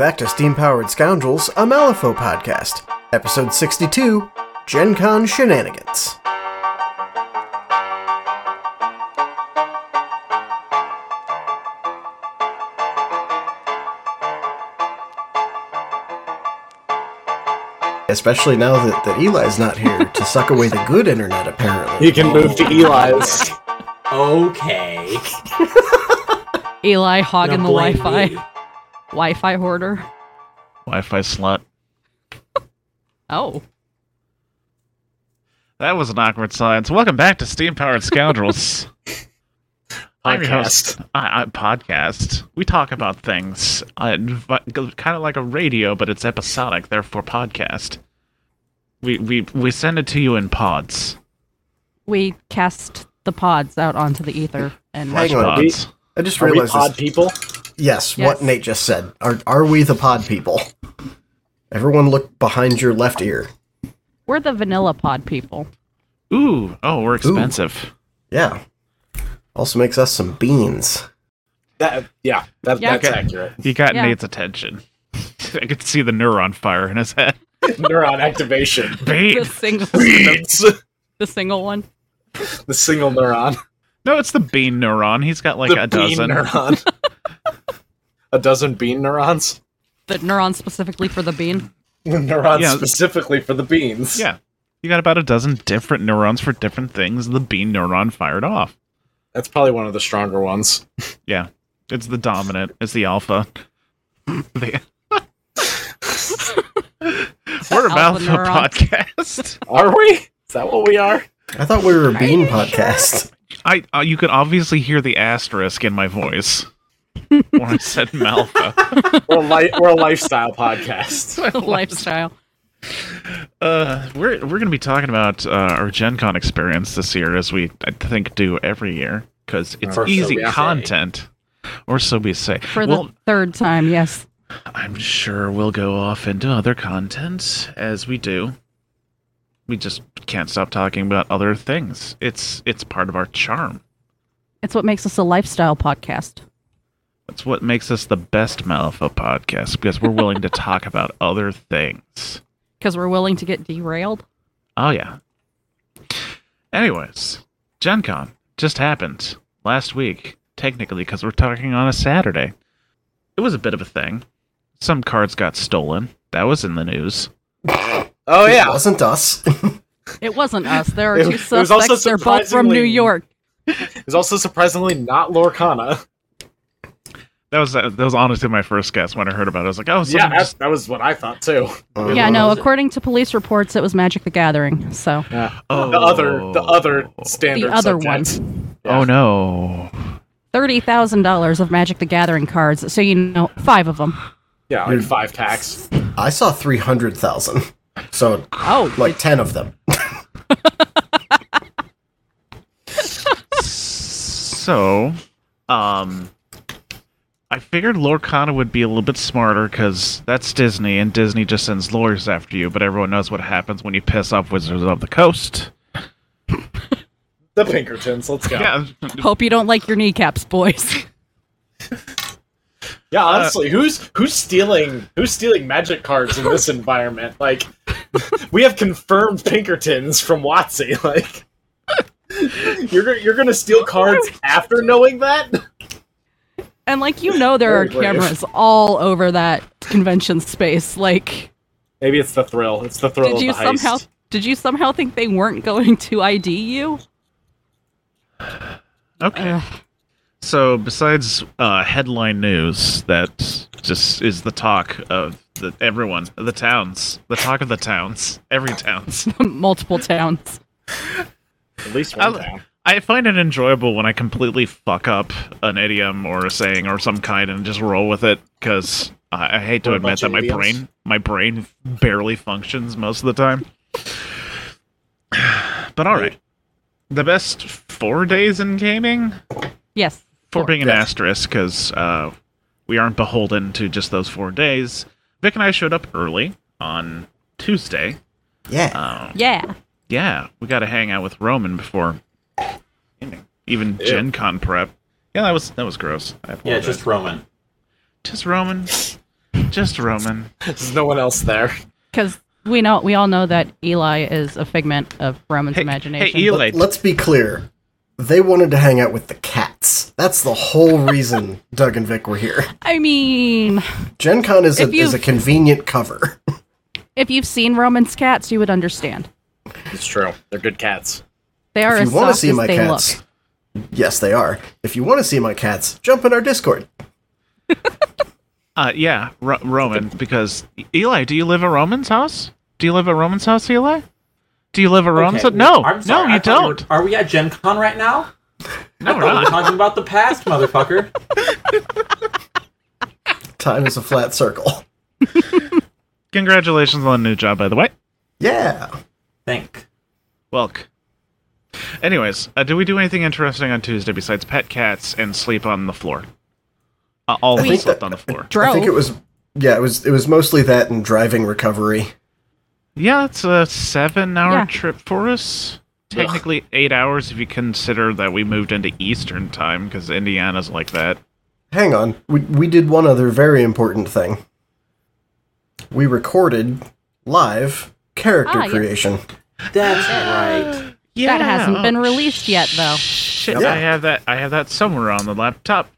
Welcome back to Steam Powered Scoundrels, a Malifaux podcast, episode 62 Gen Con Shenanigans. Especially now that, that Eli's not here to suck away the good internet, apparently. You can move to Eli's. Okay. Eli hogging the Now blame Wi-Fi. hoarder. Wi-Fi slut. Oh, That was an awkward silence. Welcome back to Steam Powered Scoundrels. I'm. Podcast. I, I podcast. We talk about things, uh, kind of like a radio, but it's episodic, therefore podcast. We we we send it to you in pods. we cast the pods out onto the ether and Hang on, we- Pods. I just Are we realized pod this. people? Yes, Yes. what Nate just said. Are, are we the pod people? Everyone look behind your left ear. we're the vanilla pod people. Ooh, oh, we're expensive. Yeah. Also makes us some beans. That yeah, that, Yeah. that's Okay. accurate. He got Yeah. Nate's attention. I could see the neuron fire in his head. Neuron activation. The single, Beans. the single one. the single neuron. No, it's the bean neuron. He's got like the a bean dozen. neuron. A dozen bean neurons. The neuron specifically for the bean. Neurons Yeah. specifically for the beans. Yeah. You got about a dozen different neurons for different things. The bean neuron fired off. That's probably one of the stronger ones. Yeah. It's the dominant. It's the alpha. The- We're about Alpha the podcast. Are we? Is that what we are? I thought we were a bean podcast. I uh, you could obviously hear the asterisk in my voice when I said Malfa. We're a, li- we're a lifestyle podcast. lifestyle. Uh, we're we're gonna be talking about uh, our Gen Con experience this year, as we I think do every year, because it's Or so easy we say. content, or so we say. For well, the third time, yes. I'm sure we'll go off into other content as we do. We just can't stop talking about other things. It's it's part of our charm. It's what makes us a lifestyle podcast. That's what makes us the best Malifaux podcast because we're willing to talk about other things. Because we're willing to get derailed. Oh yeah. Anyways, Gen Con just happened last week, technically because we're talking on a Saturday. It was a bit of a thing. Some cards got stolen. That was in the news. Oh yeah, It wasn't us. It wasn't us. There are It- two it was also. They're both from New York. It was also surprisingly not Lorcana. That was that was honestly my first guess when I heard about it. I was like, oh, Yeah, that, just that was what I thought too. Uh, Yeah, no. According to police reports, it was Magic the Gathering. So Yeah. Oh. The other the other standard The other subject. Oh no. thirty thousand dollars of Magic the Gathering cards. So you know, five of them. Yeah, like five tax. I saw 300,000. So, Oh, like 10 of them. So, um, I figured Lorcana would be a little bit smarter because that's Disney, and Disney just sends lawyers after you. But everyone knows what happens when you piss off Wizards of the Coast. The Pinkertons. Let's go. Yeah, Yeah, hope you don't like your kneecaps, boys. Yeah, honestly, who's who's stealing who's stealing magic cards in this environment? Like, we have confirmed Pinkertons from Watsy. Like, you're you're gonna steal cards after knowing that? And like you know, there are brave. cameras all over that convention space. Like, Maybe it's the thrill. It's the thrill did of you the heist. somehow did you somehow think they weren't going to ID you? okay. Ugh. So, besides uh, headline news, that just is the talk of the everyone, the towns, the talk of the towns, every towns. Multiple towns. At least one I- town. I find it enjoyable when I completely fuck up an idiom or a saying or some kind and just roll with it because I, I hate to Or admit that my idioms. brain my brain barely functions most of the time. But all right, the best four days in gaming Yes. for being an Yeah. asterisk because uh, we aren't beholden to just those four days. Vic and I showed up early on Tuesday. Yeah. Uh, Yeah. yeah, we got to hang out with Roman before even Ew. Gen Con prep. Yeah, that was that was gross. I Yeah, just Roman. just Roman. just Roman. There's no one else there. Because we know we all know that Eli is a figment of Roman's Hey, imagination. hey, Eli. Let, let's be clear. They wanted to hang out with the cats. That's the whole reason Doug and Vic were here. I mean, Gen Con is a, is a convenient cover. if you've seen Roman's cats, you would understand. It's true. They're good cats. They are if you want to see my cats, look. yes, they are. If you want to see my cats, jump in our Discord. Uh, yeah, Ro- Roman. Because Eli, do you live at Roman's house? Do you live at Roman's house, Eli? Do you live at Roman's house? No, sorry, no, I you thought we were- don't. are we at Gen Con right now? No, I we're thought we were not. talking about the past, motherfucker. Time is a flat circle. Congratulations on the new job, by the way. Yeah. Thank. Welk. Anyways, uh, did we do anything interesting on Tuesday besides pet cats and sleep on the floor? Uh, all I of us slept that- on the floor. Drove. I think it was yeah, it was it was mostly that and driving recovery. Yeah, it's a seven-hour Yeah. trip for us. Technically eight hours if you consider that we moved into Eastern time because Indiana's like that. Hang on. We we did one other very important thing. We recorded live character Ah, yeah. creation. That's right. Yeah, that hasn't been oh, released yet, though. Shit, Yeah. I have that. I have that somewhere on the laptop.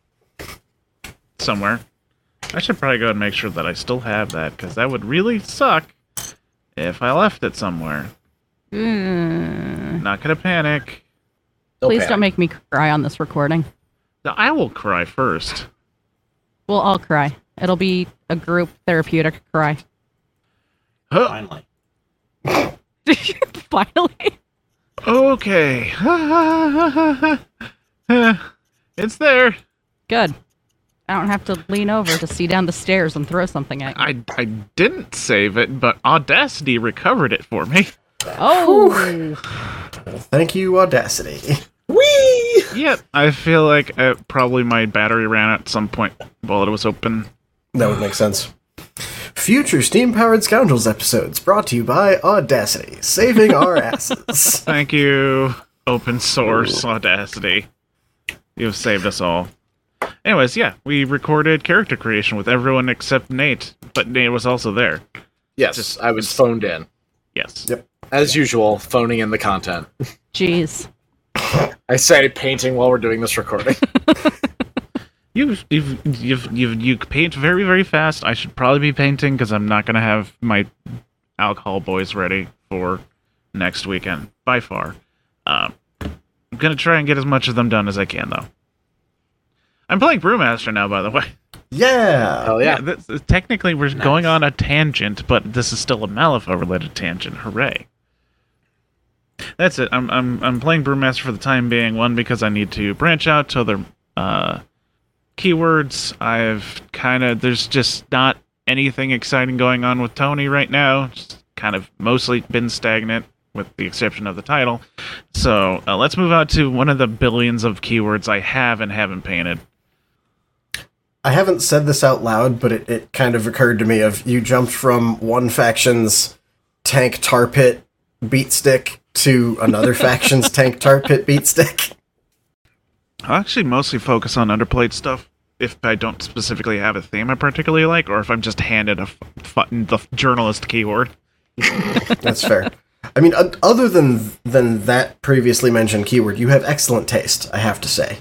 Somewhere. I should probably go and make sure that I still have that because that would really suck if I left it somewhere. Mm. Not gonna panic. Please panic. don't make me cry on this recording. No, I will cry first. We'll all cry. It'll be a group therapeutic cry. Huh, Finally. Finally. Okay. it's there. Good. I don't have to lean over to see down the stairs and throw something at you. I, I didn't save it, but Audacity recovered it for me. Oh, Thank you, Audacity. Whee! Yep. I feel like uh, probably my battery ran out at some point while it was open. That would make sense. Future Steam Powered Scoundrels episodes brought to you by Audacity, saving our asses. Thank you, open source Audacity. You've saved us all. Anyways, yeah, we recorded character creation with everyone except Nate, but Nate was also there. Yes, I was phoned in. Yes. Yep. As usual, phoning in the content. jeez. I say painting while we're doing this recording. You've, you've, you've, you've, you paint very, very fast. I should probably be painting because I'm not going to have my alcohol boys ready for next weekend, by far. Um, I'm going to try and get as much of them done as I can, though. I'm playing Brewmaster now, by the way. Yeah. Hell yeah. this, technically, we're going on a tangent, but this is still a Malifaux related tangent. Hooray! That's it. I'm I'm I'm playing Brewmaster for the time being. One because I need to branch out to other uh, keywords. I've kind of there's just not anything exciting going on with Tony right now. Just kind of mostly been stagnant, with the exception of the title. So uh, let's move on to one of the billions of keywords I have and haven't painted. I haven't said this out loud, but it, it kind of occurred to me of you jumped from one faction's tank tar pit beat stick to another faction's tank tar pit beat stick. I'll actually mostly focus on underplayed stuff if I don't specifically have a theme I particularly like, or if I'm just handed a f- f- the journalist keyword. That's fair. I mean, other than than that previously mentioned keyword, you have excellent taste. I have to say.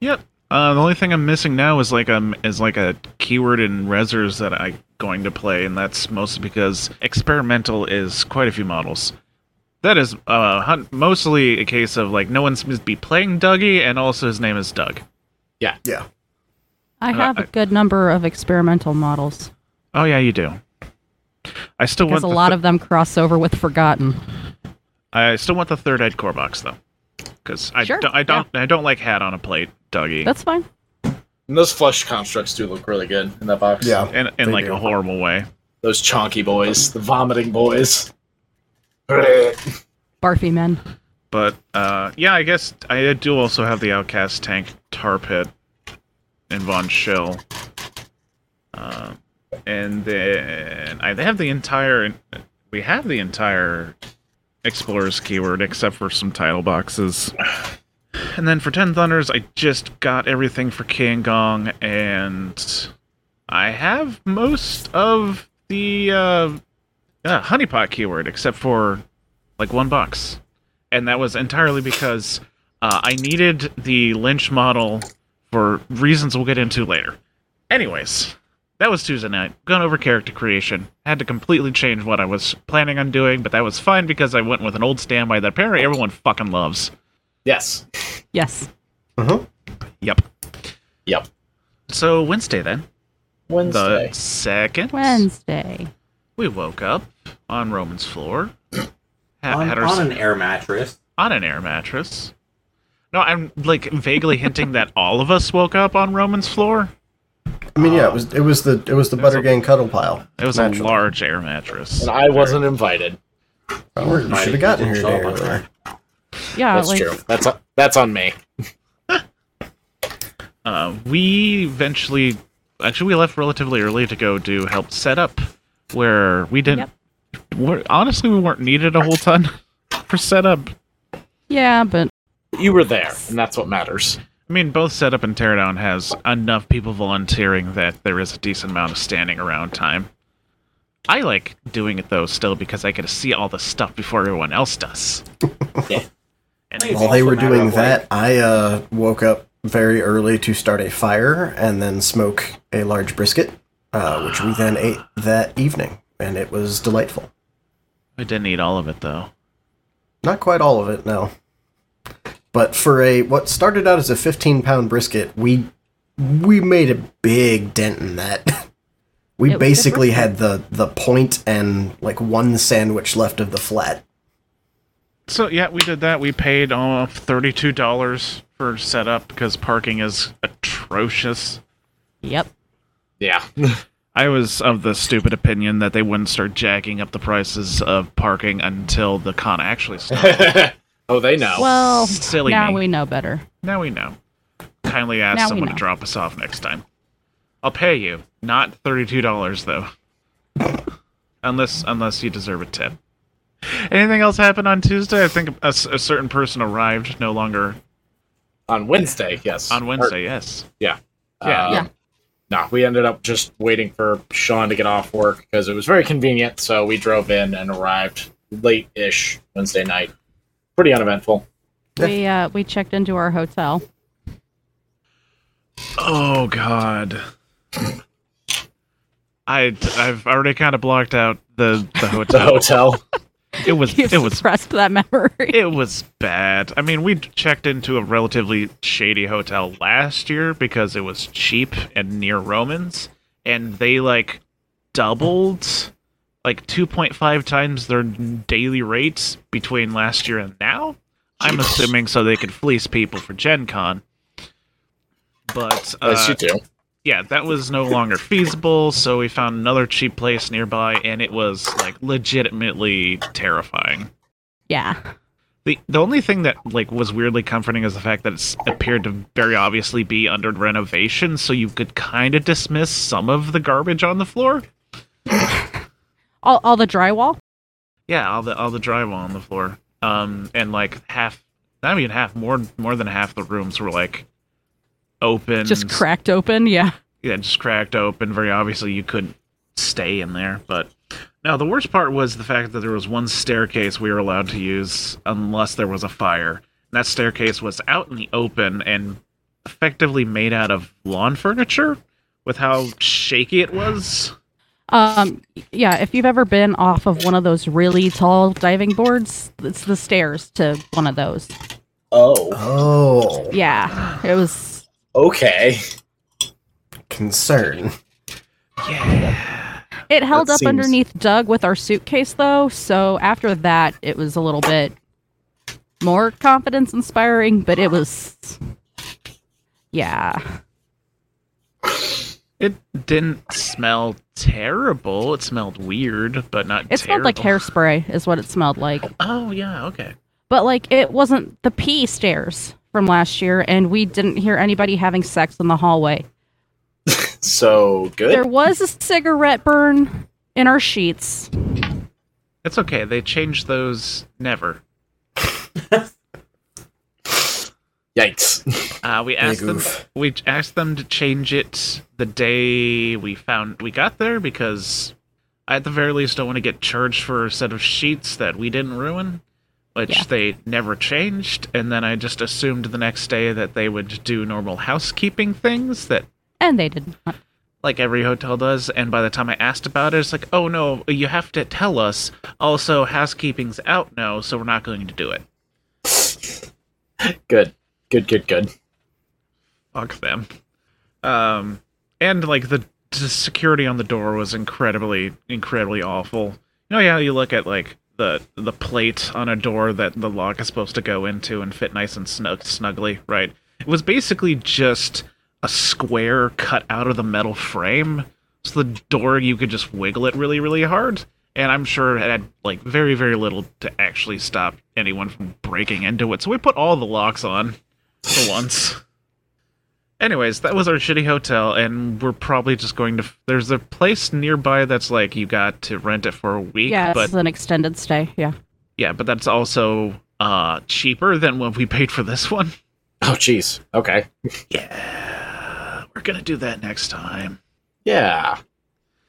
Yep. Uh, the only thing I'm missing now is like a is like a keyword in Resers that I'm going to play, and that's mostly because experimental is quite a few models. That is uh, mostly a case of like no one seems to be playing Dougie, and also his name is Doug. Yeah. Yeah. I Uh, have a I- good number of experimental models Oh yeah, you do. I still because want a lot th- of them cross over with Forgotten. I still want the third head core box though, because I Sure, don't I don't I don't like hat on a plate, Dougie. That's fine. And those flesh constructs do look really good in that box. Yeah. in, in like do. a horrible way. Those chonky boys, the vomiting boys. Barfy men. But uh, yeah, I guess I do also have the Outcast tank Tar Pit and Von Schill. Uh, and then I have the entire. We have the entire Explorers keyword except for some title boxes. And then for Ten Thunders, I just got everything for King Gong and I have most of the uh, uh, honeypot keyword except for like one box, and that was entirely because uh, I needed the Lynch model for reasons we'll get into later. Anyways, that was Tuesday night. Gone over character creation. Had to completely change what I was planning on doing, but that was fine because I went with an old standby that apparently everyone fucking loves. Yes. Yes. Uh-huh. Yep. Yep. So Wednesday then, Wednesday. the second, Wednesday. We woke up on Roman's floor. Had, on, had our, on an air mattress. on an air mattress. No, I'm like vaguely hinting that all of us woke up on Roman's floor. I mean, yeah, it was it was the it was the butter gang cuddle pile. It was Naturally. a large air mattress. and I wasn't invited. Oh, you should have gotten here Show earlier. Yeah, That's like true. That's that's on me. Uh, we eventually, actually, we left relatively early to go do help set up, where we didn't. we're- honestly, we weren't needed a whole ton for setup. yeah, but You were there, and that's what matters. I mean, both setup and teardown has enough people volunteering that there is a decent amount of standing around time. I like doing it though still because I get to see all the stuff before everyone else does. Yeah. And While they were doing that, like- I uh, woke up very early to start a fire and then smoke a large brisket, uh, which we then ate that evening, and it was delightful. I didn't eat all of it though. Not quite all of it, no. But for a what started out as a 15 pound brisket, we we made a big dent in that. We It basically had the the point and like one sandwich left of the flat. So yeah, we did that. We paid uh, thirty-two dollars for setup because parking is atrocious. yep. Yeah. I was of the stupid opinion that they wouldn't start jacking up the prices of parking until the con actually started. oh, they know. Well, Silly now me. we know better. now we know. Kindly ask Now someone to drop us off next time. I'll pay you, not thirty-two dollars though, unless unless you deserve a tip. Anything else happened on Tuesday? I think a certain person arrived, no longer on Wednesday, yes. on Wednesday. yes. Yeah. Yeah. Um, Yeah. No, we ended up just waiting for Sean to get off work because it was very convenient. So we drove in and arrived late-ish Wednesday night. Pretty uneventful. We uh we checked into our hotel. Oh God. I I've already kind of blocked out the the The hotel. Hotel. It was You've it was suppressed that memory. it was bad. I mean, we checked into a relatively shady hotel last year because it was cheap and near Romans, and they like doubled like 2.5 times their daily rates between last year and now. I'm assuming so they could fleece people for Gen Con. But uh, As you do. Yeah, that was no longer feasible, so we found another cheap place nearby, and it was like legitimately terrifying. yeah. The the only thing that like was weirdly comforting is the fact that it appeared to very obviously be under renovation, so you could kind of dismiss some of the garbage on the floor. All all the drywall? Yeah, all the all the drywall on the floor, um, and like half, not even half, more more than half the rooms were like open, Just cracked open, yeah. yeah, just cracked open. Very obviously, you couldn't stay in there. But now the worst part was the fact that there was one staircase we were allowed to use unless there was a fire. And that staircase was out in the open and effectively made out of lawn furniture. With how shaky it was, Um yeah, if you've ever been off of one of those really tall diving boards, it's the stairs to one of those. Oh. Oh, Yeah. It was Okay. concern. yeah. it held That up seems- underneath Doug with our suitcase though, so after that it was a little bit more confidence inspiring, but it was yeah. It didn't smell terrible. It smelled weird, but not. Good. It smelled like hairspray is what it smelled like. Oh yeah, okay. But like it wasn't the pee stairs from last year and we didn't hear anybody having sex in the hallway. So good. There was a cigarette burn in our sheets. It's okay. They changed those never. Yikes. Uh, we asked them. We asked them to change it the day we found we got there because I at the very least don't want to get charged for a set of sheets that we didn't ruin, which Yeah. they never changed. And then I just assumed the next day that they would do normal housekeeping things that And they did not. like every hotel does. And by the time I asked about it, it's like, oh no, you have to tell us. Also, housekeeping's out now, so we're not going to do it. Good. Good, good, good. Fuck them. Um, and like the, the security on the door was incredibly, incredibly awful. You know, yeah, you look at like the the plate on a door that the lock is supposed to go into and fit nice and snug, snugly, right? It was basically just a square cut out of the metal frame, so the door you could just wiggle it really, really hard. And I'm sure it had like very, very little to actually stop anyone from breaking into it. So we put all the locks on for once. Anyways, that was our shitty hotel, and we're probably just going to. There's a place nearby that's like you got to rent it for a week, Yeah, but it's an extended stay. Yeah. yeah, but that's also uh cheaper than what we paid for this one. Oh, jeez. Okay. Yeah, we're gonna do that next time. Yeah.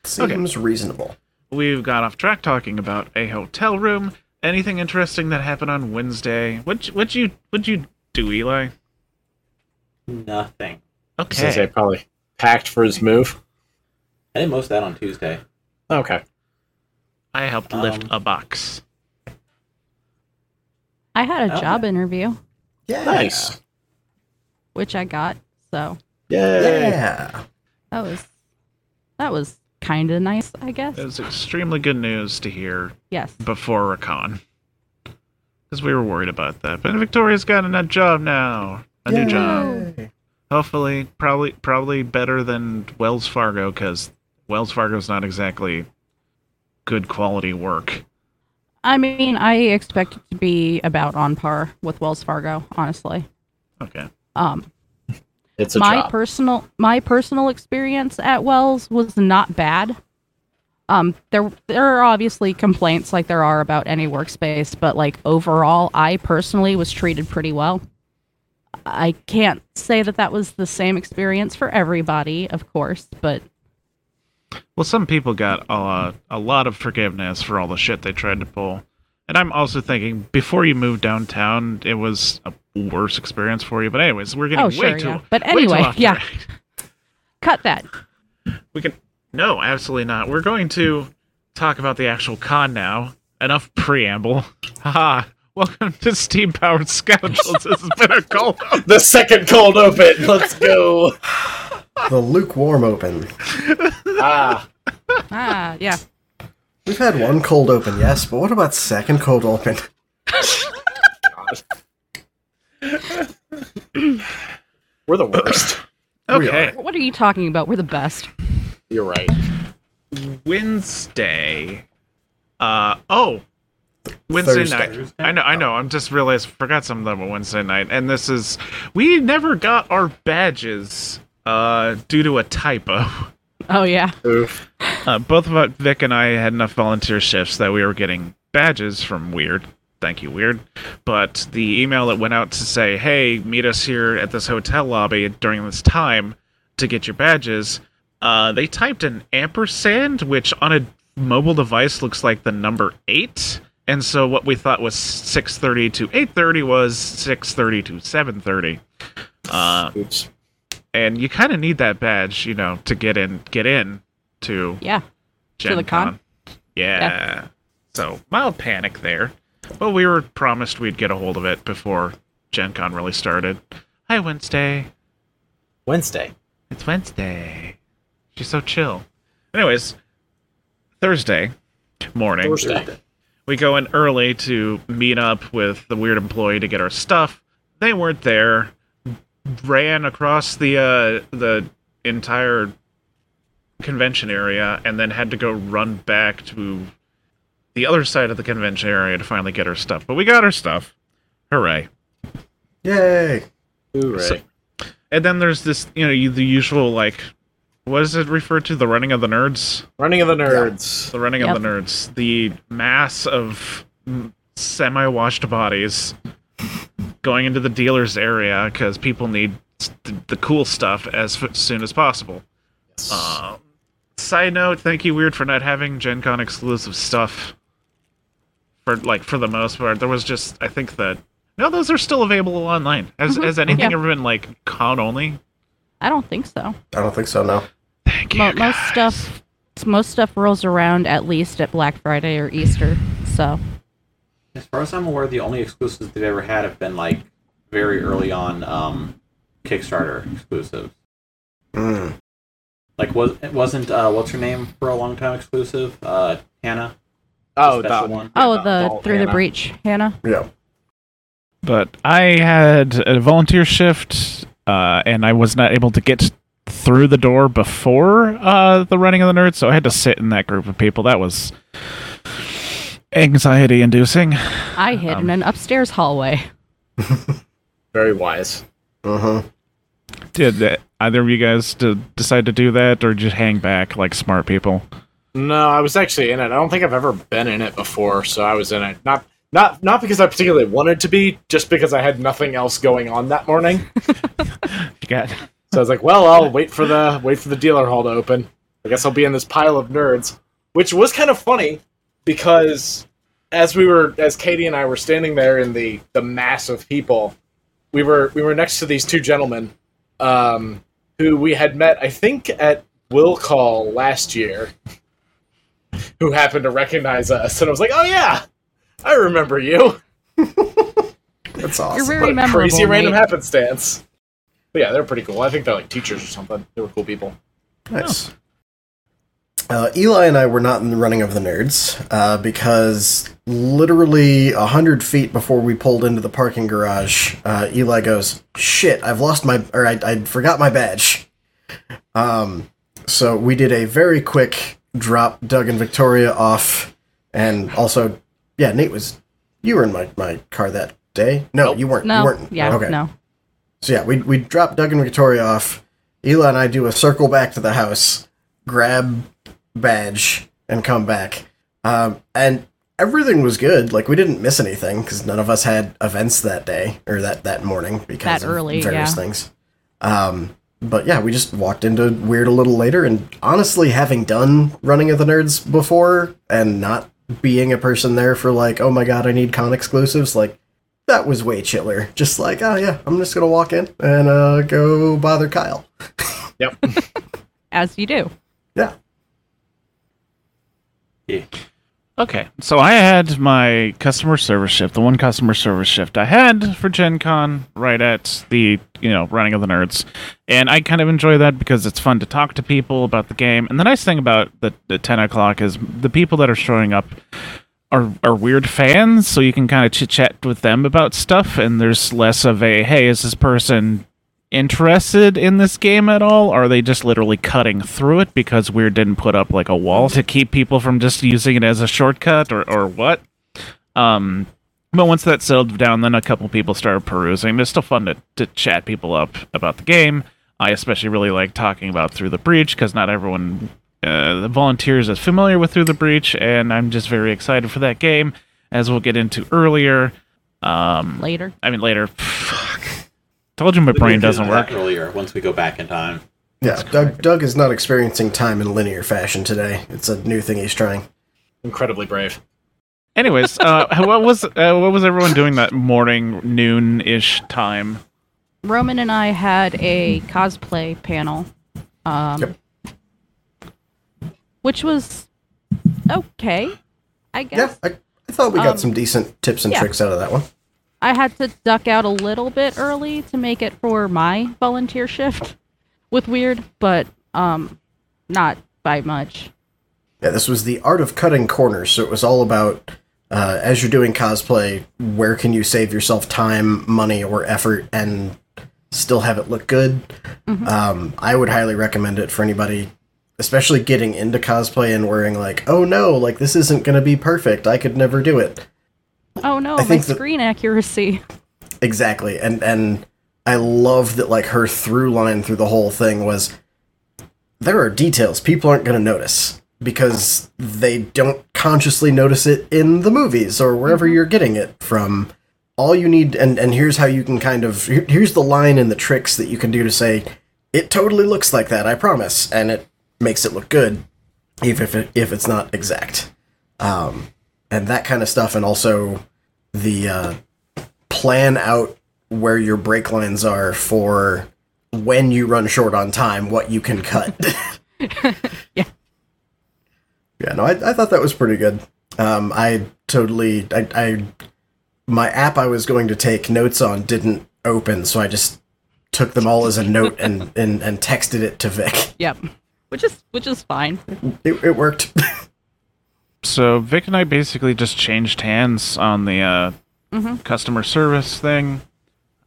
Seems reasonable. We've got off track talking about a hotel room. Anything interesting that happened on Wednesday? What what you what you do, Eli? Nothing. Since I Okay, probably packed for his move. I did most of that on Tuesday. Okay. I helped lift Um, a box. I had a Oh, job interview, Yeah. Nice. which I got. So Yay. Yeah. that was that was kind of nice, I guess. It was extremely good news to hear Yes. before Recon. Because we were worried about that. But Victoria's got a new job now. A new job. Hopefully, probably probably better than Wells Fargo, because Wells Fargo's not exactly good quality work. I mean, I expect it to be about on par with Wells Fargo, honestly. Okay. Um, It's a my job. personal my personal experience at Wells was not bad. Um, there there are obviously complaints like there are about any workspace, but like overall, I personally was treated pretty well. I can't say that that was the same experience for everybody, of course, but Well, some people got a, a lot of forgiveness for all the shit they tried to pull. And I'm also thinking, before you moved downtown, it was a worse experience for you. But anyways, we're getting Oh, way too. yeah. But anyway, yeah. track. cut that. We can. No, absolutely not. We're going to talk about the actual con now. Enough preamble. Haha. Welcome to Steam Powered Scoundrels. this has been a call. the second cold open. Let's go. The lukewarm open. ah. Ah, yeah. We've had one cold open, yes, but what about second cold open? We're the worst. Okay. What are you talking about? We're the best. You're right. Wednesday. Uh oh. Wednesday Thursday. night. Thursday? I know, I know. I'm just realized forgot something of them on Wednesday night, and this is we never got our badges uh due to a typo. Oh yeah. Oof. Uh, both of us, Vic and I had enough volunteer shifts that we were getting badges from Wyrd. Thank you, Wyrd. But the email that went out to say, "Hey, meet us here at this hotel lobby during this time to get your badges," uh, they typed an ampersand, which on a mobile device looks like the number eight. And so what we thought was 6:30 to 8:30 was 6:30 to 7:30. Uh, Oops. and you kind of need that badge, you know, to get in, get in to Yeah. Gen the con? Yeah. So mild panic there, but we were promised we'd get a hold of it before Gen Con really started. Hi, Wednesday. Wednesday. It's Wednesday. She's so chill. Anyways, Thursday morning, Thursday. We go in early to meet up with the Wyrd employee to get our stuff. They weren't there. Ran across the uh, the entire convention area and then had to go run back to the other side of the convention area to finally get our stuff. But we got our stuff. Hooray. Yay! Hooray. So- And then there's this, you know, the usual like what is it referred to? The running of the nerds? Running of the nerds. The running Yep. of the nerds. The mass of semi washed bodies going into the dealer's area because people need s- the, the cool stuff as f- soon as possible. Uh, side note: Thank you, Wyrd, for not having Gen Con exclusive stuff. For like for the most part, there was just I think that no, those are still available online. Has Mhm. has anything Yeah. ever been like con only? I don't think so. I don't think so. No. Thank you. Mo- most stuff, most stuff rolls around at least at Black Friday or Easter. So As far as I'm aware, the only exclusives they've ever had have been like very early on um, Kickstarter exclusives. Mm. Like was it wasn't uh, what's her name for a long time exclusive? Uh, Hannah. Oh, the special the, one. oh, the the Vault through the breach, Hannah. Yeah. but I had a volunteer shift, uh, and I was not able to get through the door before uh, the running of the nerds, so I had to sit in that group of people. That was anxiety-inducing. I hid Um, in an upstairs hallway. very wise. Uh-huh. Did uh, either of you guys d- decide to do that, or just hang back like smart people? No, I was actually in it. I don't think I've ever been in it before, so I was in it. Not not not because I particularly wanted to be, just because I had nothing else going on that morning. You So I was like, well, I'll wait for the wait for the dealer hall to open. I guess I'll be in this pile of nerds, which was kind of funny because as we were as Katie and I were standing there in the the mass of people, we were we were next to these two gentlemen um, who we had met, I think, at Will Call last year, who happened to recognize us, and I was like, oh yeah, I remember you. That's awesome. You're very What a memorable. crazy random happenstance. But yeah, they're pretty cool. I think they're like teachers or something. They were cool people. Nice. Uh, Eli and I were not in the running of the nerds uh, because literally a hundred feet before we pulled into the parking garage, uh, Eli goes, "Shit, I've lost my or I, I forgot my badge." Um, so we did a very quick drop Doug and Victoria off, and also, yeah, Nate was you were in my, my car that day. No, Nope. you weren't. you No, weren't. yeah, okay. no. So yeah, we we drop Doug and Victoria off. Eli and I do a circle back to the house, grab badge, and come back. Um, and everything was good. Like we didn't miss anything because none of us had events that day or that that morning because That of early, various yeah. things. Um, but yeah, we just walked into Wyrd a little later. And honestly, having done running of the nerds before and not being a person there for like, oh my god, I need con exclusives, like that was way chiller. Just like, oh yeah, I'm just gonna walk in and uh, go bother Kyle. Yep. As you do. Yeah. Yeah. Okay, so I had my customer service shift, the one customer service shift I had for Gen Con right at the, you know, running of the nerds. And I kind of enjoy that because it's fun to talk to people about the game. And the nice thing about the, the 10 o'clock is the people that are showing up are, are Wyrd fans, so you can kind of chit chat with them about stuff. And there's less of a, hey, is this person interested in this game at all? Are they just literally cutting through it because Wyrd didn't put up like a wall to keep people from just using it as a shortcut or, or what? Um, but once that settled down, then a couple people started perusing. It's still fun to, to chat people up about the game. I especially really like talking about Through the Breach because not everyone, uh, the volunteers, is familiar with Through the Breach, and I'm just very excited for that game, as we'll get into earlier. Um, Later. I mean, later. Fuck. Told you my brain doesn't work. earlier once we go back in time. Yeah, Doug, Doug is not experiencing time in linear fashion today. It's a new thing he's trying. Incredibly brave. Anyways, uh, what was uh, what was everyone doing that morning noon ish time? Roman and I had a cosplay panel. Um, Yep. Which was okay, I guess. Yeah, I, I thought we got Um, some decent tips and yeah. tricks out of that one. I had to duck out a little bit early to make it for my volunteer shift with Wyrd, but um, not by much. Yeah, this was the art of cutting corners. So it was all about uh, as you're doing cosplay, where can you save yourself time, money, or effort, and still have it look good. Um, I would highly recommend it for anybody, especially getting into cosplay and worrying like, oh no, like this isn't going to be perfect. I could never do it. Oh no, I think screen accuracy. Exactly, and and I love that like her through line through the whole thing was there are details people aren't going to notice because they don't consciously notice it in the movies or wherever you're getting it from. all you need and and here's how you can kind of here's the line and the tricks that you can do to say it totally looks like that i promise and it makes it look good even if it, if it's not exact um and that kind of stuff and also the uh plan out where your brake lines are for when you run short on time what you can cut Yeah. Yeah no I, I thought that was pretty good um i totally I, I my app I was going to take notes on didn't open, so I just took them all as a note and, and, and texted it to Vic. Yep. Which is which is fine. It, it worked. So Vic and I basically just changed hands on the uh, Mhm. customer service thing.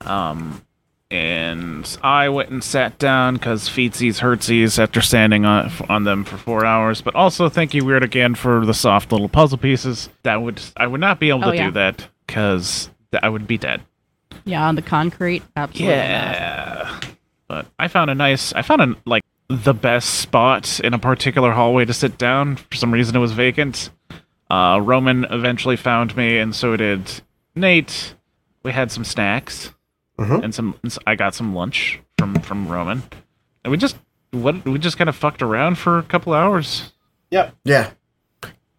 Um, and I went and sat down because feetsies hurtsies after standing on on them for four hours. But also thank you Wyrd again for the soft little puzzle pieces. That would I would not be able Oh, to yeah. do that because I would be dead. Yeah, on the concrete. Absolutely. not. Yeah. But I found a nice I found a like the best spot in a particular hallway to sit down. For some reason it was vacant. Uh Roman eventually found me and so did Nate. We had some snacks Mhm. and some I got some lunch from from Roman. And we just what we just kind of fucked around for a couple hours. Yep. yeah.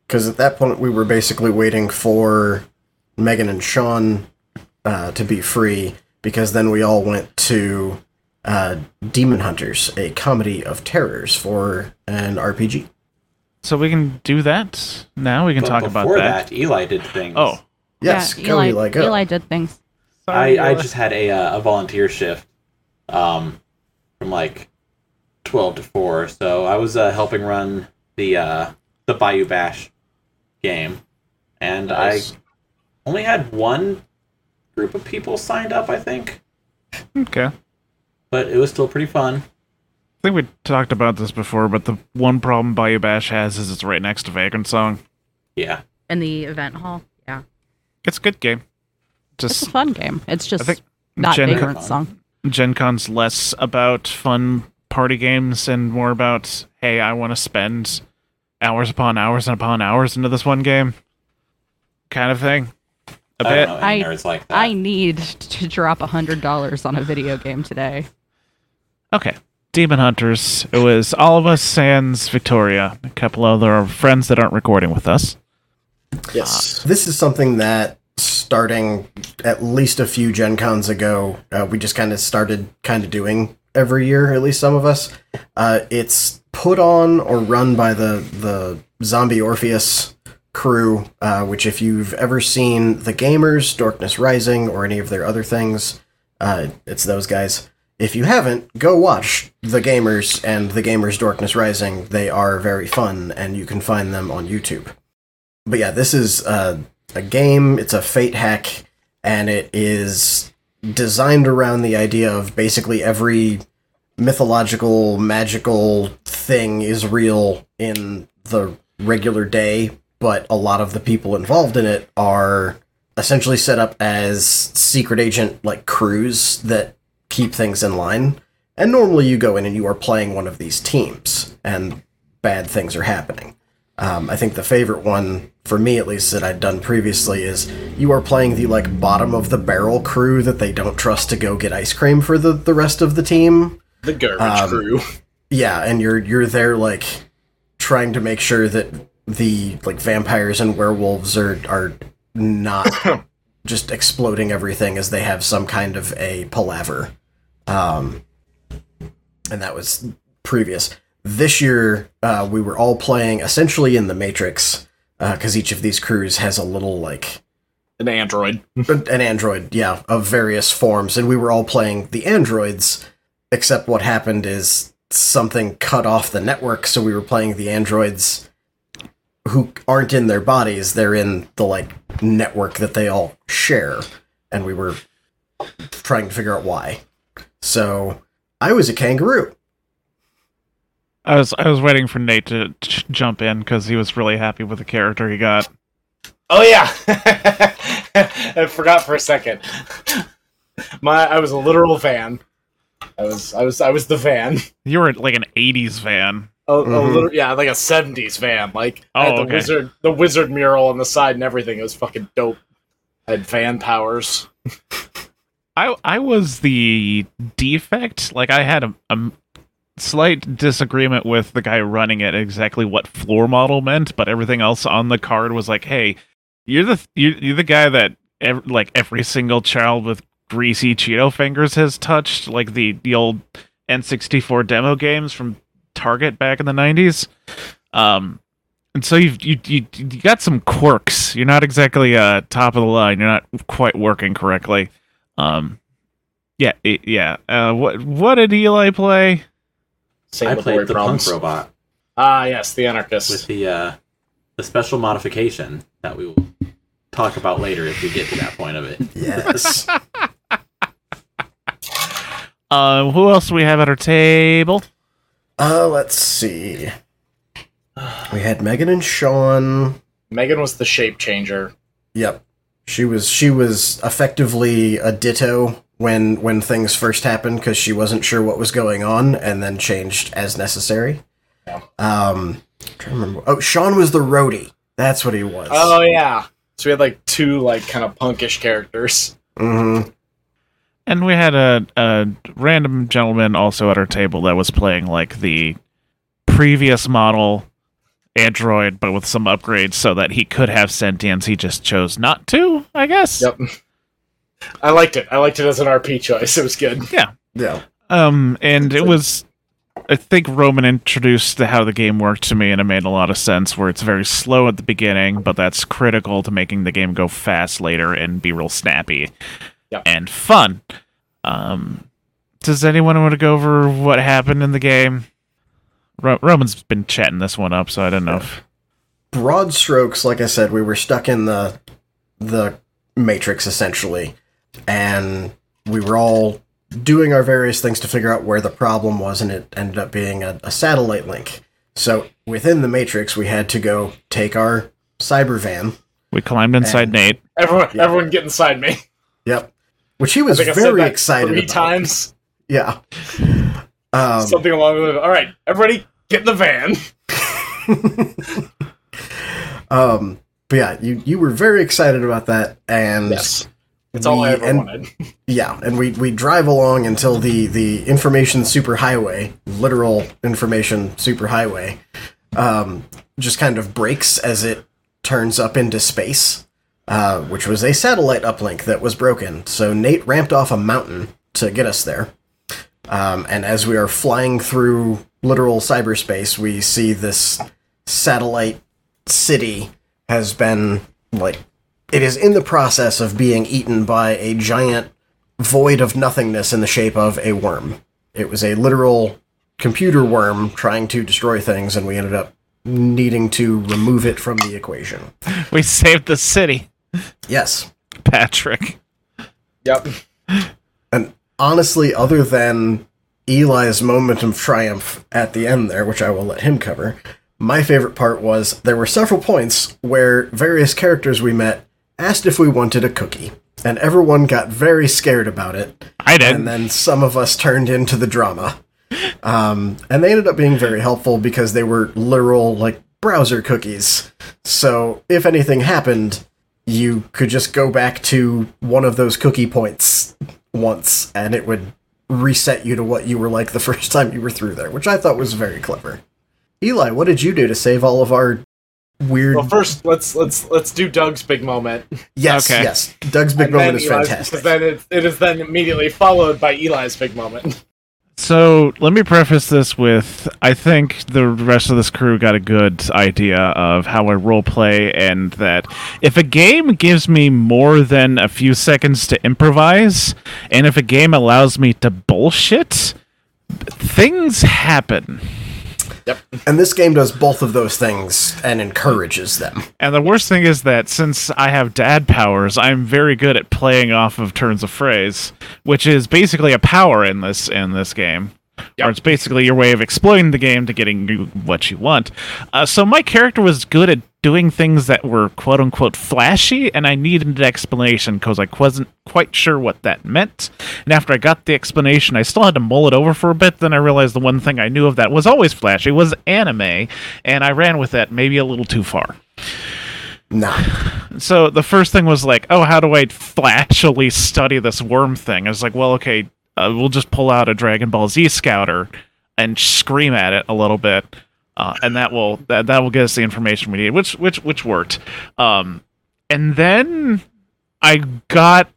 Because at that point, we were basically waiting for Megan and Sean uh, to be free, because then we all went to uh, Demon Hunters, a comedy of terrors for an RPG. So we can do that now. We can But talk about before that. Eli did things. Oh, Yes, yeah, go Eli, Eli, go. Eli did things. I, I just had a uh, a volunteer shift, um, from like twelve to four. So I was uh, helping run the uh, the Bayou Bash game, and Nice. I only had one group of people signed up. I think, okay. but it was still pretty fun. I think we talked about this before, but the one problem Bayou Bash has is it's right next to Vagrant Song. Yeah, In the event hall. Yeah. It's a good game. It's Just a fun game. It's just think not Gen- Vagrant Fun. Song. Gen Con's less about fun party games and more about, hey, I want to spend hours upon hours and upon hours into this one game kind of thing. A I bit. know I- like that. I need to drop a hundred dollars on a video game today. Okay. Demon Hunters. It was all of us sans Victoria, a couple other friends that aren't recording with us. Yes. This is something that starting at least a few Gen Cons ago, uh, we just kind of started kind of doing every year, at least some of us. Uh, it's put on or run by the, the Zombie Orpheus crew, uh, which if you've ever seen The Gamers, Darkness Rising, or any of their other things, uh, it's those guys. If you haven't, go watch The Gamers and The Gamers Darkness Rising. They are very fun, and you can find them on YouTube but yeah, this is uh, a game. It's a fate hack, and it is designed around the idea of basically every mythological, magical thing is real in the regular day, but a lot of the people involved in it are essentially set up as secret agent like crews that keep things in line. And normally you go in and you are playing one of these teams, and bad things are happening. Um, I think the favorite one for me, at least, that I'd done previously is you are playing the like bottom of the barrel crew that they don't trust to go get ice cream for the the rest of the team. The garbage Um, crew. Yeah, and you're you're there like trying to make sure that the like vampires and werewolves are are not just exploding everything as they have some kind of a palaver. Um, and that was previous. This year, uh, we were all playing essentially in the Matrix because each of these crews has a little like An android. an android, yeah, of various forms, and we were all playing the androids. Except what happened is something cut off the network, so we were playing the androids who aren't in their bodies; they're in the like network that they all share, and we were trying to figure out why. So I was a kangaroo. I was I was waiting for Nate to ch- jump in because he was really happy with the character he got. Oh yeah, I forgot for a second. My, I was a literal van. I was, I was, I was the van. You were like an '80s van. A, a Mhm. little, yeah, like a '70s van. Like I had Oh, the okay. wizard, the wizard mural on the side and everything. It was fucking dope. Had van powers. I I was the defect. Like I had a, a slight disagreement with the guy running it exactly what floor model meant, but everything else on the card was like, "Hey, you're the you're, you're the guy that ev- like every single child with greasy Cheeto fingers has touched, like the the old N64 demo games from Target back in the 90s." Um and so you've you, you you got some quirks. You're not exactly uh top of the line. You're not quite working correctly. Um, yeah, yeah. Uh, what what did Eli play? Same I with played Lord the punk robot Ah, yes, the anarchist. with the uh, the special modification that we will talk about later if we get to that point of it. Yes. Uh, who else do we have at our table? uh, let's see. We had Megan and Sean. Megan was the shape changer. Yep. She was she was effectively a ditto when when things first happened because she wasn't sure what was going on and then changed as necessary. Yeah. Um, I'm trying to remember. Oh, Sean was the roadie. That's what he was. Oh yeah. So we had like two like kind of punkish characters. hmm And we had a, a random gentleman also at our table that was playing like the previous model android, but with some upgrades so that he could have sentience. He just chose not to, I guess. Yep. I liked it. I liked it as an RP choice. It was good. Yeah. Yeah. Um, and it was, I think Roman introduced the, how the game worked to me, and it made a lot of sense. Where it's very slow at the beginning, but that's critical to making the game go fast later and be real snappy Yep. and fun. Um, does anyone want to go over what happened in the game? Ro- Roman's been chatting this one up, so I don't know. If, broad strokes, like I said, we were stuck in the the matrix essentially, and we were all doing our various things to figure out where the problem was, and it ended up being a, a satellite link. So within the matrix, we had to go take our cyber van. we climbed inside And- Nate. Everyone, Yeah. everyone get inside me. Yep, which he I was think I said very that excited three about. times. Yeah. Um, Something along the. way. All right, everybody, get in the van. um, but yeah, you you were very excited about that, and Yes, it's all I ever en- wanted. Yeah, and we, we drive along until the, the information superhighway, literal information superhighway, um, just kind of breaks as it turns up into space, uh, which was a satellite uplink that was broken. So Nate ramped off a mountain to get us there. Um, and as we are flying through literal cyberspace, we see this satellite city has been, like, it is in the process of being eaten by a giant void of nothingness in the shape of a worm. It was a literal computer worm trying to destroy things, and we ended up needing to remove it from the equation. We saved the city, Yes. Patrick. Yep. And honestly, other than Eli's moment of triumph at the end there, which I will let him cover, my favorite part was there were several points where various characters we met asked if we wanted a cookie. And everyone got very scared about it. I did. and then some of us turned into the drama. Um, and they ended up being very helpful because they were literal, like, browser cookies. So if anything happened, you could just go back to one of those cookie points once and it would reset you to what you were like the first time you were through there, which I thought was very clever. Eli, what did you do to save all of our weird. Well, first let's let's let's do Doug's big moment. yes, Okay. yes. Doug's big And moment is Eli's- fantastic. Because then it, it is then immediately followed by Eli's big moment. So let me preface this with I think the rest of this crew got a good idea of how I role play, and that if a game gives me more than a few seconds to improvise, and if a game allows me to bullshit, things happen. And this game does both of those things and encourages them. And the worst thing is that since I have dad powers, I'm very good at playing off of turns of phrase, which is basically a power in this in this game. Yep. Or it's basically your way of exploiting the game to getting what you want. Uh, so my character was good at doing things that were quote unquote flashy, and I needed an explanation because I wasn't quite sure what that meant. And after I got the explanation, I still had to mull it over for a bit. Then I realized the one thing I knew of that was always flashy was anime, and I ran with that maybe a little too far. Nah. So the first thing was like, oh, how do I flashily study this worm thing? I was like, well, okay, uh, we'll just pull out a Dragon Ball Z Scouter and scream at it a little bit, uh, and that will that, that will get us the information we need, which which which worked. Um, and then I got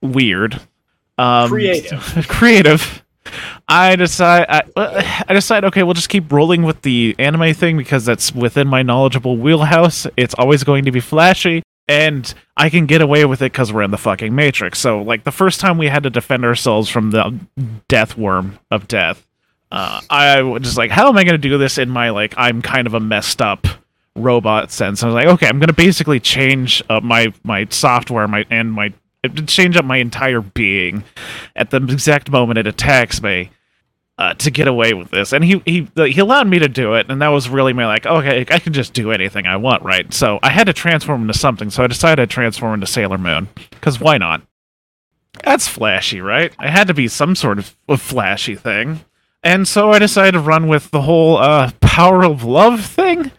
weird, um, Creative. creative. I decide I, I decide okay we'll just keep rolling with the anime thing because that's within my knowledgeable wheelhouse. It's always going to be flashy and I can get away with it cuz we're in the fucking matrix. So like the first time we had to defend ourselves from the death worm of death, uh, I was just like how am I going to do this in my like I'm kind of a messed up robot sense. I was like okay, I'm going to basically change up my my software my and my change up my entire being at the exact moment it attacks me uh, to get away with this. And he he he allowed me to do it, and that was really my like, okay, I can just do anything I want, right? So I had to transform into something. So I decided to transform into Sailor Moon because why not? That's flashy, right? I had to be some sort of a flashy thing. And so I decided to run with the whole uh, power of love thing.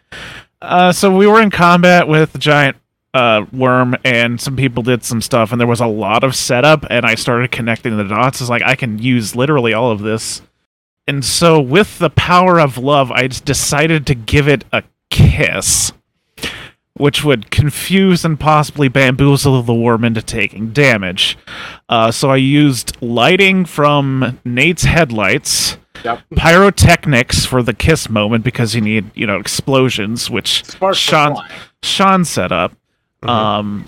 Uh, so we were in combat with the giant uh, worm, and some people did some stuff, and there was a lot of setup, and I started connecting the dots. It's like I can use literally all of this. And so, with the power of love, I decided to give it a kiss, which would confuse and possibly bamboozle the worm into taking damage. Uh, so, I used lighting from Nate's headlights, Yep. pyrotechnics for the kiss moment because you need, you know, explosions, which Sparks Sean. Sean set up. Mhm. Um,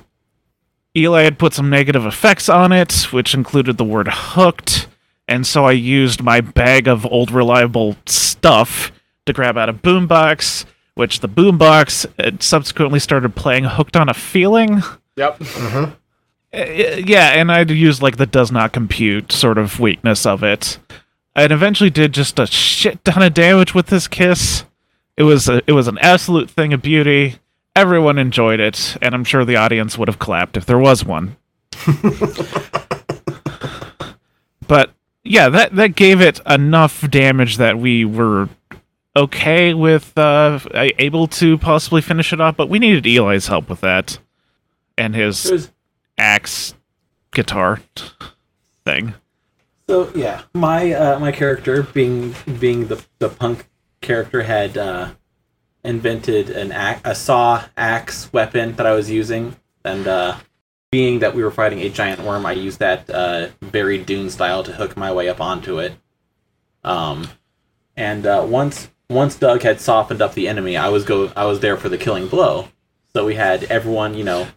Eli had put some negative effects on it, which included the word hooked, and so I used my bag of old reliable stuff to grab out a boombox, which the boombox uh, subsequently started playing Hooked on a Feeling. Yep. hmm Uh, yeah, and I'd use like the does not compute sort of weakness of it. And eventually did just a shit ton of damage with this kiss. It was a, it was an absolute thing of beauty. Everyone enjoyed it, and I'm sure the audience would have clapped if there was one. but yeah, that that gave it enough damage that we were okay with uh, able to possibly finish it off. But we needed Eli's help with that, and his was axe guitar thing. So yeah, my uh, my character being being the the punk character had uh, invented an a saw axe weapon that I was using, and uh, being that we were fighting a giant worm, I used that uh, very Dune style to hook my way up onto it. Um, and uh, once once Doug had softened up the enemy, I was go I was there for the killing blow. So we had everyone, you know,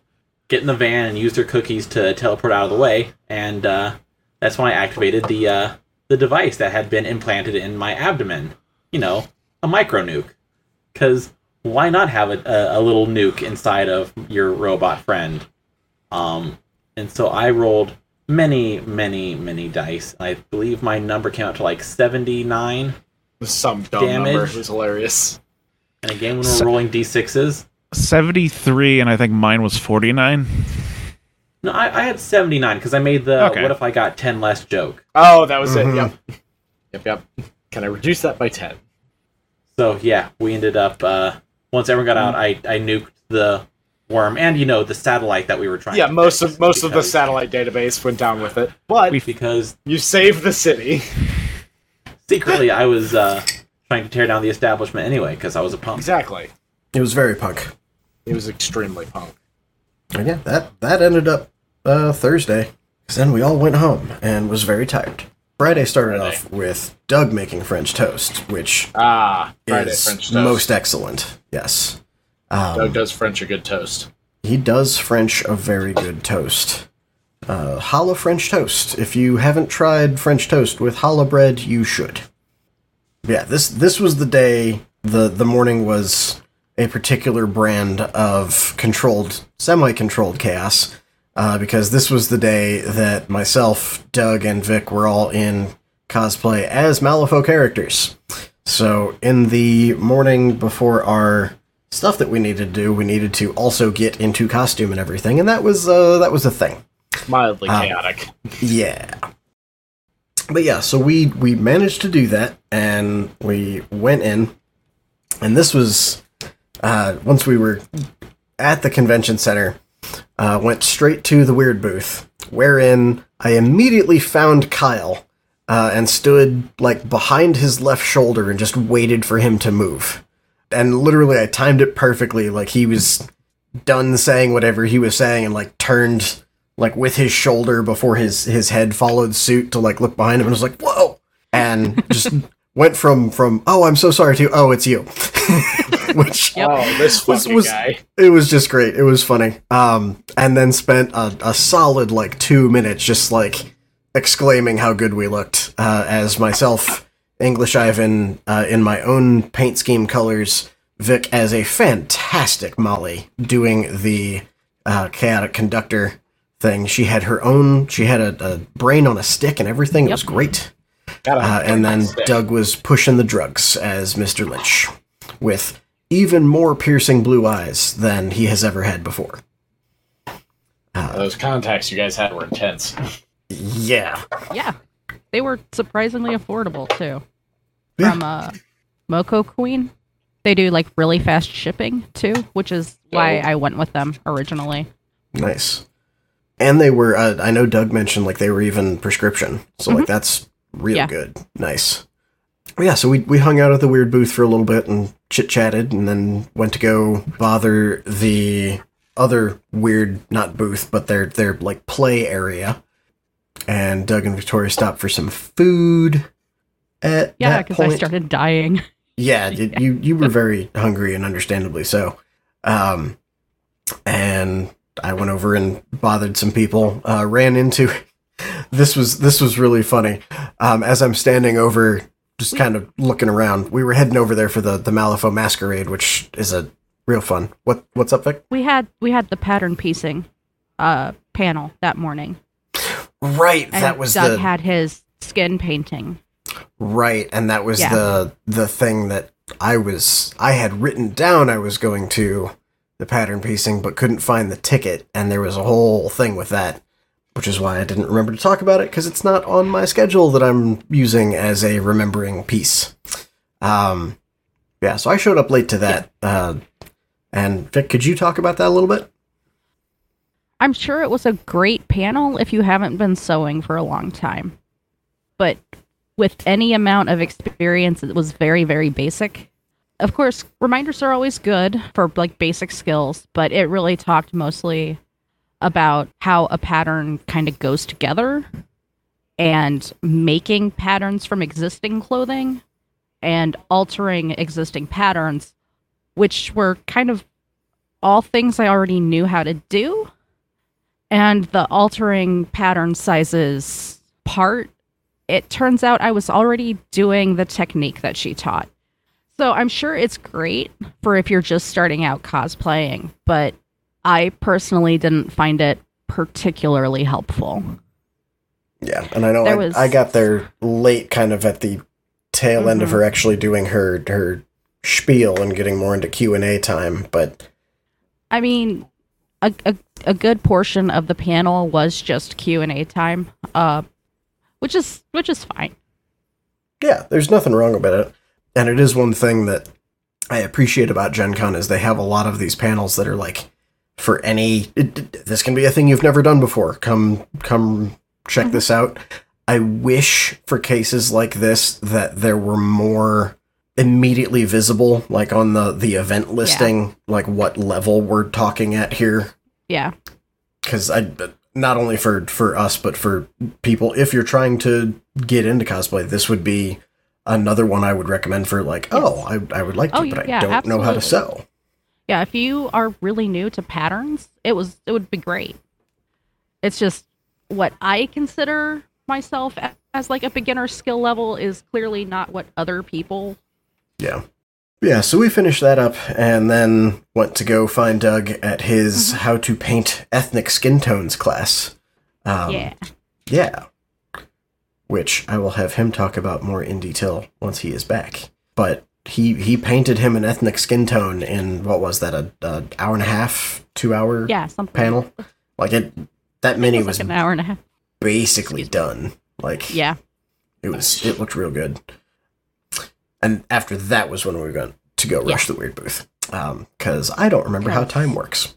get in the van and use their cookies to teleport out of the way, and uh, that's when I activated the uh, the device that had been implanted in my abdomen. You know, a micro nuke. Because why not have a, a, a little nuke inside of your robot friend? Um, and so I rolled many, many, many dice. I believe my number came out to like seventy nine. Some dumb number. Damage. It was hilarious. And again, when we're rolling d6s, 73, and I think mine was 49. No, I, I had seventy nine because I made the Okay. "what if I got ten less" joke. Oh, that was Mhm. it. Yep. Yep. Yep. Can I reduce that by ten? So yeah, we ended up uh, once everyone got out, I I nuked the worm and you know the satellite that we were trying. Yeah, to most of most of the satellite database went down with it, but We- because you saved the city. secretly I was uh, trying to tear down the establishment anyway because I was a punk. Exactly. It was very punk. It was extremely punk. And yeah, that that ended up uh, Thursday. then we all went home and was very tired. Friday started Friday. off with Doug making French toast, which Ah, Friday is French toast. most excellent. Yes, um, Doug does French a good toast. he does French a very good toast. Uh, challah French toast. If you haven't tried French toast with challah bread, you should. Yeah, this this was the day. the The morning was a particular brand of controlled, semi-controlled chaos, uh, because this was the day that myself, Doug, and Vic were all in cosplay as Malifaux characters. So in the morning before our stuff that we needed to do, we needed to also get into costume and everything, and that was uh, that was a thing. Mildly Ah. chaotic. Yeah. But yeah, so we we managed to do that, and we went in, and this was uh, once we were at the convention center, uh, went straight to the Wyrd booth, wherein I immediately found Kyle uh, and stood like behind his left shoulder and just waited for him to move. And literally, I timed it perfectly. Like he was done saying whatever he was saying and like turned like with his shoulder before his his head followed suit to like look behind him and was like whoa and just went from from oh i'm so sorry to oh it's you which Yep. Oh, this Was- was- guy. it was just great it was funny um and then spent a, a solid like two minutes just like exclaiming how good we looked uh, as myself english ivan uh, in my own paint scheme colors vic as a fantastic molly doing the uh, chaotic conductor thing she had her own she had a, a brain on a stick and everything it was great Gotta uh, and then. Doug was pushing the drugs as Mr. Lynch, with even more piercing blue eyes than he has ever had before. Those contacts you guys had were intense. Yeah, Yeah, they were surprisingly affordable too. Yeah. From uh, Moco Queen, they do like really fast shipping too, which is why Oh. I went with them originally. nice. And they were, uh, I know Doug mentioned like they were even prescription, so like that's real Yeah. good. Nice. Yeah, so we, we hung out at the Wyrd booth for a little bit and chit chatted, and then went to go bother the other Wyrd, not booth, but their their like play area. And Doug and Victoria stopped for some food. At Yeah, because I started dying. yeah, y- you you were very hungry and understandably so. Um, and I went over and bothered some people. Uh, ran into this was this was really funny. Um, as I'm standing over, just kind of looking around, we were heading over there for the the Malifaux Masquerade, which is a real fun. What what's up, Vic? We had we had the pattern piecing uh panel that morning. Right, And that was Doug the had his skin painting. Right, and that was Yeah. the the thing that I was I had written down I was going to the pattern piecing but couldn't find the ticket and there was a whole thing with that, which is why I didn't remember to talk about it cuz it's not on my schedule that I'm using as a remembering piece. Um yeah, so I showed up late to that. Uh and Vic, could you talk about that a little bit? I'm sure it was a great panel if you haven't been sewing for a long time. But with any amount of experience, it was very, very basic. Of course, reminders are always good for like basic skills, but it really talked mostly about how a pattern kind of goes together and making patterns from existing clothing and altering existing patterns, which were kind of all things I already knew how to do and the altering pattern sizes part, it turns out I was already doing the technique that she taught. So I'm sure it's great for if you're just starting out cosplaying, but I personally didn't find it particularly helpful. Yeah, and I know I, was- I got there late, kind of at the tail end of Mhm. her actually doing her her spiel and getting more into Q and A time. But I mean, a, a, a good portion of the panel was just Q&A time, uh, which is which is fine. yeah, there's nothing wrong about it, and it is one thing that I appreciate about Gen Con is they have a lot of these panels that are like for any it, this can be a thing you've never done before. Come come check this mm-hmm. out. I wish for cases like this that there were more immediately visible like on the the event listing like what level we're talking at here Yeah. because I not only for for us but for people if you're trying to get into cosplay, this would be another one I would recommend for like oh I I would like to Oh, but I yeah, don't know how to absolutely. Yeah, if you are really new to patterns, it was it would be great. It's just what I consider myself a- as like a beginner skill level is clearly not what other people. Yeah. Yeah, so we finished that up and then went to go find Doug at his Mm-hmm. how to paint ethnic skin tones class. Um, yeah. Yeah. Which I will have him talk about more in detail once he is back. But he he painted him an ethnic skin tone in what was that a, a hour and a half, two hour Yeah, something panel? Like it that mini It was was like an hour and a half. basically done. Like Yeah. it was it looked real good. And after that was when we were going to go rush the Wyrd booth. because I don't remember how time works.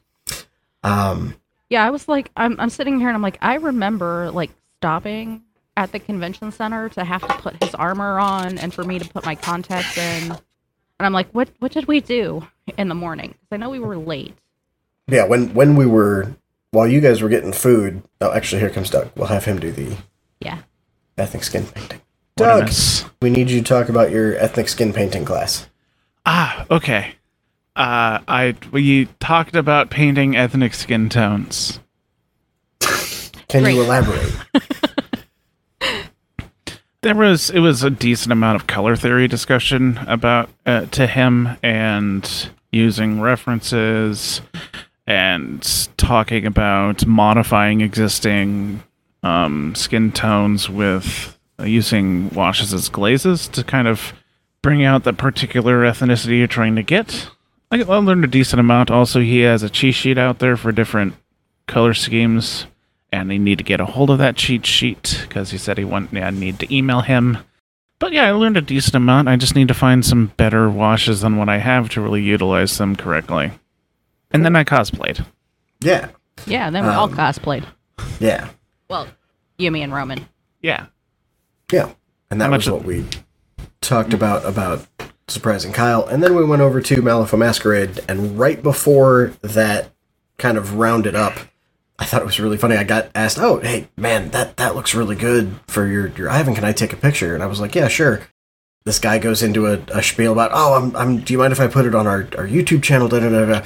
Um, Yeah, I was like, I'm, I'm sitting here and I'm like, I remember like stopping at the convention center to have to put his armor on and for me to put my contacts in. And I'm like, what what did we do in the morning? Because I know we were late. yeah, when when we were while you guys were getting food. Oh, actually, here comes Doug. We'll have him do the Yeah. ethnic skin painting. Doug, we need you to talk about your ethnic skin painting class. Ah, okay. Uh, I we talked about painting ethnic skin tones. Can Great. you elaborate? There was it was a decent amount of color theory discussion about uh, to him and using references and talking about modifying existing um, skin tones with uh, using washes as glazes to kind of bring out the particular ethnicity you're trying to get. I, I learned a decent amount. Also, he has a cheat sheet out there for different color schemes, and I need to get a hold of that cheat sheet because he said he want I need to email him. But yeah, I learned a decent amount. I just need to find some better washes than what I have to really utilize them correctly. And then I cosplayed. Yeah, Yeah, then we all Um, cosplayed. yeah, Well, you, me, and Roman. Yeah. yeah. And that was much- what we talked about about surprising Kyle. And then we went over to Malifaux Masquerade, and right before that kind of rounded up, I thought it was really funny. I got asked, "Oh, hey, man, that that looks really good for your your Ivan. Can I take a picture?" And I was like, "Yeah, sure." This guy goes into a, a spiel about, "Oh, I'm, I'm. Do you mind if I put it on our, our YouTube channel?" Da, da, da, da.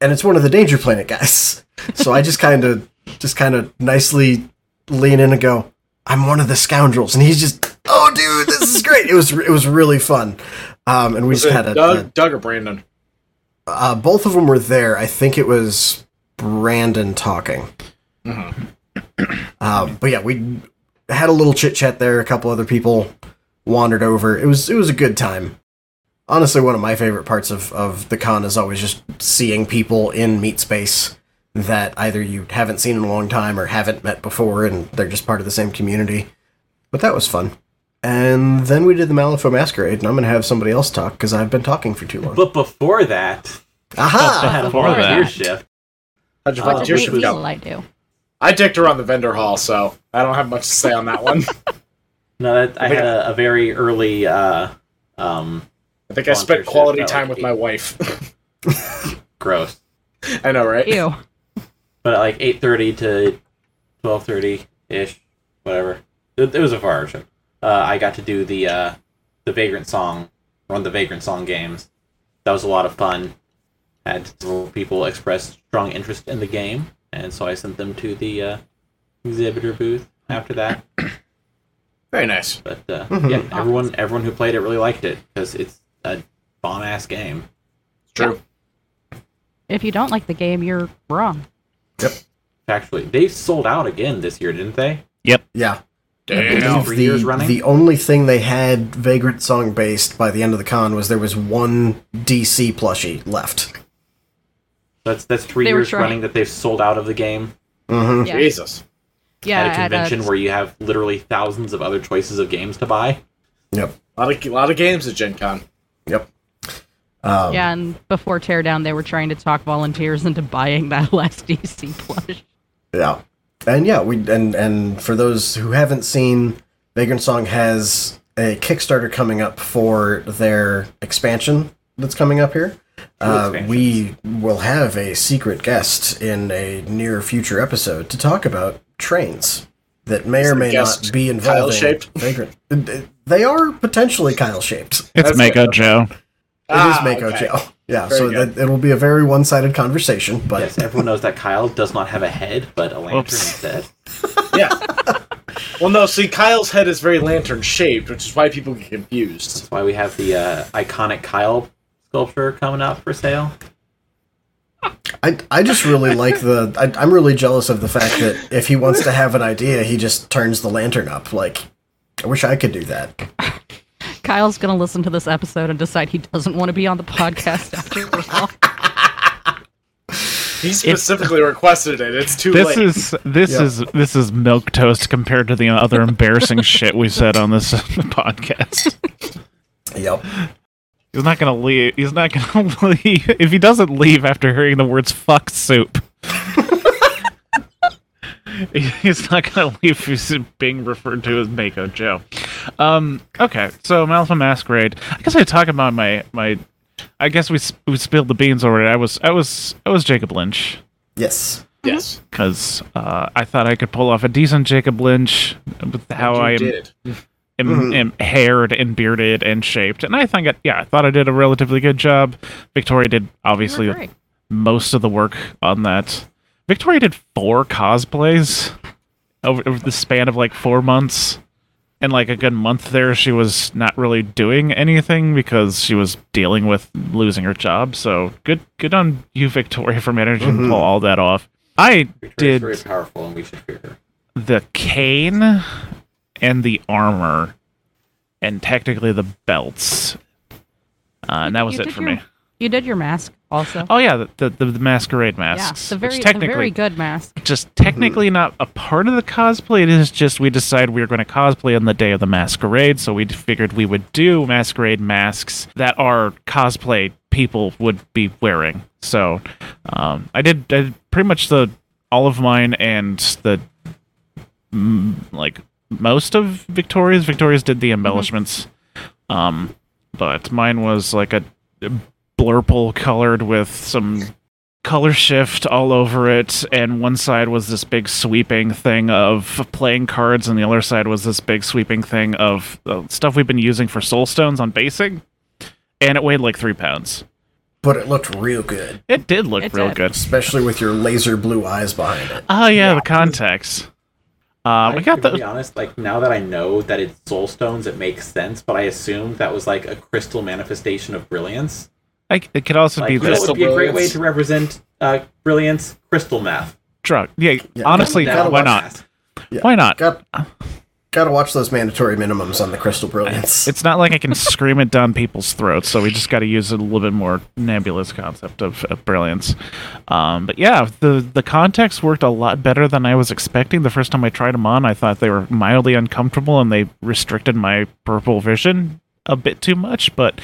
And it's one of the Danger Planet guys. So I just kind of just kind of nicely lean in and go, "I'm one of the scoundrels," and he's just, "Oh, dude, this is great." It was it was really fun. Um, and we Was just had a, Doug, a Doug or Brandon? uh, both of them were there. I think it was Brandon talking. Um, but yeah, we had a little chit chat there. A couple other people wandered over. It was it was a good time. Honestly, one of my favorite parts of, of the con is always just seeing people in meat space that either you haven't seen in a long time or haven't met before, and they're just part of the same community. But that was fun. And then we did the Malifaux Masquerade, and I'm going to have somebody else talk because I've been talking for too long. But before that, Aha! had Before volunteer that. shift. How'd your Uh, volunteer What What shift should will go? I do? I dicked around the vendor hall, so I don't have much to say on that one. No, that, I think had a, a very early. Uh, um, I think I spent quality time that with was my wife. gross, I know, right? Ew. but at like eight thirty to twelve thirty ish, whatever. It, it was a four-hour shift. Uh, I got to do the uh, the Vagrantsong, run the Vagrantsong games. That was a lot of fun. Had several people express strong interest in the game, and so I sent them to the uh, exhibitor booth after that. Very nice. But uh, Mhm. yeah, everyone everyone who played it really liked it because it's a bomb ass game. It's true. If you don't like the game, you're wrong. Yep. Actually, they sold out again this year, didn't they? Yep. Yeah. Damn. Three the, years running? the only thing they had Vagrantsong based by the end of the con was there was one DC plushie left. That's that's three They years running that they've sold out of the game hmm Yeah. Jesus. Yeah, at a convention uh, where you have literally thousands of other choices of games to buy. Yep. A lot of, a lot of games at Gen Con. Yep. Um, yeah, and before Teardown, they were trying to talk volunteers into buying that last DC plush. Yeah. And yeah, we and and for those who haven't seen, Vagrantsong has a Kickstarter coming up for their expansion that's coming up here. Uh, expansions. we will have a secret guest in a near future episode to talk about trains that may or may not be involving Kyle-shaped? Vagrant. They are potentially Kyle shaped. It's That's Mako. Joe. It is Ah, Mako okay. Joe. Yeah, Very so that, it'll be a very one-sided conversation, but Yes, everyone knows that Kyle does not have a head, but a lantern Whoops. instead. Yeah. well, no, see, Kyle's head is very lantern shaped, which is why people get confused. That's why we have the uh, iconic Kyle sculpture coming out for sale. I, I just really like the. I, I'm really jealous of the fact that if he wants to have an idea, he just turns the lantern up. Like, I wish I could do that. Kyle's gonna listen to this episode and decide he doesn't want to be on the podcast after all. He specifically requested it. It's too This late. is this Yeah. is this is milk toast compared to the other embarrassing shit we said on this podcast. Yep. He's not gonna leave. He's not gonna leave if he doesn't leave after hearing the words "fuck soup." he's not gonna leave. if He's being referred to as Mako Joe. Um. Okay. So Malifaux Masquerade. I guess I talk about my my. I guess we we spilled the beans already. I was I was I was Jacob Lynch Yes. Yes. because uh, I thought I could pull off a decent Jacob Lynch with how I am did. Am, Mhm. am haired and bearded and shaped, and I think, it, yeah, I thought I did a relatively good job. Victoria did obviously You were great. most of the work on that. Victoria did four cosplays over, over the span of like four months, and like a good month there, she was not really doing anything because she was dealing with losing her job. So good, good on you, Victoria, for managing to Mhm. pull all that off. I Victoria's did very powerful, and we should fear her. the cane and the armor and technically the belts. Uh, and that was You it for your- me. You did your mask also. Oh yeah, the the, the masquerade yeah, masks. the very, which the technically very good mask. just technically not a part of the cosplay. It is just we decided we were going to cosplay on the day of the masquerade, so we figured we would do masquerade masks that our cosplay people would be wearing. So um, I did I did pretty much the all of mine and the mm, like most of Victoria's. Victoria's did the embellishments, um, but mine was like a blurple colored with some color shift all over it and one side was this big sweeping thing of playing cards and the other side was this big sweeping thing of uh, stuff we've been using for soul stones on basing and it weighed like three pounds But it looked real good, it did look It real did. good especially with your laser blue eyes behind it. oh yeah, Yeah. the context uh, I we got to be honest, like now that I know that it's soul stones, it makes sense. But I assumed that was like a crystal manifestation of brilliance. I, it could also Like, be you this what would be a great way to represent uh, brilliance? Crystal math. drug yeah, Yeah, honestly That why not last. why not Got gotta watch those mandatory minimums on the crystal brilliance. It's not like I can scream it down people's throats, so we just got to use a little bit more nebulous concept of, of brilliance. Um, but yeah, the the context worked a lot better than I was expecting. The first time I tried them on, I thought they were mildly uncomfortable and they restricted my purple vision a bit too much. But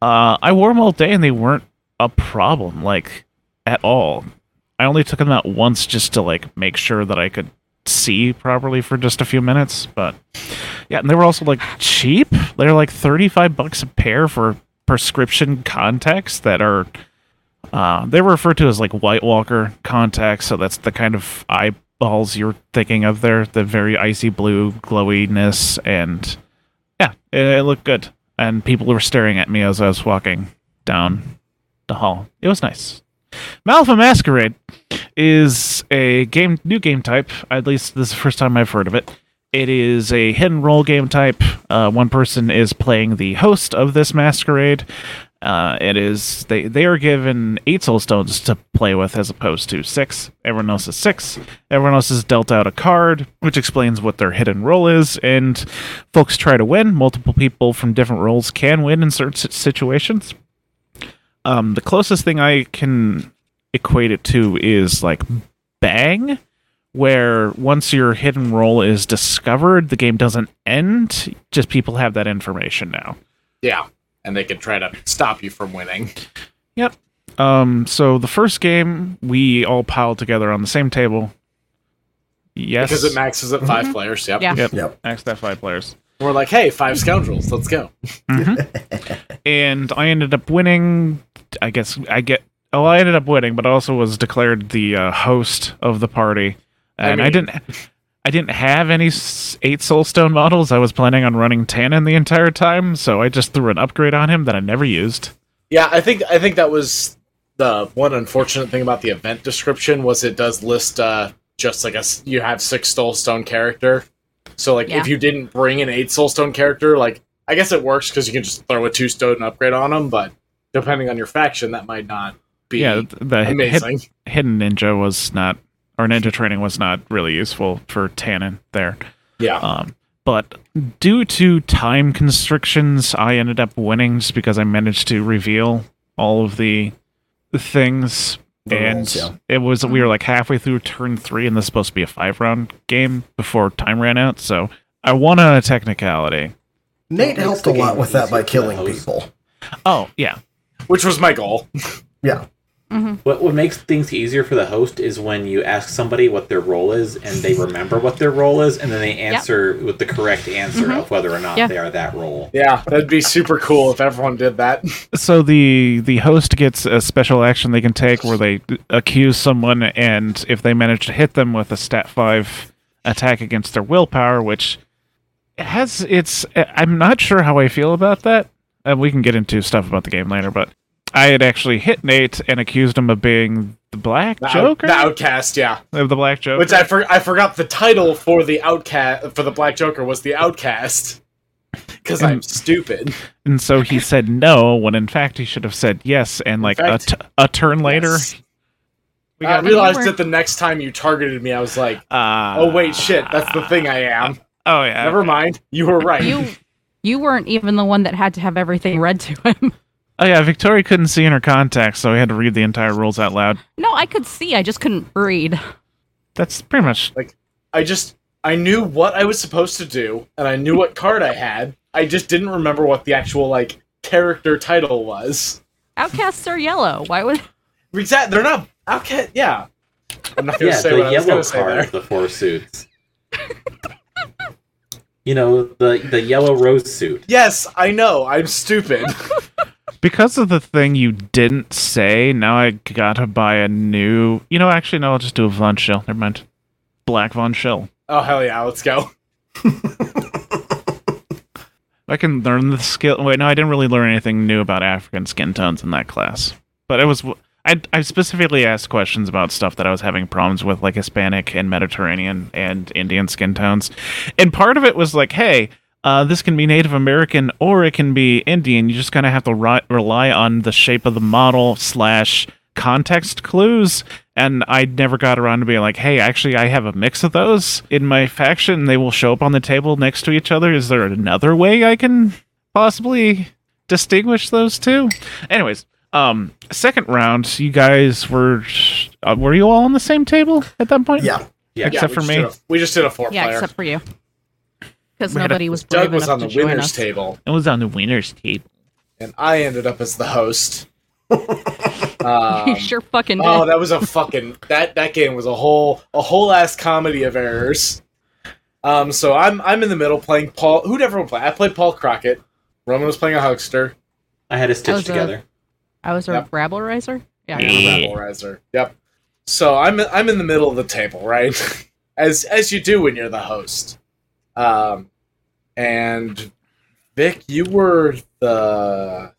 uh, I wore them all day and they weren't a problem, like at all. I only took them out once just to like make sure that I could see properly for just a few minutes, but yeah, and they were also like cheap. They're like 35 bucks a pair for prescription contacts that are uh they were referred to as like White Walker contacts, so that's the kind of eyeballs you're thinking of there, the very icy blue glowiness and yeah, it, it looked good. And people were staring at me as I was walking down the hall. It was nice. Malifaux Masquerade is a game new game type. At least this is the first time I've heard of it. It is a hidden role game type. Uh, one person is playing the host of this masquerade. Uh, it is they they are given eight soul stones to play with as opposed to six. Everyone else is six. Everyone else is dealt out a card, which explains what their hidden role is, and folks try to win. Multiple people from different roles can win in certain situations. Um, the closest thing I can equate it to is like Bang, where once your hidden role is discovered, the game doesn't end. Just people have that information now. Yeah. And they can try to stop you from winning. Yep. Um. So the first game we all piled together on the same table. Yes. Because it maxes at 5 players. Yep. Yeah. Yep. Yep. Max that five players. We're like, hey, five scoundrels. Let's go. and I ended up winning. I guess I get. Oh, I ended up winning, but I also was declared the uh, host of the party, and I, mean- didn't. I didn't have any s- eight Soulstone models. I was planning on running Tannen the entire time, so I just threw an upgrade on him that I never used. Yeah, I think I think that was the one unfortunate thing about the event description was it does list uh just like a s- you have six soulstone character. So like Yeah. if you didn't bring an eight soulstone character, like I guess it works because you can just throw a two stone upgrade on them, but depending on your faction, that might not be yeah, th- the hid- amazing. hidden ninja was not, or ninja training was not really useful for Tannen there. yeah, Um, but due to time constrictions, I ended up winning just because I managed to reveal all of the things. The and roles, yeah. it was we were like halfway through turn three, and this is supposed to be a five round game before time ran out. So I won on a technicality. Nate helped a lot with that by easier for the killing host. people. Oh yeah, which was my goal. Yeah. What what makes things easier for the host is when you ask somebody what their role is and they remember what their role is and then they answer with the correct answer Mhm. of whether or not Yeah. they are that role. Yeah, that'd be super cool if everyone did that. so the the host gets a special action they can take where they accuse someone, and if they manage to hit them with a stat five attack against their willpower, which has it's I'm not sure how I feel about that. And we can get into stuff about the game later, but I had actually hit Nate and accused him of being the Black The, out- Joker. the outcast, yeah. of the Black Joker. Which I for- I forgot the title for the outcast for the Black Joker was the outcast. Because I'm stupid. and so he said no, when in fact he should have said yes. And like a fact- t- a turn later, Yes. we I got realized were- that the next time you targeted me, I was like, Uh, "Oh wait, shit, that's the thing I am." Oh yeah. Never mind, you were right. You you weren't even the one that had to have everything read to him. Oh yeah, Victoria couldn't see in her contacts, so we had to read the entire rules out loud. No, I could see. I just couldn't read. That's pretty much like I just I knew what I was supposed to do, and I knew what card I had. I just didn't remember what the actual like character title was. Outcasts are yellow. Why would? Exact. They're not outcast. Yeah. I'm not gonna Yeah, say the what I was yellow gonna say card there. of the four suits. you know, the the yellow rose suit. Yes, I know. I'm stupid. because of the thing you didn't say. Now I gotta buy a new. You know, actually, no, I'll just do a Von Schill. Never mind. Black Von Schill. oh hell yeah, let's go. I can learn the skill. Wait, no, I didn't really learn anything new about African skin tones in that class. But it was. I, I specifically asked questions about stuff that I was having problems with, like Hispanic and Mediterranean and Indian skin tones. And part of it was like, hey, uh, this can be Native American or it can be Indian. You just kind of have to ri- rely on the shape of the model slash context clues. And I never got around to being like, hey, actually, I have a mix of those in my faction. They will show up on the table next to each other. Is there another way I can possibly distinguish those two? Anyways, um, second round, you guys were uh, were you all on the same table at that point? Yeah. Yeah, Except we for me. a- we just did a four Yeah, player. except for you, because We had a- nobody was Doug was on the to winners us. table, It was on the winners table. and I ended up as the host. um, you sure fucking did. Oh, that was a fucking that that game was a whole a whole ass comedy of errors. Um, so I'm I'm in the middle playing Paul. Who'd everyone play? I played Paul Crockett. Roman was playing a huckster. I had to stitch together. I was a Yep. rabble riser. Yeah. and a rabble riser. Yep. So I'm I'm in the middle of the table, right? as as you do when you're the host. Um, and Vic, you were the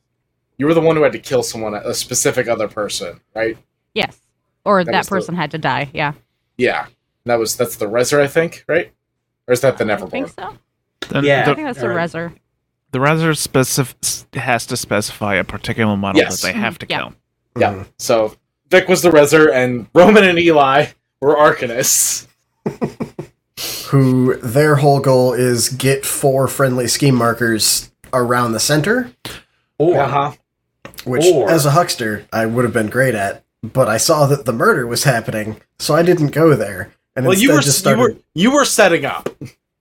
you were the one who had to kill someone, a specific other person, right? Yes. Or That that, was the- person had to die. Yeah. Yeah, that was that's the Reser, I think, right? Or is that the Nevermore? I think so. Then Yeah. I think that's the Alright. reser. the Reser specif- has to specify a particular model Yes. that they have to Yeah. kill. Yeah. Mhm. So Vic was the Reser, and Roman and Eli were Arcanists. Who their whole goal is get four friendly scheme markers around the center, Or Uh huh. which Or- as a huckster I would have been great at. But I saw that the murder was happening, so I didn't go there. And Well, you were just you were you were setting up.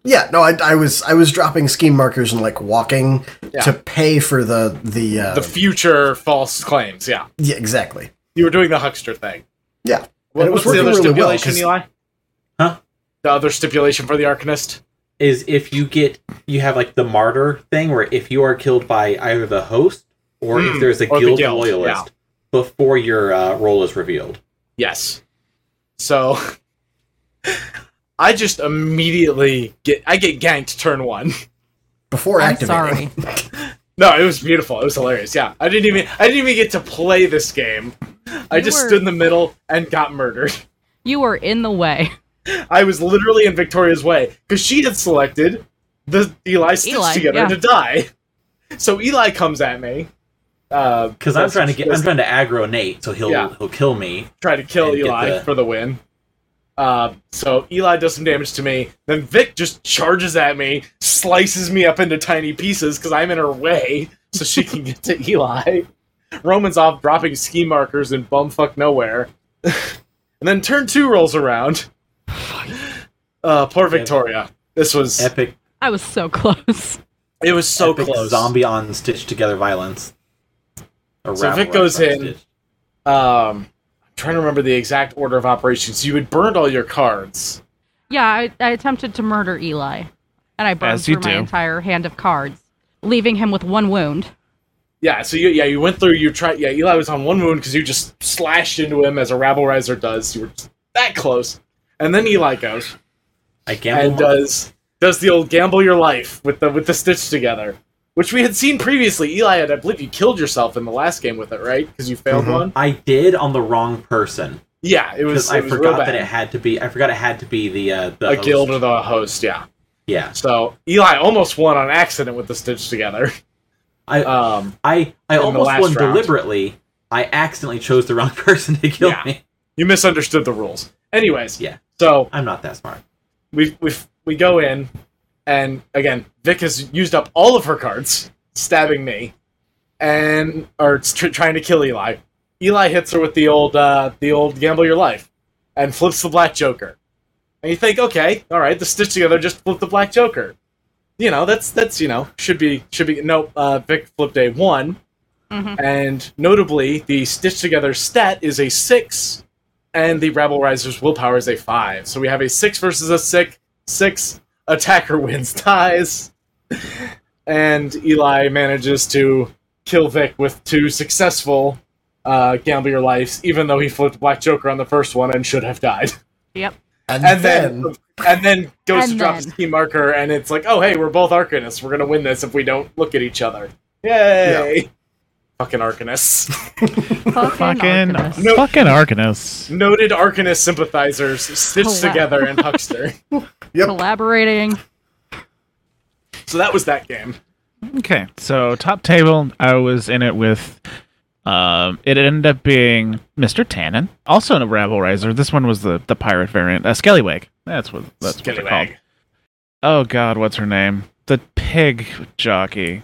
Yeah, no, I, I was I was dropping scheme markers and like walking Yeah. to pay for the the uh, the future false claims. Yeah, yeah exactly. you were doing the huckster thing. Yeah. What, was what's the other working really well, Eli? Huh? The other stipulation for the Arcanist? is if you get you have like the martyr thing where if you are killed by either the host or Hmm, if there's a or the guild, guild, loyalist before your uh, role is revealed. Yes. So I just immediately get I get ganked turn one. Before I'm activating. sorry. No, it was beautiful. It was hilarious. Yeah, I didn't even I didn't even get to play this game. I just were- stood in the middle and got murdered. You were in the way. I was literally in Victoria's way because she had selected the Eli stitched Eli, together yeah. to die. So Eli comes at me uh, Because I'm trying to get, I'm trying to aggro Nate, so he'll Yeah. he'll kill me. try to kill Eli the- for the win. Uh, so Eli does some damage to me. Then Vic just charges at me, slices me up into tiny pieces because I'm in her way, so she can get to Eli. Roman's off dropping ski markers in bumfuck nowhere. and then turn two rolls around. Uh, poor Victoria. This was Epic, I was so close. it was so epic close. zombie on stitched together violence. Or So Rabble Vic goes in. Um, I'm trying to remember the exact order of operations. You had burned all your cards. Yeah, I, I attempted to murder Eli, and I burned As you through my entire hand of cards, leaving him with one wound. Yeah, so you yeah you went through. You tried. Yeah, Eli was on one wound because you just slashed into him as a rabble riser does. You were that close, and then Eli goes I gamble. and does does the old gamble your life with the with the stitch together, which we had seen previously. Eli had, I believe, you killed yourself in the last game with it, right? Because you failed Mhm. one. I did on the wrong person Yeah, it was. because I it was real forgot bad. that it had to be. I forgot it had to be the uh, the a host. guild or the host. Yeah. Yeah, So Eli almost won on accident with the stitch together. I Um, I I almost won round. deliberately. I accidentally chose the wrong person to kill Yeah. me. you misunderstood the rules. Anyways, Yeah. So I'm not that smart. We we we go in, and again, Vic has used up all of her cards, stabbing me, and or tr- trying to kill Eli. Eli hits her with the old uh, the old gamble your life, and flips the black joker. And you think, okay, all right, the stitch together just flipped the black joker. You know, that's that's you know should be should be no. Uh, Vic flipped a one, Mhm. and notably, the stitch together stat is a six, and the rabble riser's willpower is a five. So we have a six versus a six. Six attacker wins ties, and Eli manages to kill Vic with two successful uh, gamble your lives, even though he flipped Black Joker on the first one and should have died. Yep. And, And then, then, and then goes to And drop his key marker, and it's like, oh hey, we're both Arcanists. We're gonna win this if we don't look at each other. Yay! Fucking Arcanists. Fucking Fucking, Arcanist. No. fucking Arcanus. Noted Arcanist sympathizers stitched Collab- together in Huckster. yep, collaborating. So that was that game. Okay, so top table, I was in it with. Um, it ended up being Mr. Tannen, also in a rabble riser. This one was the the pirate variant, uh, Skellywag. That's what that's what they're called. Skellywag. Oh God, what's her name? The pig jockey,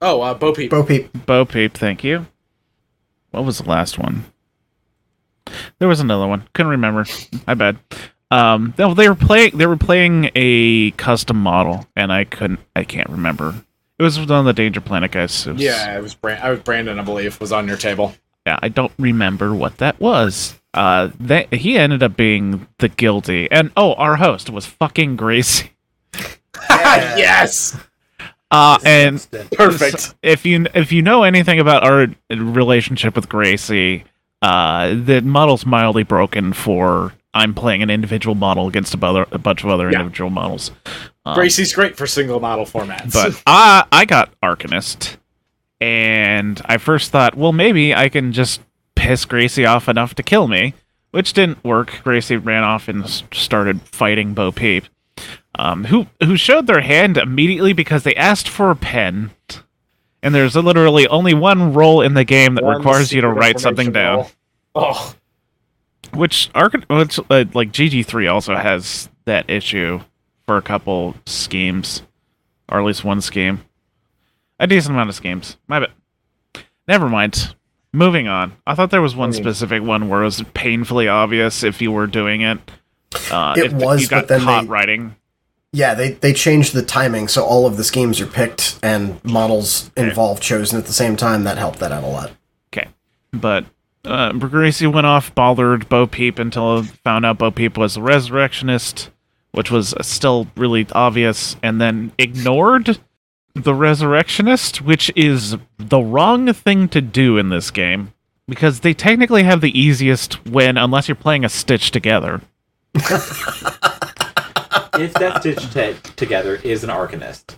Oh, uh, Bo Peep. Bo Peep. Bo Peep. Thank you. What was the last one? There was another one. Couldn't remember. I bet. Um, they, they were playing. They were playing a custom model, and I couldn't. I can't remember. It was on the Danger Planet guys. It was- Yeah, it was Brand- I was Brandon, I believe, was on your table. yeah, I don't remember what that was. Uh, that he ended up being the guilty, and oh, our host was fucking Gracie. yes, Uh, and perfect. if you if you know anything about our relationship with Gracie, uh, the model's mildly broken for I'm playing an individual model against a, other, a bunch of other Yeah. individual models. Um, Gracie's great for single model formats. but I I got Arcanist, and I first thought, well, maybe I can just piss Gracie off enough to kill me, which didn't work. Gracie ran off and started fighting Bo Peep, um, who who showed their hand immediately because they asked for a pen. And there's literally only one role in the game that One requires you to write something down. roll. Oh, Which Arc, which uh, like GG3 also has that issue for a couple schemes, or at least one scheme, a decent amount of schemes. My bad. Never mind. Moving on. I thought there was one I mean- specific one where it was painfully obvious if you were doing it. Uh, It if was, you got but then caught they- writing. Yeah, they, they changed the timing, so all of the schemes are picked and models involved chosen at the same time. That helped that out a lot. Okay, but uh, Gracie went off, bothered Bo Peep until found out Bo Peep was a resurrectionist, which was still really obvious, and then ignored the resurrectionist, which is the wrong thing to do in this game because they technically have the easiest win unless you're playing a Stitch together. if that stitched te- together is an arcanist.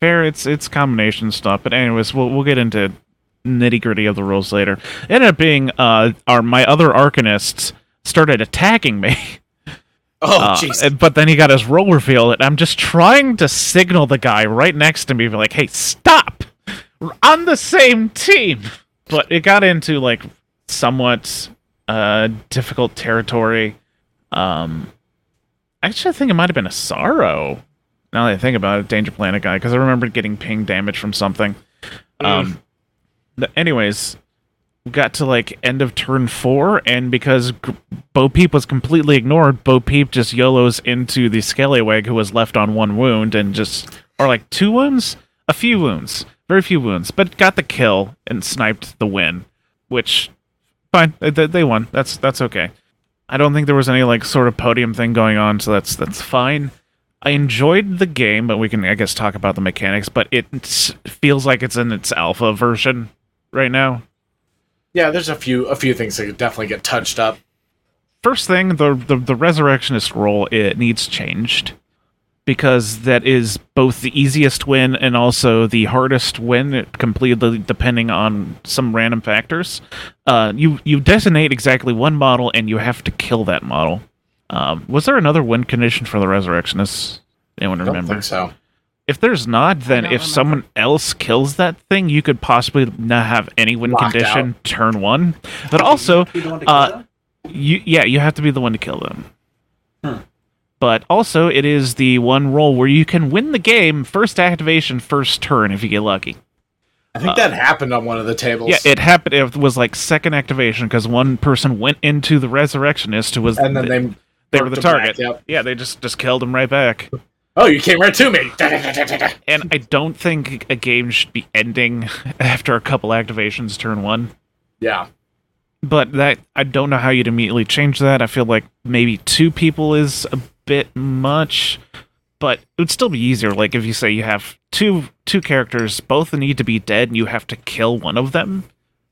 Fair, it's it's combination stuff. But anyways, we'll we'll get into nitty gritty of the rules later. It ended up being uh our my other arcanists started attacking me. oh, Uh, jeez. but then he got his role reveal, and I'm just trying to signal the guy right next to me, be like, "Hey, stop! We're on the same team." But it got into like somewhat uh, difficult territory. Um, actually, I think it might have been a sorrow. Now that I think about it, Danger Planet guy, because I remember getting ping damage from something. Um, anyways, we got to like end of turn four, and because G- Bo Peep was completely ignored, Bo Peep just YOLOs into the Skellywag who was left on one wound and just, or like two wounds? A few wounds. very few wounds, but got the kill and sniped the win, which fine. They, they they won. That's that's okay. I don't think there was any like sort of podium thing going on, so that's that's fine. I enjoyed the game, but we can I guess talk about the mechanics. But it feels like it's in its alpha version right now. Yeah, there's a few a few things that could definitely get touched up. First thing, the, the the resurrectionist role it needs changed because that is both the easiest win and also the hardest win, completely depending on some random factors. Uh, you you designate exactly one model and you have to kill that model. Um, was there another win condition for the resurrectionists? Anyone I don't remember? think so. If there's not, then if remember. someone else kills that thing, you could possibly not have any win Locked condition turn one. But also, You don't want to uh, you yeah, you have to be the one to kill them. Hmm. But also, it is the one role where you can win the game first activation, first turn if you get lucky. I think that uh, happened on one of the tables. Yeah, it happened. It was like second activation because one person went into the resurrectionist who was and then they, they they were the them back, target. yep. Yeah, they just just killed him right back. Oh, you came right to me. And I don't think a game should be ending after a couple activations turn one. yeah. But that I don't know how you'd immediately change that. I feel like maybe two people is a bit much, but it would still be easier. Like if you say you have two two characters, both need to be dead, and you have to kill one of them,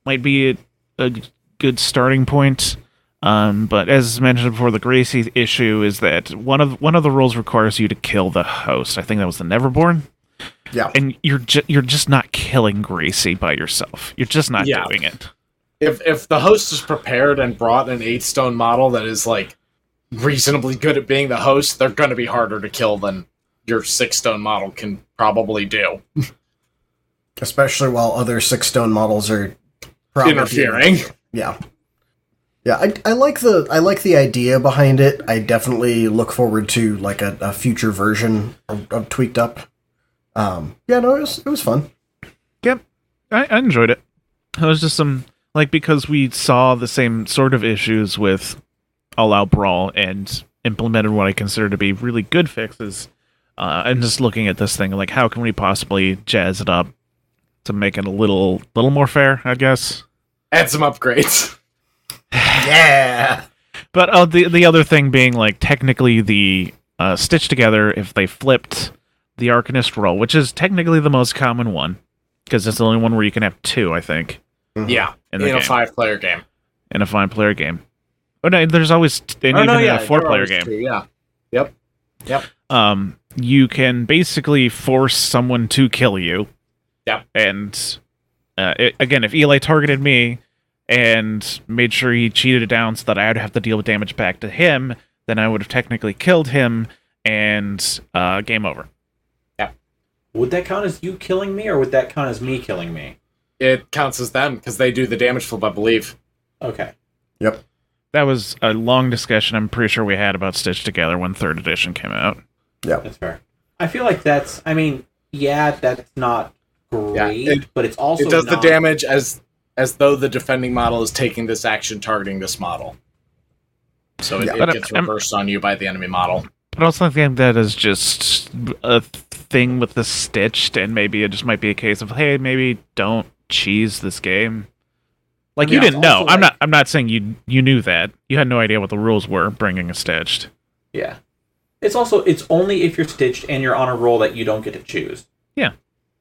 might be a, a good starting point. Um, but as mentioned before, the Gracie issue is that one of one of the rules requires you to kill the host. I think that was the Neverborn, Yeah. and you're ju- you're just not killing Gracie by yourself. You're just not Yeah. doing it. If if the host is prepared and brought an eight stone model that is like reasonably good at being the host, they're gonna be harder to kill than your six stone model can probably do. Especially while other six stone models are probably Interfering. Yeah. Yeah, I, I like the I like the idea behind it. I definitely look forward to like a, a future version of, of tweaked up. Um, yeah, no, it was it was fun. Yep, I, I enjoyed it. It was just some like because we saw the same sort of issues with All Out Brawl and implemented what I consider to be really good fixes. Uh, and just looking at this thing, like how can we possibly jazz it up to make it a little little more fair? I guess. Add some upgrades. Yeah. But uh, the the other thing being like technically the uh, stitch together if they flipped the Arcanist role, which is technically the most common one because it's the only one where you can have two, I think. Yeah. In In, a five player game. in a five player game. Oh no, there's always and Oh, even no, in yeah, a four player game. always two, Yeah. Yep. Um, you can basically force someone to kill you. Yep. And uh, it, again, if Eli targeted me and made sure he cheated it down so that I would have to deal with damage back to him, then I would have technically killed him and uh, game over. Yeah. Would that count as you killing me, or would that count as me killing me? It counts as them because they do the damage flip, I believe. Okay. Yep. That was a long discussion I'm pretty sure we had about Stitch Together when third edition came out. Yeah, that's fair. I feel like that's. I mean, yeah, that's not great, it- but it's also it does not, the damage as as though the defending model is taking this action targeting this model. So it, Yeah. it gets I'm- reversed on you by the enemy model. But also, I also think that is just a thing with the stitched, and maybe it just might be a case of hey, maybe don't cheese this game. Like you didn't know. also I'm not. I'm not saying you you knew that. You had no idea what the rules were bringing a stitched. Yeah. It's also it's only if you're stitched and you're on a roll that you don't get to choose. Yeah.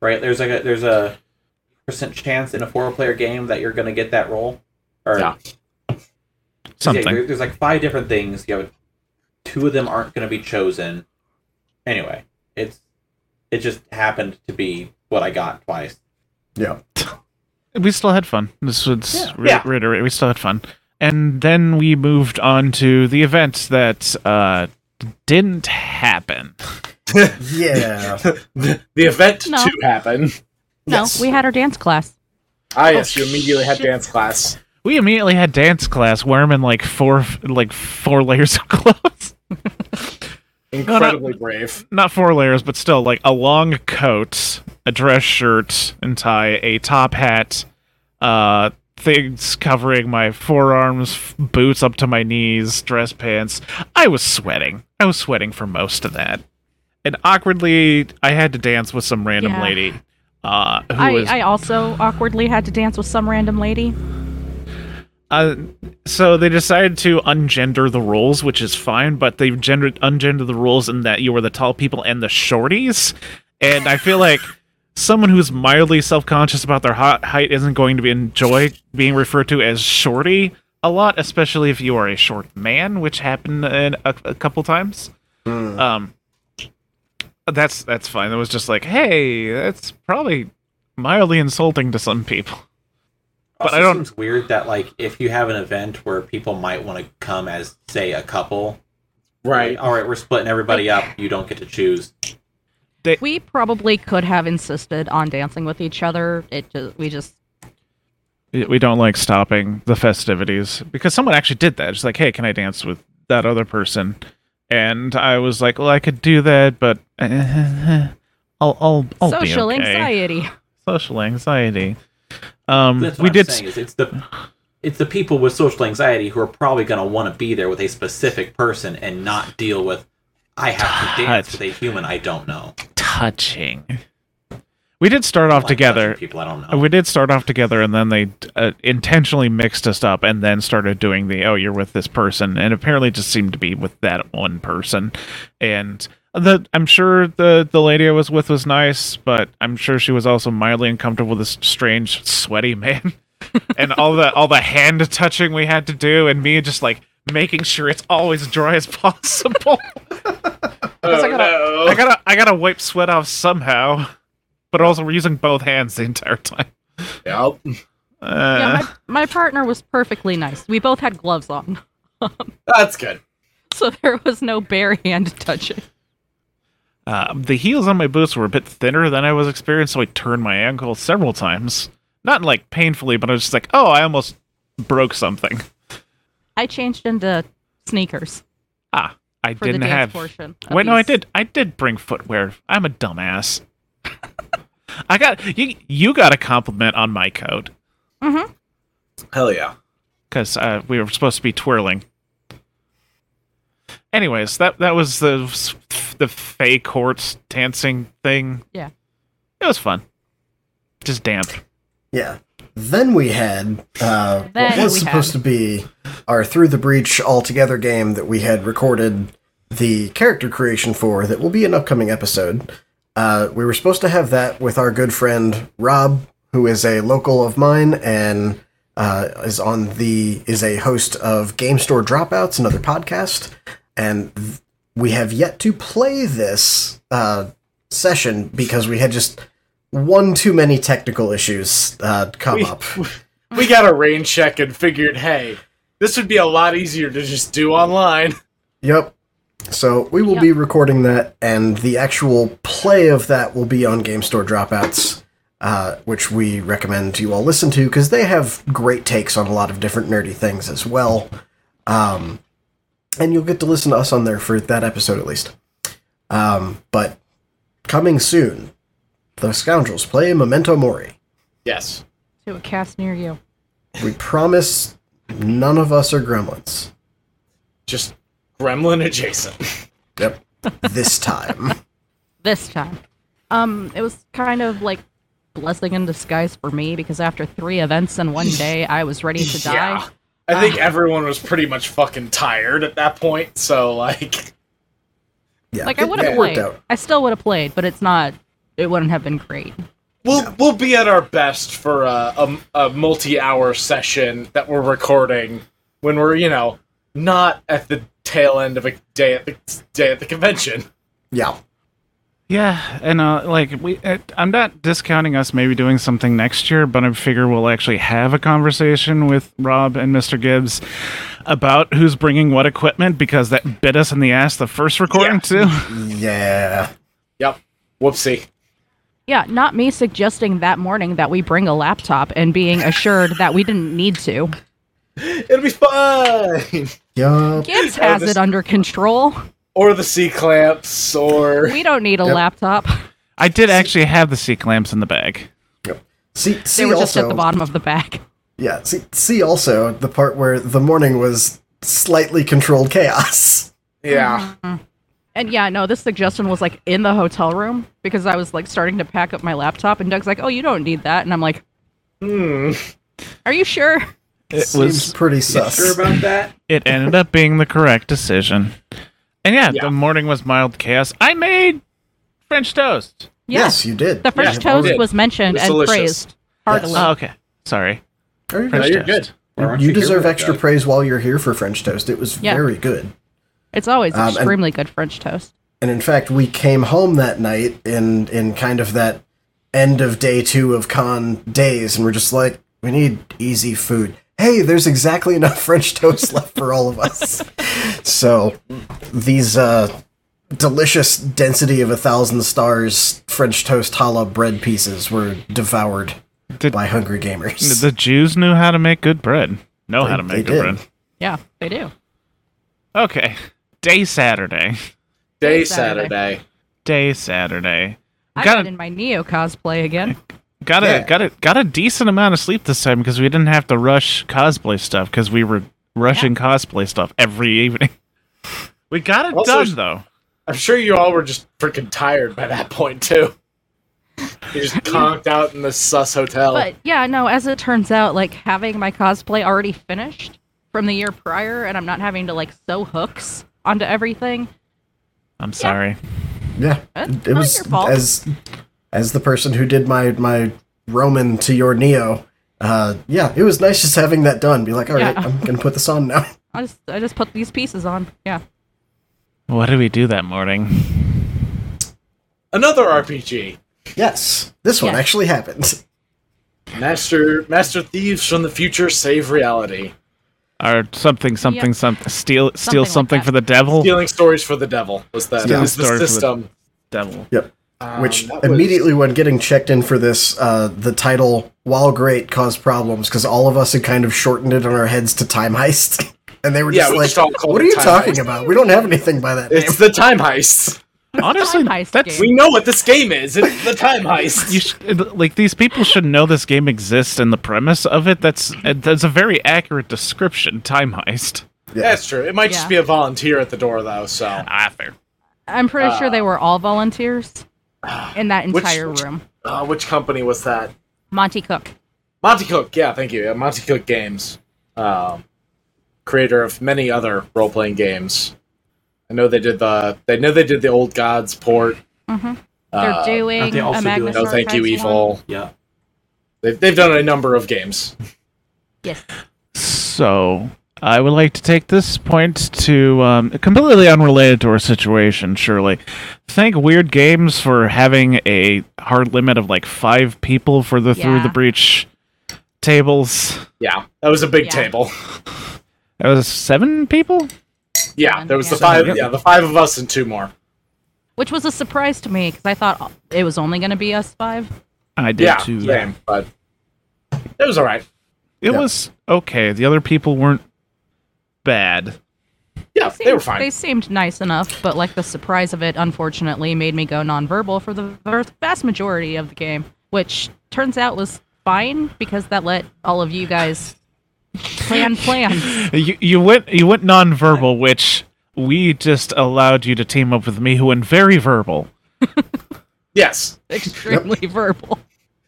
Right. There's like a there's a percent chance in a four player game that you're gonna get that roll. Or Yeah. Yeah, Something. there- there's like five different things. You have two of them aren't going to be chosen. Anyway, it's it just happened to be what I got twice. Yeah. we still had fun. This was Yeah. re- Yeah. reiterate. We still had fun, and then we moved on to the event that uh, didn't happen. Yeah. the, the event No. to happen. No, Yes. we had our dance class. Ah, yes, Oh, you immediately had dance class. We immediately had dance class. Where I'm in like four like four layers of clothes. Incredibly brave. not four layers, but still like a long coat, a dress shirt and tie, a top hat, uh, things covering my forearms, f- boots up to my knees, dress pants. I was sweating. I was sweating for most of that. And awkwardly, I had to dance with some random Yeah. lady. uh, who I, was I also awkwardly had to dance with some random lady. Uh, so they decided to ungender the roles, which is fine, but they've gendered ungendered the rules in that you were the tall people and the shorties. And I feel like someone who's mildly self-conscious about their hot height isn't going to be enjoy being referred to as shorty a lot, especially if you are a short man, which happened a, a couple times. Um, that's that's fine. It was just like, hey, that's probably mildly insulting to some people. But Also I don't- Seems weird that like if you have an event where people might want to come as say a couple, Right. All right, we're splitting everybody up. You don't get to choose. We probably could have insisted on dancing with each other. It just we just we we don't like stopping the festivities because someone actually did that. It's like, hey, can I dance with that other person? And I was like, well, I could do that, but uh, I'll I'll I'll social be okay. anxiety. Social anxiety. Um, That's what we I'm did. saying is it's the it's the people with social anxiety who are probably going to want to be there with a specific person and not deal with I have to dance with a human I don't know. touching. We did start off like together. people I don't know. We did start off together, and then they uh, intentionally mixed us up, and then started doing the "oh, you're with this person," and apparently just seemed to be with that one person. And the I'm sure the the lady I was with was nice, but I'm sure she was also mildly uncomfortable with this strange, sweaty man, and all the all the hand touching we had to do, and me just like making sure it's always dry as possible. Oh, I gotta- no. I gotta I gotta wipe sweat off somehow, but also we're using both hands the entire time. Yep. Uh, yeah, my, my partner was perfectly nice. We both had gloves on, That's good. so there was no bare hand touching. Uh, the heels on my boots were a bit thinner than I was experienced, so I turned my ankle several times. Not like painfully, but I was just like, oh, I almost broke something. I changed into sneakers Ah, I for didn't the dance have. portion. of Wait, no, I did. I did bring footwear. I'm a dumbass. I got you. You got a compliment on my coat Mm-hmm. Hell yeah. because uh, we were supposed to be twirling. Anyways, that that was the the fake courts dancing thing. Yeah. It was fun. Just damp. Yeah. Then we had uh, what was supposed had- to be our Through the Breach All Together game that we had recorded the character creation for that will be an upcoming episode. Uh, we were supposed to have that with our good friend Rob, who is a local of mine and uh, is on the is a host of Game Store Dropouts, another podcast, and th- we have yet to play this uh, session because we had just one too many technical issues uh, come We, up. we got a rain check and figured, hey, this would be a lot easier to just do online. Yep. So we will Yep. be recording that, and the actual play of that will be on Game Store Dropouts, uh, which we recommend you all listen to because they have great takes on a lot of different nerdy things as well. Um, and you'll get to listen to us on there for that episode at least. Um, but coming soon, the Scoundrels play Memento Mori. Yes. to a cast near you. We promise none of us are gremlins. Just gremlin adjacent. Yep. this time. this time. Um, it was kind of like blessing in disguise for me because after three events in one day, I was ready to die. Yeah. I think ah. everyone was pretty much fucking tired at that point, so like Yeah. Like I would have it worked played. out. I still would have played, but it's not. It wouldn't have been great. we'll we'll be at our best for a, a, a multi-hour session that we're recording when we're, you know, not at the tail end of a day at the day at the convention. Yeah. Yeah, and uh, like we, uh, I'm not discounting us maybe doing something next year, but I figure we'll actually have a conversation with Rob and Mr. Gibbs about who's bringing what equipment because that bit us in the ass the first recording Yeah. too. Yeah. Yep. Whoopsie. Yeah, not me suggesting that morning that we bring a laptop and being assured that we didn't need to. It'll be fine. Yup. Gibbs Oh, has this- it under control. Or the C clamps, or We don't need a Yep. laptop. I did actually have the C clamps in the bag. See, They see were also, just at the bottom of the bag. yeah. See, see also the part where the morning was slightly controlled chaos. yeah. And And yeah, no, this suggestion was like in the hotel room because I was like starting to pack up my laptop, and Doug's like, "Oh, you don't need that," and I'm like, Hmm. "Are you sure?" It Seems was. pretty sus. Sure about that? It ended up being the correct decision. And yeah, Yeah. the morning was mild chaos. I made French toast. Yeah. Yes, you did. The French Yeah, toast was mentioned was and delicious. praised heartily. Oh, okay. Sorry. Oh, you're No, French good. you're toast. good. Why aren't You deserve extra Doug? praise while you're here for French toast. It was Yeah. very good. It's always Um, and- extremely good French toast. And in fact, we came home that night in in kind of that end of day two of con days, and we're just like, we need easy food. Hey, there's exactly enough French toast left for all of us. So these uh, delicious density of a thousand stars French toast challah bread pieces were devoured Did- by hungry gamers. The Jews knew how to make good bread. Know how to make good did. bread. Yeah, they do. Okay. Day Saturday. Day Saturday. Saturday. Day Saturday. I Got got it. in my Neo cosplay again. Got a Yeah. got a got a decent amount of sleep this time because we didn't have to rush cosplay stuff because we were rushing cosplay stuff every evening. We got it Also- done though. I'm sure you all were just freaking tired by that point too. You just conked out in the sus hotel. But yeah, no, as it turns out, like having my cosplay already finished from the year prior, and I'm not having to like sew hooks onto everything. I'm sorry. yeah, That's it not was your fault. as as the person who did my my Roman to your Neo. Uh, yeah, it was nice just having that done. Be like, all right, Yeah. I'm gonna put this on now. I just I just put these pieces on. Yeah. What did we do that morning? Another RPG. Yes, this one Yeah. actually happened. Master Master Thieves from the Future save reality. Or something something Yep. something steal steal Something something that. for the devil. Stealing stories for the devil was that? Stealing was the stories for the- system. Devil. Yep. Um, Which that was- immediately, when getting checked in for this, uh, the title, while great, caused problems because all of us had kind of shortened it in our heads to Time Heist, and they were Yeah, just we like, just "What are you talking Heist. about? We don't have anything by that name." It's the time heist. Honestly, Time heist that's. We know what this game is. It's the time heist. you sh- like these people should know this game exists and the premise of it. That's that's a very accurate description. Time heist. Yeah. That's true. It might just be a volunteer at the door though. So Ah, fair. I'm pretty sure they Uh, were all volunteers in that entire which- room. uh, which company was that? Monte Cook. Monte Cook. Yeah, thank you. Yeah, Monte Cook Games, um, creator of many other role playing games. I know they did the. They know they did the Old Gods port. hmm They're Uh, doing aren't they a also doing- No, thank you, Archives one. Evil. Yeah. They've, they've done a number of games. Yes. So I would like to take this point to um, completely unrelated to our situation. Surely, thank Wyrd Games for having a hard limit of like five people for the through the breach tables. Yeah, that was a big Yeah. table. That was seven people. Yeah, Seven, there was the five. Yeah, the five of us and two more. Which was a surprise to me because I thought it was only going to be us five. I did Yeah, too. same, but it was all right. It Yeah. was okay. The other people weren't bad. Yeah, they were fine. They seemed nice enough, but like the surprise of it, unfortunately, made me go nonverbal for the vast majority of the game, which turns out was fine because that let all of you guys plan plans. You you went you went nonverbal, which we just allowed you to team up with me, who went very verbal. yes, Extremely verbal.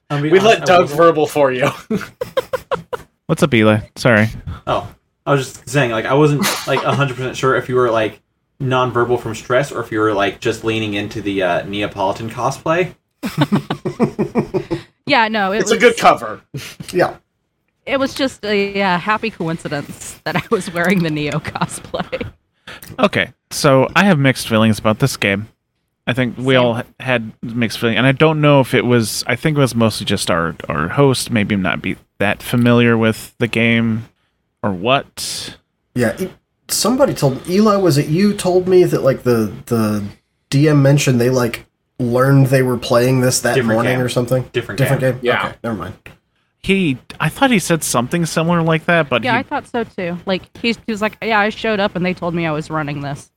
I mean, we I- let I Doug verbal for you. What's up, Eli? Sorry. Oh, I was just saying, like, I wasn't like hundred percent sure if you were like nonverbal from stress or if you were like just leaning into the uh, Neapolitan cosplay. Yeah, no, it it's was a good cover. yeah. it was just a yeah, happy coincidence that I was wearing the Neo cosplay. Okay, so I have mixed feelings about this game. I think we Same. all had mixed feelings, and I don't know if it was. I think it was mostly just our our host, maybe not be that familiar with the game, or what. Yeah, somebody told Eli. Was it you? Told me that like the the DM mentioned they like learned they were playing this that Different morning game. or something. Different Different game. game. Yeah. Okay, never mind. He, I thought he said something similar like that, but Yeah, I thought so too. Like he's, he was like, yeah, I showed up and they told me I was running this.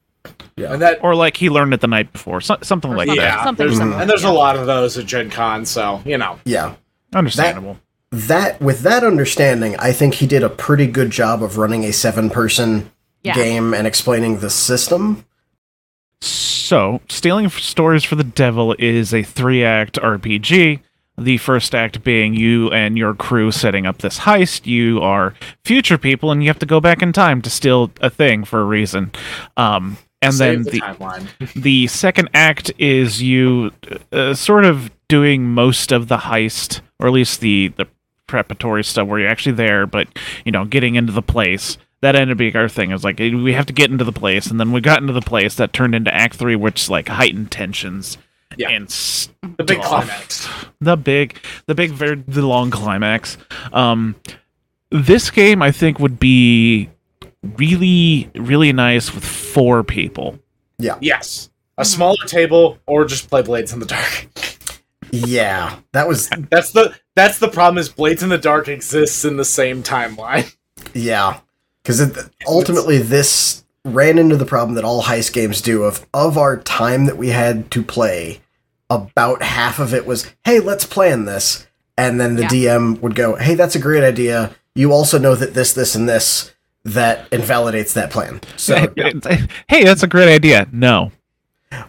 Yeah. And that or like he learned it the night before, so, something Or like something. that. yeah, something there's, similar, and there's yeah. a lot of those at Gen Con, so you know. Yeah. Understandable. That with that understanding, I think he did a pretty good job of running a seven person Yeah. game and explaining the system. So, Stealing Stories for the Devil is a three act RPG. The first act being you and your crew setting up this heist. You are future people and you have to go back in time to steal a thing for a reason. Um, and Save then the, the, the second act is you uh, sort of doing most of the heist, or at least the, the preparatory stuff where you're actually there, but, you know, getting into the place. That ended up being our thing. It was like, eh, we have to get into the place. And then we got into the place. That turned into Act 3, which, like, heightened tensions. Yeah. And The big climax. The big, the big, very, the long climax. Um, this game, I think, would be really, really nice with four people. Yeah. Yes. A smaller table or just play Blades in the Dark. Yeah, that was That's the that's the problem is Blades in the Dark exists in the same timeline. yeah, because ultimately this ran into the problem that all heist games do of of our time that we had to play. About half of it was, hey, let's plan this, and then the Yeah. DM would go, hey, that's a great idea. You also know that this, this, and this that invalidates that plan. So hey, that's a great idea. No.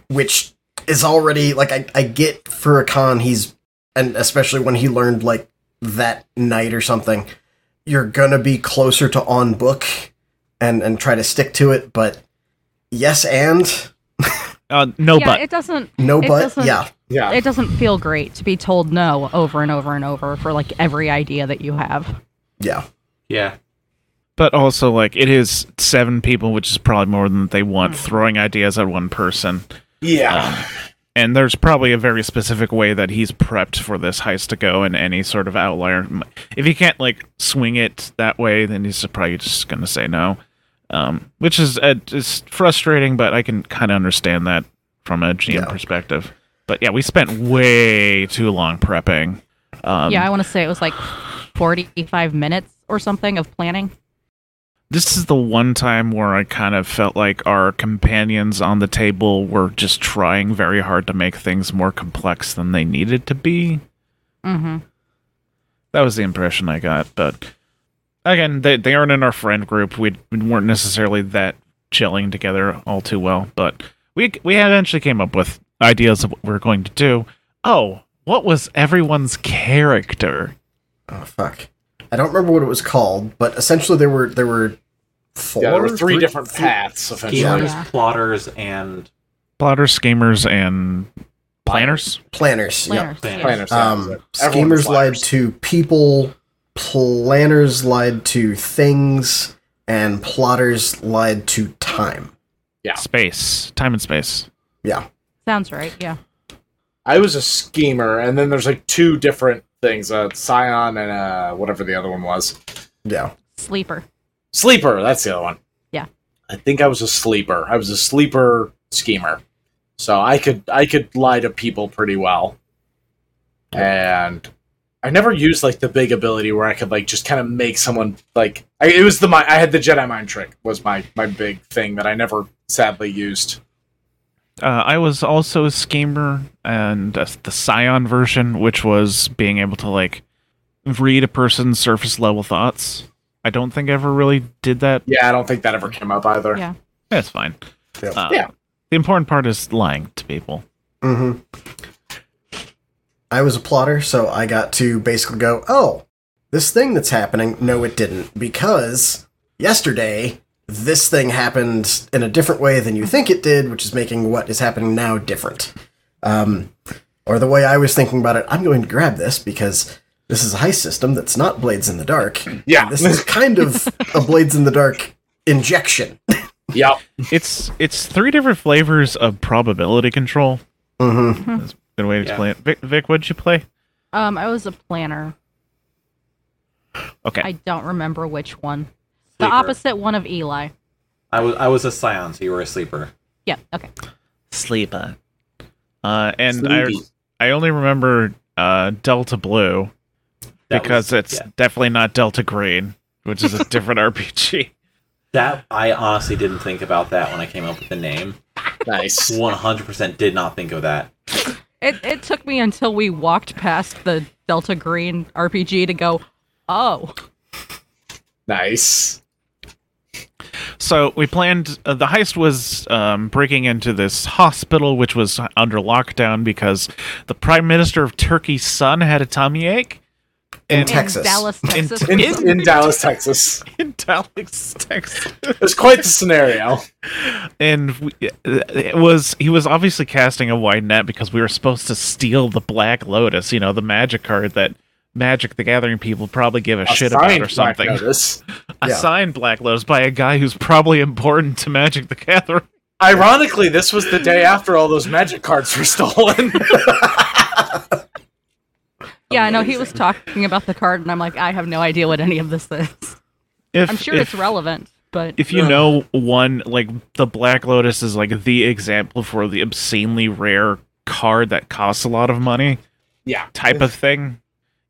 which is already like I, I get for a con he's and especially when he learned like that night or something you're gonna be closer to on book and and try to stick to it but yes and Uh, no, yeah, but it doesn't. no It but doesn't- yeah Yeah. It doesn't feel great to be told no over and over and over for like every idea that you have. yeah Yeah. but also like it is seven people, which is probably more than they want Hmm. throwing ideas at one person. Yeah. And there's probably a very specific way that he's prepped for this heist to go, and any sort of outlier. If he can't like swing it that way, then he's probably just gonna say no, um, which is uh, is frustrating. But I can kind of understand that from a GM Yeah. perspective. But yeah, we spent way too long prepping. Um, yeah, I want to say it was like 45 minutes or something of planning. This is the one time where I kind of felt like our companions on the table were just trying very hard to make things more complex than they needed to be. Mm-hmm. That was the impression I got. But again, they they aren't in our friend group. We weren't necessarily that chilling together all too well. But we we eventually came up with ideas of what we are going to do. Oh, what was everyone's character? oh fuck i don't remember what it was called but essentially there were there were four Yeah, there were three different three- paths essentially. Schemers, Yeah. plotters, and Plotters, schemers, and planners. planners yeah Planners. Planners. um Everyone schemers lied to people planners lied to things and plotters lied to time Yeah. Space, time and space. yeah Sounds right. Yeah. I was a schemer, and then there's like two different things: a scion and uh whatever the other one was. yeah Sleeper. Sleeper. That's the other one. Yeah. I think I was a sleeper. I was a sleeper schemer, so I could I could lie to people pretty well, and I never used like the big ability where I could like just kind of make someone like I, it was the mi- I had the Jedi mind trick was my my big thing that I never sadly used. Uh, I was also a schemer, and uh, the Scion version, which was being able to like read a person's surface level thoughts. I don't think I ever really did that. Yeah, I don't think that ever came up either. Yeah. That's fine. Yep. Uh, Yeah. The important part is lying to people. Mm-hmm. I was a plotter, so I got to basically go, oh, this thing that's happening, no, it didn't, because yesterday this thing happened in a different way than you think it did, which is making what is happening now different. Um, or the way I was thinking about it, I'm going to grab this because this is a heist system that's not Blades in the Dark. Yeah. This is kind of a Blades in the Dark injection. yeah, It's it's three different flavors of probability control. Mm-hmm. That's a good way to Yeah. explain it. Vic, Vic, what did you play? Um, I was a planner. Okay. I don't remember which one. The opposite one of Eli. I was I was a scion, so you were a sleeper. Yeah. Okay. Sleeper. Uh, and I I only remember uh, Delta Blue That because was- it's yeah. definitely not Delta Green, which is a different RPG. that. I honestly didn't think about that when I came up with the name. Nice. One hundred percent did not think of that. It it took me until we walked past the Delta Green RPG to go, oh, Nice. So we planned. Uh, the heist was um, breaking into this hospital, which was under lockdown because the prime minister of Turkey's son had a tummy ache. In And- Texas. In Dallas, Texas. In, In- in Dallas, Texas. in Dallas, Texas. It's quite the scenario. and we, it was he was obviously casting a wide net because we were supposed to steal the Black Lotus, you know, the magic card that Magic the Gathering people probably give a, A shit about signed or Black something. Notice. A Yeah. signed Black Lotus by a guy who's probably important to Magic the Gathering. Ironically, this was the day after all those magic cards were stolen. yeah, I know he was talking about the card, and I'm like, I have no idea what any of this is. If, I'm sure if, it's relevant, but if you Yeah. know one like the Black Lotus is like the example for the obscenely rare card that costs a lot of money. yeah. type of thing.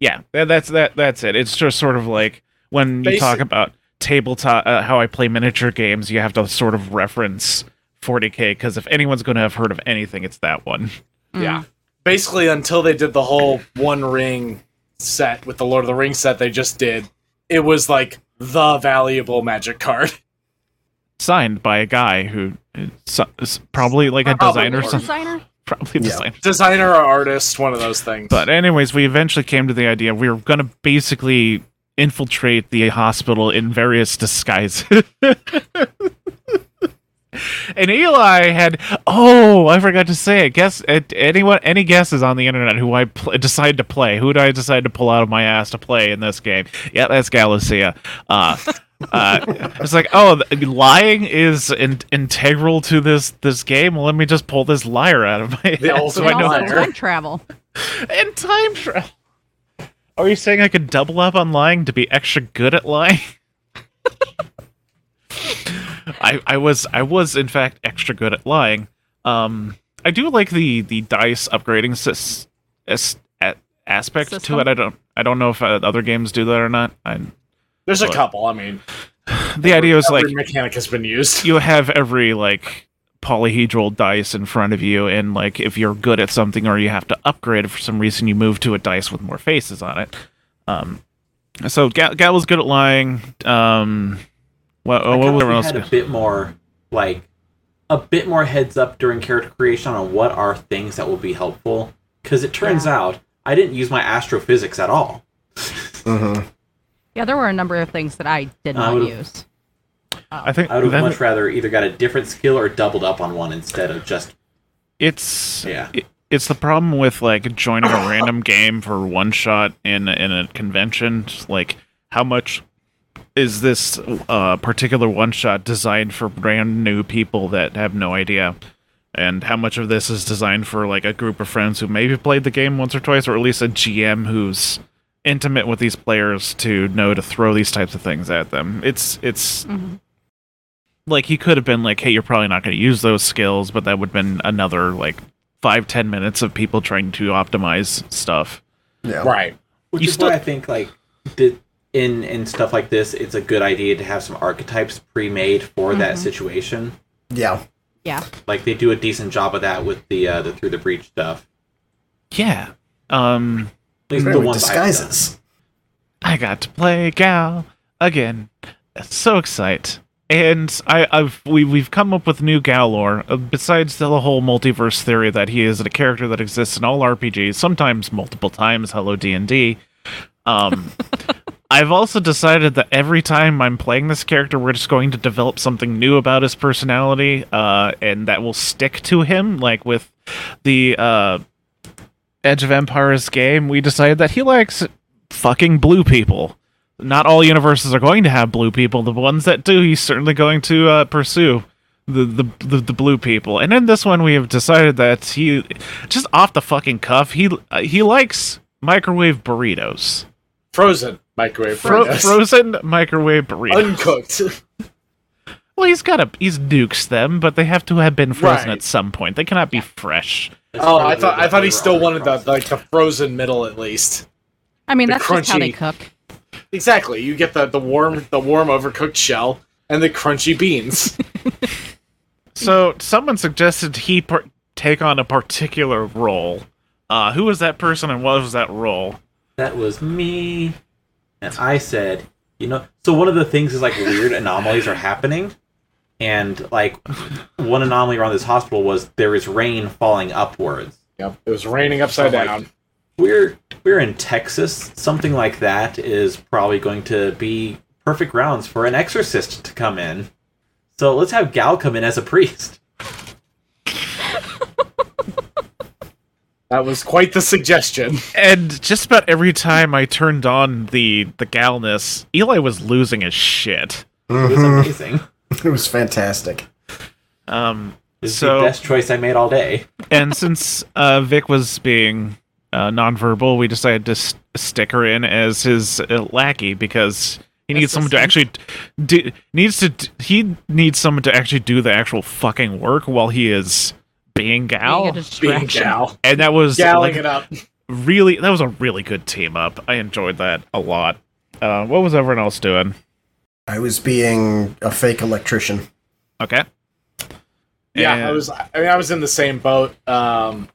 Yeah, that, that's that. That's it. It's just sort of like when you Basic- talk about tabletop, uh, how I play miniature games. You have to sort of reference 40k because if anyone's going to have heard of anything, it's that one. mm. Yeah. Basically, until they did the whole One Ring set with the Lord of the Rings set they just did, it was like the valuable magic card. Signed by a guy who is is probably like a Probably designer, or something. designer. Probably a Yeah. designer. Designer or artist, one of those things. But anyways, we eventually came to the idea we were going to basically infiltrate the hospital in various disguises. and Eli had oh, I forgot to say it. Guess uh, anyone any guesses on the internet who I pl- decided to play? Who did I decide to pull out of my ass to play in this game? Yeah, that's Galacia. Uh uh, it's like, oh, lying is in- integral to this this game. Well, let me just pull this liar out of my The ass so I know also time travel. and time travel. Are you saying I could double up on lying to be extra good at lying? I I was I was in fact extra good at lying. Um, I do like the the dice upgrading sys, as, a, aspect System? to it. I don't I don't know if uh, other games do that or not. I, There's a couple. I mean, the idea was like mechanic has been used. you have every like polyhedral dice in front of you and like if you're good at something or you have to upgrade it for some reason you move to a dice with more faces on it um so gal, gal was good at lying um what, I what was wish everyone we else had a bit more like a bit more heads up during character creation on what are things that will be helpful. Because it turns Yeah. out I didn't use my astrophysics at all. hmm Yeah, there were a number of things that I did not would've- use. i think I would have then much rather either got a different skill or doubled up on one instead of just it's Yeah. it- it's the problem with like joining a random game for one shot in in a convention Just, like how much is this uh, particular one shot designed for brand new people that have no idea and how much of this is designed for like a group of friends who maybe played the game once or twice or at least a gm who's intimate with these players to know to throw these types of things at them it's it's Mhm. like he could have been like hey you're probably not going to use those skills but that would have been another like five ten minutes of people trying to optimize stuff Yeah. Right. Which You is still- why I think like the, in in stuff like this, it's a good idea to have some archetypes pre-made for that Mhm. situation. Yeah. Yeah. Like they do a decent job of that with the uh, the through the breach stuff. yeah um At least Right, the ones I've disguises. I got to play Gal again. So excited. And I, I've we we've come up with new Gal lore. Uh, besides the whole multiverse theory that he is a character that exists in all RPGs, sometimes multiple times. Hello D and D. Um, I've also decided that every time I'm playing this character, we're just going to develop something new about his personality, uh, and that will stick to him. Like with the uh, Edge of Empires game, we decided that he likes fucking blue people. Not all universes are going to have blue people. The ones that do, he's certainly going to uh, pursue the, the the the blue people. And in this one, we have decided that he just off the fucking cuff, he uh, he likes microwave burritos, Frozen microwave Fro- frozen microwave burritos. Uncooked. well, he's got a he's dukes them, but they have to have been frozen Right. at some point. They cannot be fresh. It's oh, I thought I thought he flavor still wanted the like the frozen middle at least. I mean, The that's just how they cook. Exactly. You get the the warm the warm overcooked shell and the crunchy beans. So someone suggested he par- take on a particular role. Uh, who was that person and what was that role? That was me. And I said, you know, so one of the things is like weird anomalies are happening. And like one anomaly around this hospital was there is rain falling upwards. Yep. It was raining upside my- down. We're we're in Texas. Something like that is probably going to be perfect grounds for an exorcist to come in. So let's have Gal come in as a priest. That was quite the suggestion. And just about every time I turned on the the galness, Eli was losing his shit. It was amazing. It was fantastic. Um, It's So- the best choice I made all day. and since uh, Vic was being uh, nonverbal, we decided to s- stick her in as his uh, lackey because he needs someone to actually do, needs to he needs someone to actually do the actual fucking work while he is being Gal. Being a Being gal. and that was Galling like, it up. really that was a really good team up. I enjoyed that a lot. Uh, what was everyone else doing? I was being a fake electrician. Okay. Yeah, And I was. I mean, I was in the same boat. Um,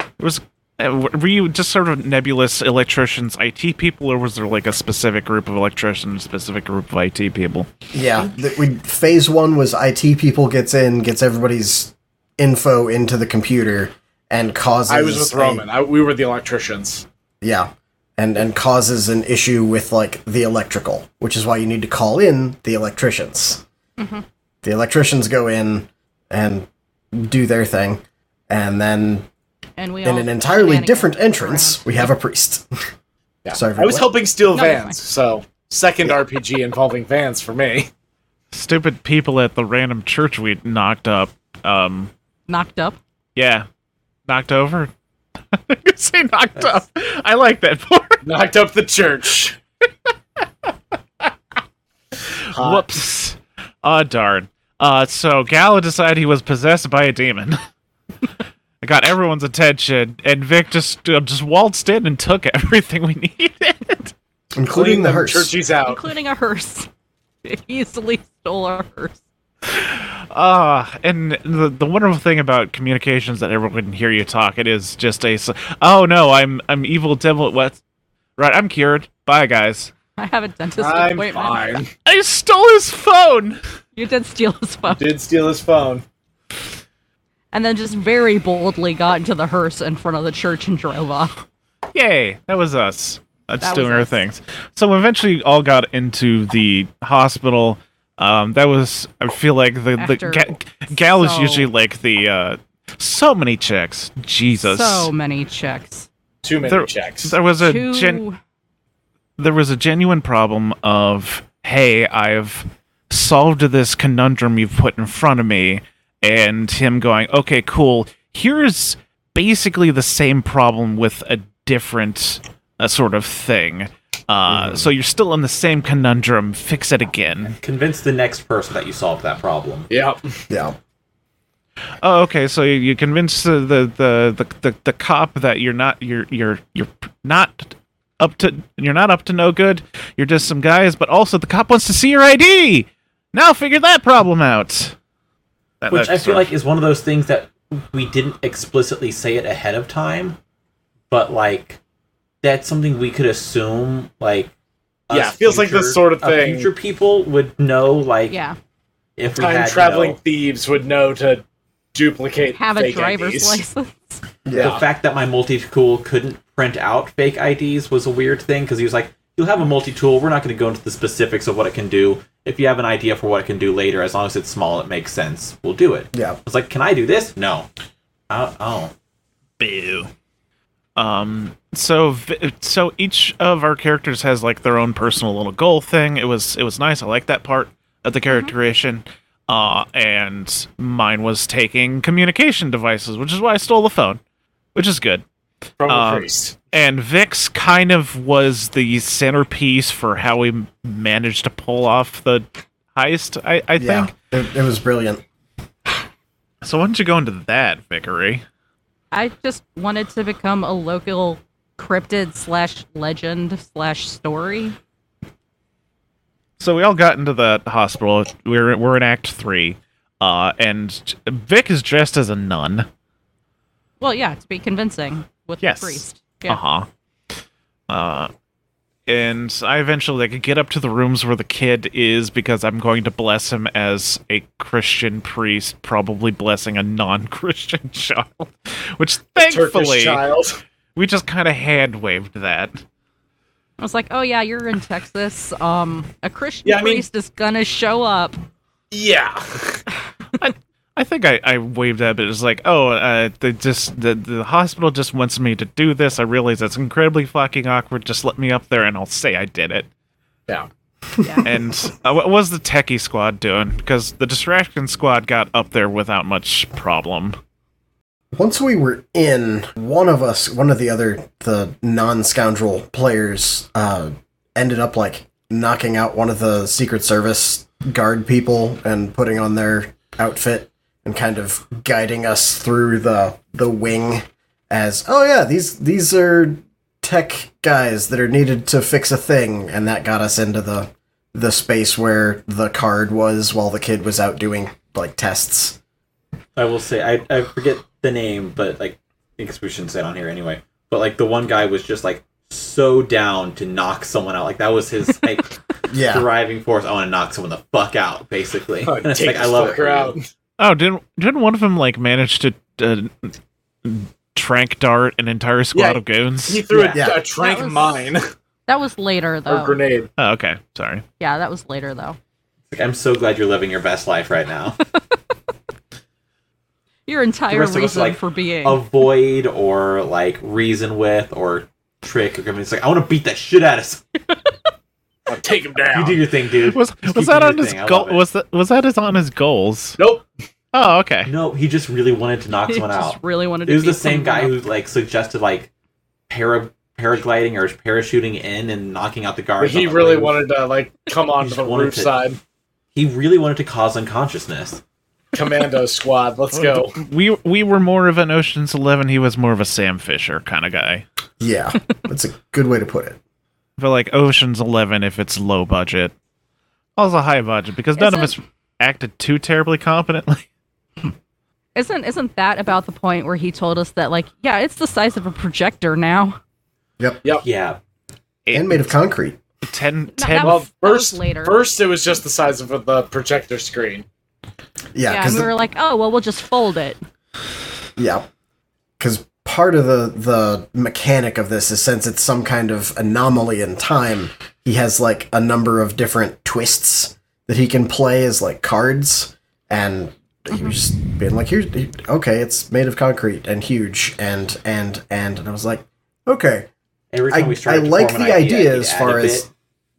It was. uh, Were you just sort of nebulous electricians, IT people, or was there like a specific group of electricians, specific group of IT people? Yeah, th- we, phase one was IT people gets in, gets everybody's info into the computer, and causes. I was with a- Roman. I, we were the electricians. yeah, and and causes an issue with like the electrical, which is why you need to call in the electricians. The electricians go in and do their thing, and then And we in an entirely shenanigans different around. entrance, we have a priest. Yeah. Sorry, I was what? helping steal No, vans, so second RPG involving vans for me. Stupid people at the random church we knocked up. Um, knocked up. yeah, knocked over. I could say knocked up. I like that part. Knocked up the church. Hot. Whoops. Oh darn. Uh, so Gala decided he was possessed by a demon. I got everyone's attention, and Vic just uh, just waltzed in and took everything we needed. including the them hearse. churches out. including a hearse. It easily stole a hearse. Ah, and the the wonderful thing about communications that everyone can hear you talk, it is just a Oh no, I'm I'm evil devil. What? Right, I'm cured. Bye, guys. I have a dentist I'm appointment. fine. I stole his phone. You did steal his phone. Did steal his phone. And then just very boldly got into the hearse in front of the church and drove off. Yay, that was us. That's That doing was our us. things. So we eventually all got into the hospital. Um, that was I feel like the the After ga- gal is so- usually like the uh, so many checks. Jesus. So many checks. Too many There- checks. there was a Two gen- there was a genuine problem of hey i've solved this conundrum you've put in front of me and him going okay cool here's basically the same problem with a different uh, sort of thing uh, so you're still in the same conundrum. Fix it again. Convince the next person that you solved that problem. Yep. Yeah. oh okay. So you, you convince the the, the the the the cop that you're not you're you're you're not up to you're not up to no good. You're just some guys but also the cop wants to see your id now figure that problem out. That- Which I feel of- like is one of those things that we didn't explicitly say it ahead of time, but like that's something we could assume like Yeah, us it feels like this sort of uh, thing- future people would know like Yeah. if we Time had you traveling know, thieves would know to duplicate Have a driver's IDs. license. the fact that my multi-tool couldn't print out fake IDs was a weird thing because he was like, "You'll have a multi-tool. We're not going to go into the specifics of what it can do. If you have an idea for what it can do later, as long as it's small, it makes sense. We'll do it." Yeah. I was like, "Can I do this? No." Oh, oh. Boo. Um. So, so each of our characters has like their own personal little goal thing. It was it was nice. I like that part of the character creation. Uh, and mine was taking communication devices, which is why I stole the phone, which is good. From a Um. And Vic's kind of was the centerpiece for how we managed to pull off the heist. I, I Yeah. think. It, it was brilliant. So why don't you go into that, Vickery? I just wanted to become a local cryptid slash legend slash story. So we all got into the hospital. We're we're in Act Three, uh, and Vic is dressed as a nun. Well, yeah, to be convincing with Yes. the priest. Yeah. Uh-huh. Uh and I eventually like get up to the rooms where the kid is because I'm going to bless him as a Christian priest, probably blessing a non-Christian child. Which thankfully child. we just kind of hand waved that. I was like, oh yeah, you're in Texas. Um, a Christian Yeah, I mean- priest is gonna show up. Yeah. I think I, I waved at it. It's like, oh, uh, they just the, the hospital just wants me to do this. I realize that's incredibly fucking awkward. Just let me up there and I'll say I did it. Yeah. Yeah. And uh, what was the techie squad doing? Because the distraction squad got up there without much problem. Once we were in, one of us, one of the other, the non-scoundrel players, uh, ended up like knocking out one of the Secret Service guard people and putting on their outfit and kind of guiding us through the the wing as, oh yeah, these these are tech guys that are needed to fix a thing, and that got us into the the space where the card was while the kid was out doing like tests. I will say I, I forget the name, but like I guess we shouldn't say it on here anyway. But like the one guy was just like so down to knock someone out. Like that was his like Yeah. driving force. I want to knock someone the fuck out, basically. Oh, And it's take like I love it. fucker for you. out. Oh, didn't didn't one of them like manage to uh, trank dart an entire squad Yeah, of goons? He threw Yeah. a, a trank That was- mine that was later though. or grenade. Oh, okay, sorry. Yeah, that was later though. I'm so glad you're living your best life right now. Your entire rest of us, reason like, for being. Avoid or like reason with or trick or it's like I want to beat that shit out of. Some- I'll take him down. you down. do your thing, dude. Was was that on his thing. Goal? Was that was that his on his goals? Nope. Oh, okay. No, he just really wanted to knock He someone just out. really wanted to It was the same guy up. who like suggested like para paragliding or parachuting in and knocking out the But guards. he the really roof. wanted to like come He onto the roof to- side. He really wanted to cause unconsciousness. Commando squad. Let's go. We we were more of an Ocean's Eleven. He was more of a Sam Fisher kind of guy. Yeah, that's a good way to put it. But like Ocean's Eleven, if it's low budget, also high budget because none of us acted too terribly competently. Isn't isn't that about the point where he told us that like yeah it's the size of a projector now? Yep. Yep. Yeah, And made of concrete. 10, that 10 Well, was- first, later. first it was just the size of the projector screen. Yeah, Yeah, and because we were like, oh well, we'll just fold it. yeah, because part of the the mechanic of this is since it's some kind of anomaly in time, he has like a number of different twists that he can play as like cards, and he was just being like, "Here's okay, it's made of concrete and huge, and and and," and I was like, "Okay, every time I, we I like the idea, idea as far as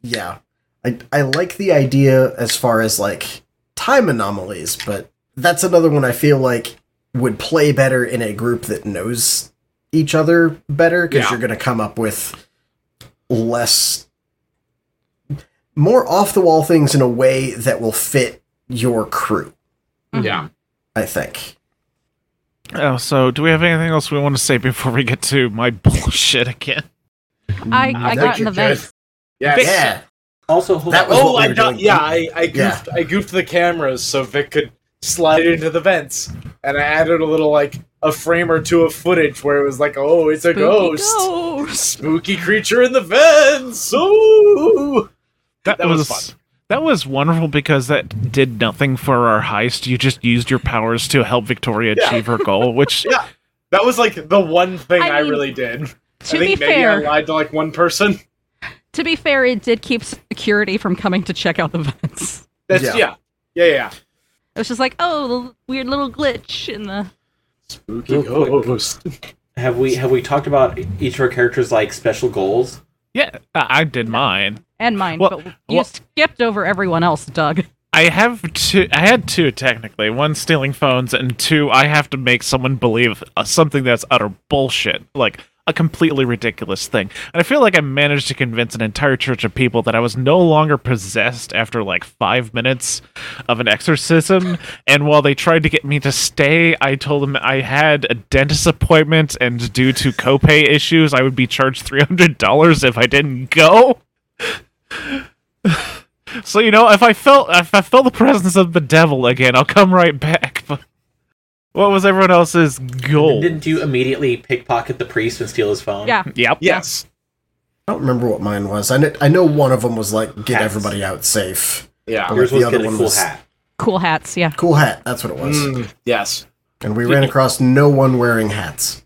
yeah. I, I like the idea as far as like time anomalies but that's another one i feel like would play better in a group that knows each other better because Yeah. you're going to come up with less more off the wall things in a way that will fit your crew Mm-hmm. Yeah. i think Oh, so do we have anything else we want to say before we get to my bullshit again? I, I think got in the good. vents. Yes. yeah Also, hold That on. was Oh, what we I got, yeah, I, I goofed Yeah. I goofed the cameras so Vic could slide into the vents, and I added a little like a frame or two of footage where it was like, oh, it's a Spooky ghost, ghost. spooky creature in the vents. Ooh, That, That was, was fun. That was wonderful because that did nothing for our heist. You just used your powers to help Victoria Yeah. achieve her goal, which yeah, that was like the one thing I, I mean, really did. To I be think maybe I lied to like one person. to be fair, it did keep security from coming to check out the vents. That's Yeah. yeah, yeah, yeah. yeah. It was just like, oh, the weird little glitch in the. Spooky oh, oh, oh. Real quick. ghost. Have we have we talked about each of our characters like special goals? yeah, I I did mine. And mine, Well- but you well- skipped over everyone else, Doug. I have two. I had two technically. One stealing phones, and two I have to make someone believe uh, something that's utter bullshit, like a completely ridiculous thing. And I feel like I managed to convince an entire church of people that I was no longer possessed after like five minutes of an exorcism. and while they tried to get me to stay, I told them I had a dentist appointment, and due to copay issues, I would be charged three hundred dollars if I didn't go. So you know, if I felt if I felt the presence of the devil again, I'll come right back. But what was everyone else's goal? Didn't you immediately pickpocket the priest and steal his phone? Yeah. Yep. Yes. I don't remember what mine was. I kn- I know one of them was like get Hats. everybody out safe. Yeah. Yours the was other one cool was- hat. Cool hats, yeah. Cool hat. That's what it was. Mm, yes. And we ran across no one wearing hats.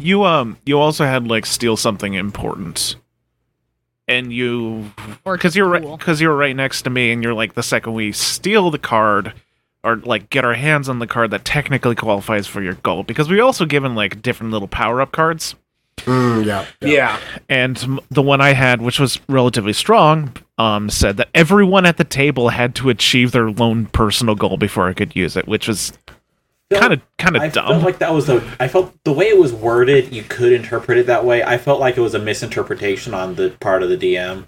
You um you also had like steal something important. And you cuz you're right cuz you're right next to me and you're like the second we steal the card or like get our hands on the card that technically qualifies for your goal because we also given like different little power up cards. Mm, yeah. Yeah. and the one I had, which was relatively strong, um, said that everyone at the table had to achieve their lone personal goal before I could use it, which was kind of kind I of felt dumb. like that was the I felt the way it was worded, you could interpret it that way. I felt like it was a misinterpretation on the part of the DM.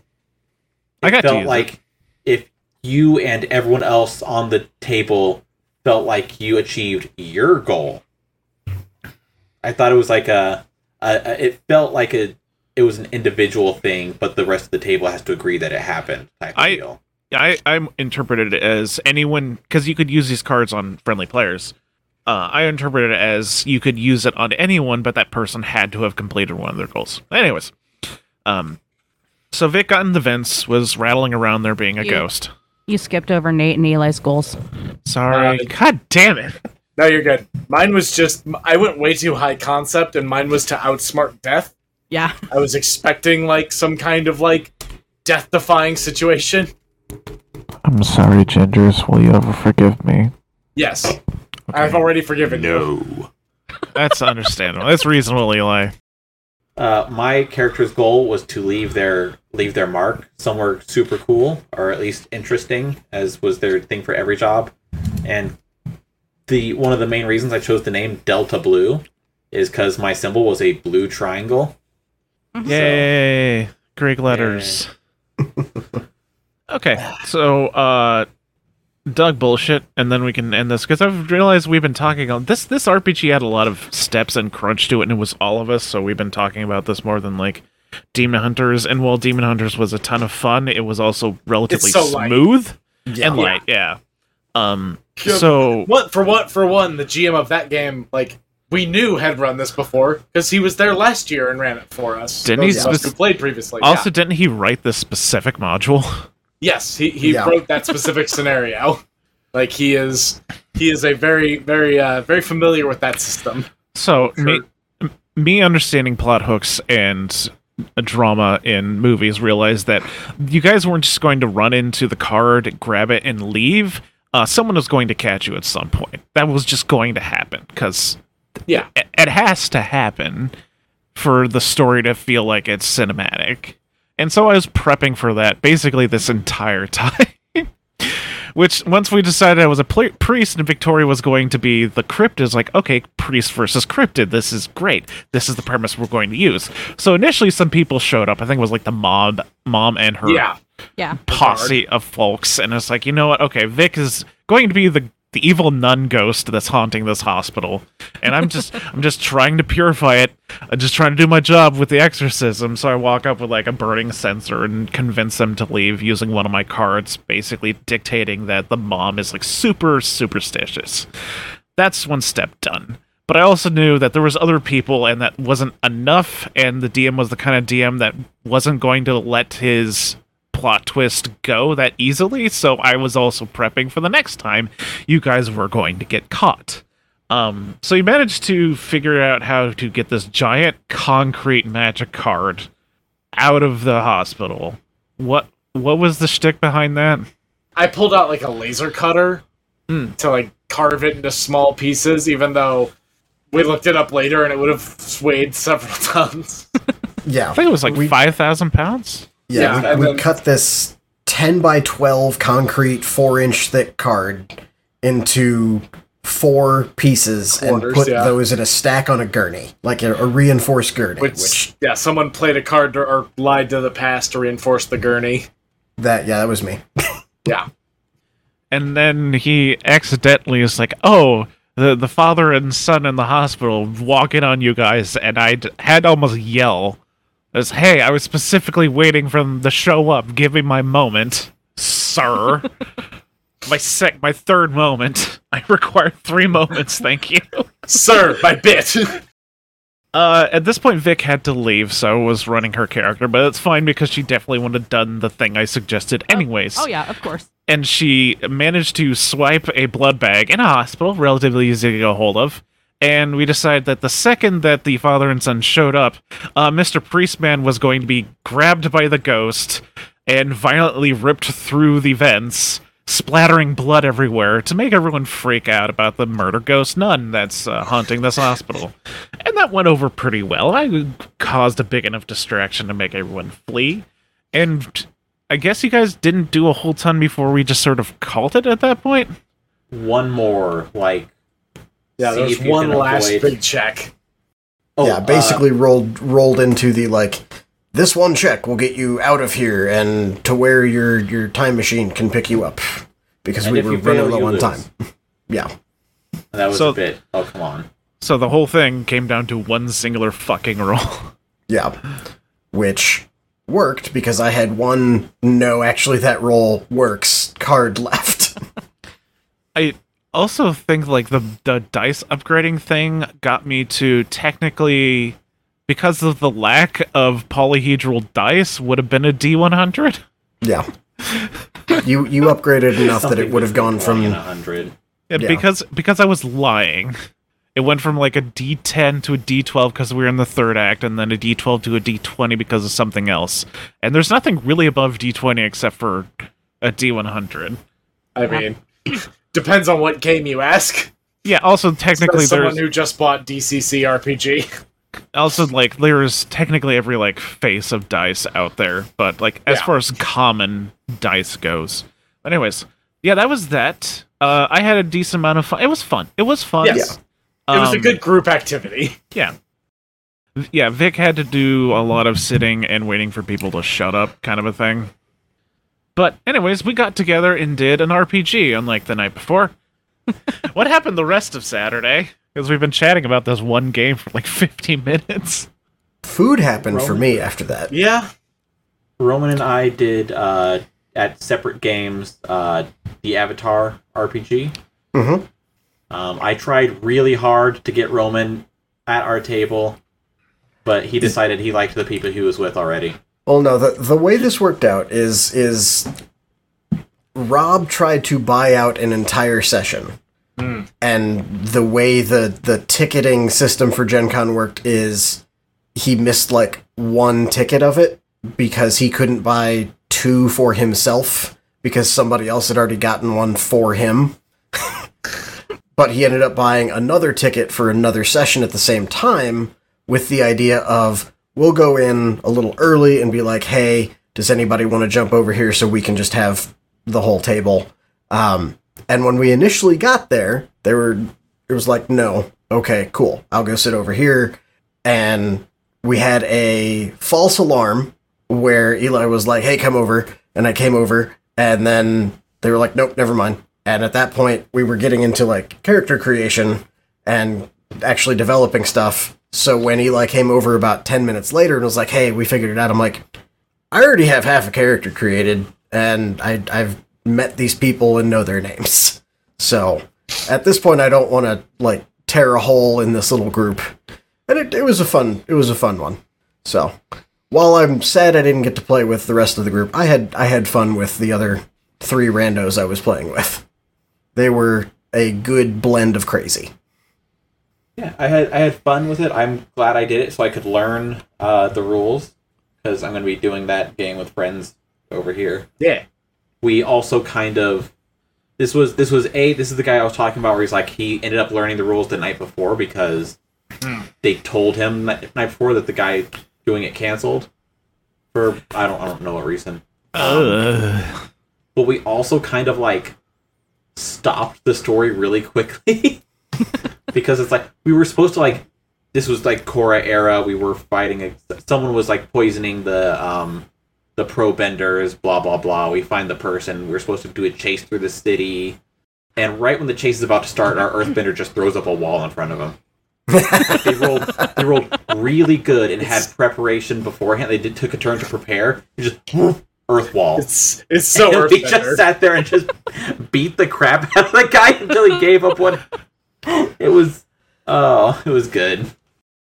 I got felt like if you and everyone else on the table felt like you achieved your goal. I thought it was like a, a, it felt like a it was an individual thing, but the rest of the table has to agree that it happened. Type I- deal. I I interpreted it as anyone because you could use these cards on friendly players. Uh, I interpreted it as you could use it on anyone, but that person had to have completed one of their goals. Anyways, um, so Vic got in the vents, was rattling around there being a You- ghost. You skipped over Nate and Eli's goals. Sorry, Uh, God damn it. No, you're good. Mine was just I went way too high concept, and mine was to outsmart death. Yeah. I was expecting like some kind of like death-defying situation. I'm sorry, Gingers. Will you ever forgive me? Yes, I've already forgiven you. No. That's understandable. That's reasonable, Eli. Uh, my character's goal was to leave their leave their mark somewhere super cool or at least interesting, as was their thing for every job. And the one of the main reasons I chose the name Delta Blue is because my symbol was a blue triangle. Yay! Greek letters. okay, so uh, Doug bullshit, and then we can end this because I've realized we've been talking on this. This RPG had a lot of steps and crunch to it, and it was all of us. So we've been talking about this more than like Demon Hunters. And while Demon Hunters was a ton of fun, it was also relatively so light. smooth Yeah. and light. Yeah. Um. Yeah. So What for? What for? One, the GM of that game, like we knew had run this before because he was there last year and ran it for us. Didn't he Those of who played previously? also, yeah. didn't he write this specific module? yes, he he Yeah. wrote that specific scenario. Like he is, he is a very very uh, very familiar with that system. So Sure. me, me understanding plot hooks and a drama in movies realized that you guys weren't just going to run into the card, grab it, and leave. Uh, someone was going to catch you at some point. That was just going to happen because Yeah, it, it has to happen for the story to feel like it's cinematic. And so I was prepping for that basically this entire time. Which, once we decided I was a pl- priest and Victoria was going to be the cryptid, is like, okay, priest versus cryptid. This is great. This is the premise we're going to use. So initially, some people showed up. I think it was like the mob, mom and her yeah. Yeah. posse of folks, and it's like, you know what? Okay, Vic is going to be the the evil nun ghost that's haunting this hospital, and I'm just I'm just trying to purify it. I'm just trying to do my job with the exorcism. So I walk up with like a burning censer and convince them to leave using one of my cards, basically dictating that the mom is like super superstitious. That's one step done. But I also knew that there was other people and that wasn't enough and the DM was the kind of DM that wasn't going to let his plot twist go that easily, so I was also prepping for the next time you guys were going to get caught. Um, so you managed to figure out how to get this giant concrete magic card out of the hospital. What what was the shtick behind that? I pulled out like a laser cutter Hmm. to like carve it into small pieces, even though we looked it up later and it would have weighed several tons. Yeah. I think it was like We- five thousand pounds. Yeah, Yeah, we, we cut this 10 by 12 concrete, 4 inch thick card into four pieces Quarters, and put yeah. those in a stack on a gurney, like a, a reinforced gurney. Which, Which, yeah, someone played a card to, or lied to the past to reinforce the gurney. that yeah, that was me. Yeah, and then he accidentally is like, "Oh, the the father and son in the hospital walking on you guys," and I had almost yell, "As hey, I was specifically waiting for them to show up. Give me my moment, sir. my sec, my third moment. I require three moments. Thank you." sir, my bit. Uh, at this point, Vic had to leave, so I was running her character, but it's fine because she definitely would have done the thing I suggested anyways. Oh yeah, of course. And she managed to swipe a blood bag in a hospital, relatively easy to get a hold of. And we decided that the second that the father and son showed up, uh, Mr. Priestman was going to be grabbed by the ghost and violently ripped through the vents, splattering blood everywhere to make everyone freak out about the murder ghost nun that's uh, haunting this hospital. And that went over pretty well. I caused a big enough distraction to make everyone flee. And I guess you guys didn't do a whole ton before we just sort of called it at that point. One more, like Yeah, See there's one last avoid- big check. oh, yeah, uh, basically rolled rolled into the like this one check will get you out of here and to where your your time machine can pick you up because we were running low on time. Yeah, that was So- a bit. Oh come on. So the whole thing came down to one singular fucking roll. yeah, which worked because I had one no actually that roll works card left. I also think like the the dice upgrading thing got me to technically because of the lack of polyhedral dice would have been a D100. yeah, you you upgraded enough that it would have gone from hundred. Yeah, Yeah. because because I was lying. It went from like a D10 to a D12 because we were in the third act, and then a D12 to a D20 because of something else. And there's nothing really above D20 except for a D100. I mean, depends on what game you ask. Yeah. Also, technically, As someone who just bought DCC RPG. also like there's technically every like face of dice out there, but like as Yeah. far as common dice goes. But anyways, yeah, that was that. Uh, I had a decent amount of fun. It was fun. It was fun. Yes. It was a Um, good group activity. Yeah. Yeah, Vic had to do a lot of sitting and waiting for people to shut up, kind of a thing. But, anyways, we got together and did an RPG, unlike the night before. what happened the rest of Saturday? Because we've been chatting about this one game for like 15 minutes. food happened for me after that. Yeah. Roman and I did uh, at separate games uh, the Avatar RPG. Mm-hmm. Um, I tried really hard to get Roman at our table, but he decided he liked the people he was with already. Well, no, the the way this worked out is is Rob tried to buy out an entire session, hmm. and the way the the ticketing system for Gen Con worked is he missed like one ticket of it because he couldn't buy two for himself because somebody else had already gotten one for him. but he ended up buying another ticket for another session at the same time with the idea of we'll go in a little early and be like, hey, does anybody want to jump over here so we can just have the whole table? Um, and when we initially got there, there were it was like, no, okay, cool, I'll go sit over here. And we had a false alarm where Eli was like, hey, come over. And I came over, and then they were like, nope, never mind. And at that point, we were getting into like character creation and actually developing stuff. So when Eli came over about 10 minutes later and was like, hey, we figured it out, I'm like, I already have half a character created, and I, I've met these people and know their names. So at this point, I don't want to like tear a hole in this little group. And it, it was a fun, it was a fun one. So while I'm sad I didn't get to play with the rest of the group, I had I had fun with the other three randos I was playing with. They were a good blend of crazy. Yeah, I had I had fun with it. I'm glad I did it so I could learn uh, the rules because I'm going to be doing that game with friends over here. Yeah. We also kind of this was this was a this is the guy I was talking about where he's like he ended up learning the rules the night before because they told him the night before that the guy doing it canceled for I don't I don't know what reason. Ugh. but we also kind of like stopped the story really quickly because it's like we were supposed to like this was like Korra era. We were fighting. A, someone was like poisoning the um the pro benders. Blah blah blah. We find the person. We're supposed to do a chase through the city, and right when the chase is about to start, our earthbender just throws up a wall in front of him. they rolled they rolled really good and had preparation beforehand. They did took a turn to prepare. Just earth wall. It's it's so And earthbender. just sat there and just beat the crap out of the guy until he gave up one. It was, oh, it was good.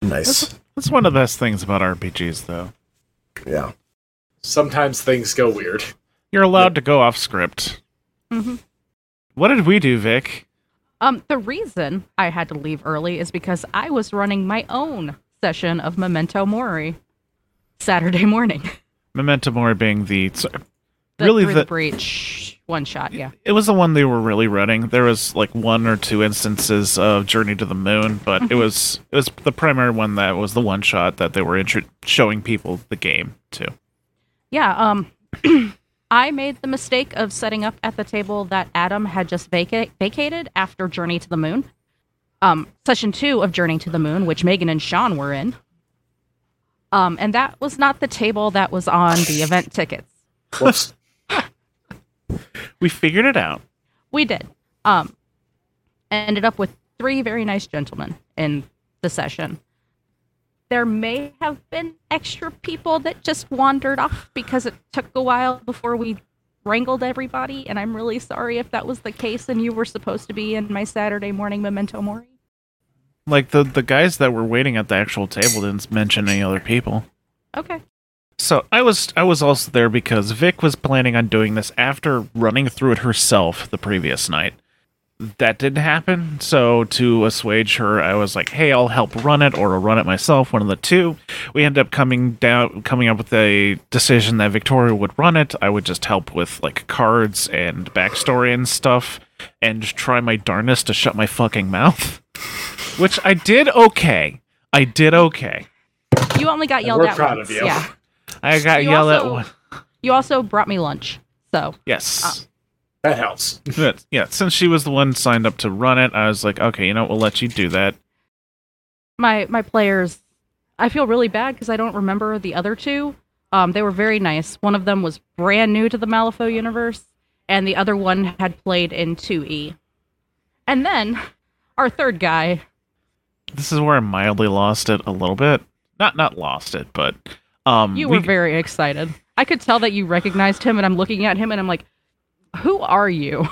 Nice. That's one of the best things about RPGs, though. Yeah. Sometimes things go weird. You're allowed to go off script. hmm What did we do, Vic? Um, the reason I had to leave early is because I was running my own session of Memento Mori Saturday morning. Memento Mori being the The really the, the breach one shot. Yeah. it was the one they were really running. There was like one or two instances of Journey to the Moon, but it was it was the primary one that was the one shot that they were intro- showing people the game to. Yeah, um I made the mistake of setting up at the table that Adam had just vaca- vacated after Journey to the Moon. Um session 2 of Journey to the Moon, which Megan and Sean were in. Um and that was not the table that was on the event tickets. Whoops. We figured it out. We did. Um ended up with three very nice gentlemen in the session. There may have been extra people that just wandered off because it took a while before we wrangled everybody, and I'm really sorry if that was the case and you were supposed to be in my Saturday morning memento mori. Like the the guys that were waiting at the actual table didn't mention any other people. Okay. So I was I was also there because Vic was planning on doing this after running through it herself the previous night. That didn't happen, so to assuage her, I was like, "Hey, I'll help run it, or I'll run it myself." One of the two. We ended up coming down, coming up with a decision that Victoria would run it. I would just help with like cards and backstory and stuff, and try my darnest to shut my fucking mouth. Which I did okay. I did okay. You only got yelled We're at proud once. of you. Yeah. I got You yelled also- at. One. You also brought me lunch. So, Yes. That helps. But, yeah, since she was the one signed up to run it, I was like, okay, you know, we'll let you do that. my my players I feel really bad because I don't remember the other two. Um, they were very nice. One of them was brand new to the Malifaux universe, and the other one had played in 2E. And then our third guy, This is where I mildly lost it a little bit. Not not lost it, but um, you we- were very excited. I could tell that you recognized him, and I'm looking at him, and I'm like, "Who are you?"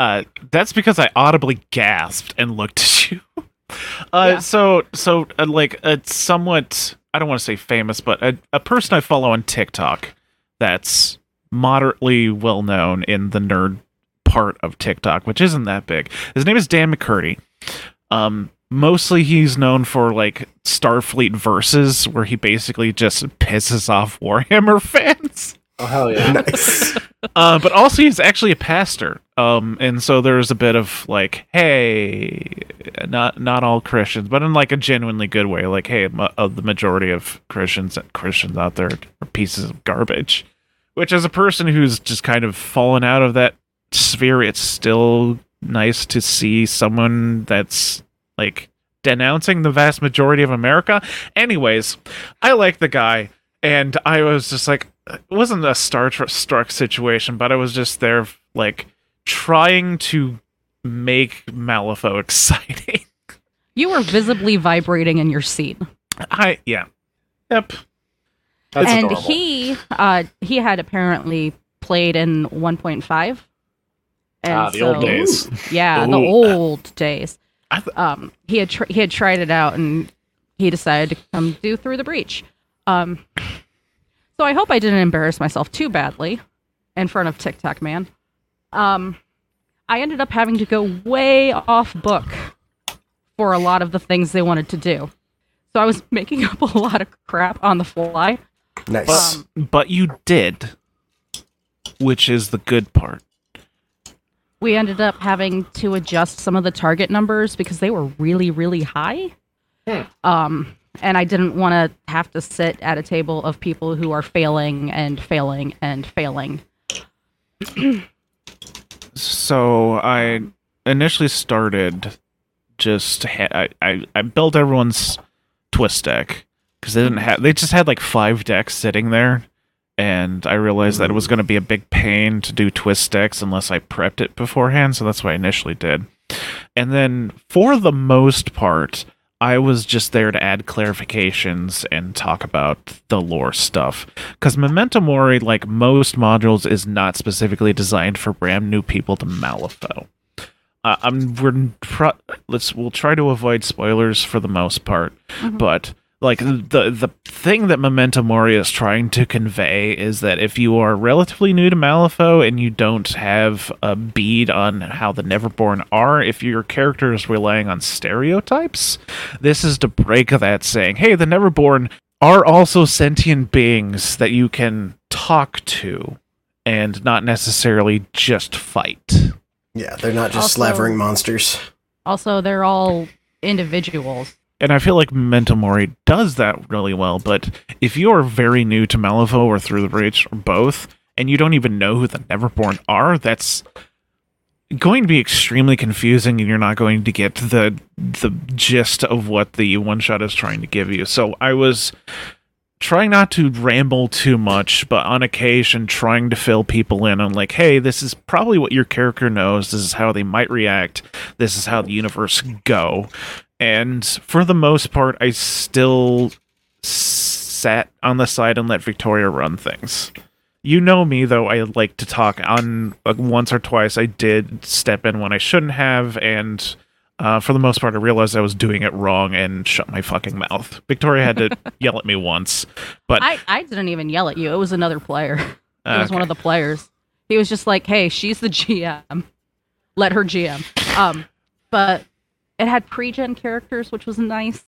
Uh, that's because I audibly gasped and looked at you. Uh, Yeah. so so uh, like a somewhat I don't want to say famous, but a, a person I follow on TikTok that's moderately well known in the nerd part of TikTok, which isn't that big. His name is Dan McCurdy. Um, mostly he's known for like Starfleet verses, where he basically just pisses off Warhammer fans. Oh hell yeah! Nice. Uh, but also he's actually a pastor. Um, and so there's a bit of like, hey, not not all Christians, but in like a genuinely good way. Like, hey, ma- uh, the majority of Christians and Christians out there are pieces of garbage. Which, as a person who's just kind of fallen out of that sphere, it's still nice to see someone that's like denouncing the vast majority of America. Anyways, I like the guy, and I was just like, it wasn't a Star Trek struck situation, but I was just there, like, trying to make Malifaux exciting. You were visibly vibrating in your seat. I, yeah. Yep. That's and adorable. he uh he had apparently played in 1.5 and ah, the old days. yeah the old days I th- um he had tr- he had tried it out and he decided to come do through the breach um so i hope i didn't embarrass myself too badly in front of tiktok man um i ended up having to go way off book for a lot of the things they wanted to do so i was making up a lot of crap on the fly Nice. um, But you did, which is the good part. We ended up having to adjust some of the target numbers because they were really really high. Hmm. um and i didn't want to have to sit at a table of people who are failing and failing and failing. So I initially started just ha- I, I I built everyone's twist deck because they didn't have they just had like five decks sitting there, and I realized that it was going to be a big pain to do twist decks unless I prepped it beforehand. So that's what I initially did, and then for the most part. I was just there to add clarifications and talk about the lore stuff. Because Memento Mori, like most modules, is not specifically designed for brand new people to Malifaux. uh, I'm we're pro- let's we'll try to avoid spoilers for the most part, Mhm. but like the the thing that Memento Mori is trying to convey is that if you are relatively new to Malifaux and you don't have a bead on how the Neverborn are, if your character is relying on stereotypes, this is to break that saying, hey, the Neverborn are also sentient beings that you can talk to and not necessarily just fight. Yeah, they're not just Also- slavering monsters. Also, they're all individuals. And I feel like Memento Mori does that really well, but if you are very new to Malifaux or Through the Breach or both, and you don't even know who the Neverborn are, that's going to be extremely confusing and you're not going to get the the gist of what the one shot is trying to give you. So I was trying not to ramble too much, but on occasion trying to fill people in on like, hey, this is probably what your character knows, this is how they might react, this is how the universe go. And for the most part, I still sat on the side and let Victoria run things. You know me, though. I like to talk. On uh, once or twice, I did step in when I shouldn't have, and uh, for the most part, I realized I was doing it wrong and shut my fucking mouth. Victoria had to yell at me once, but I, I didn't even yell at you. It was another player. It was one of the players. He was just like, "Hey, she's the GM. Let her GM." Um, but it had pre-gen characters, which was nice.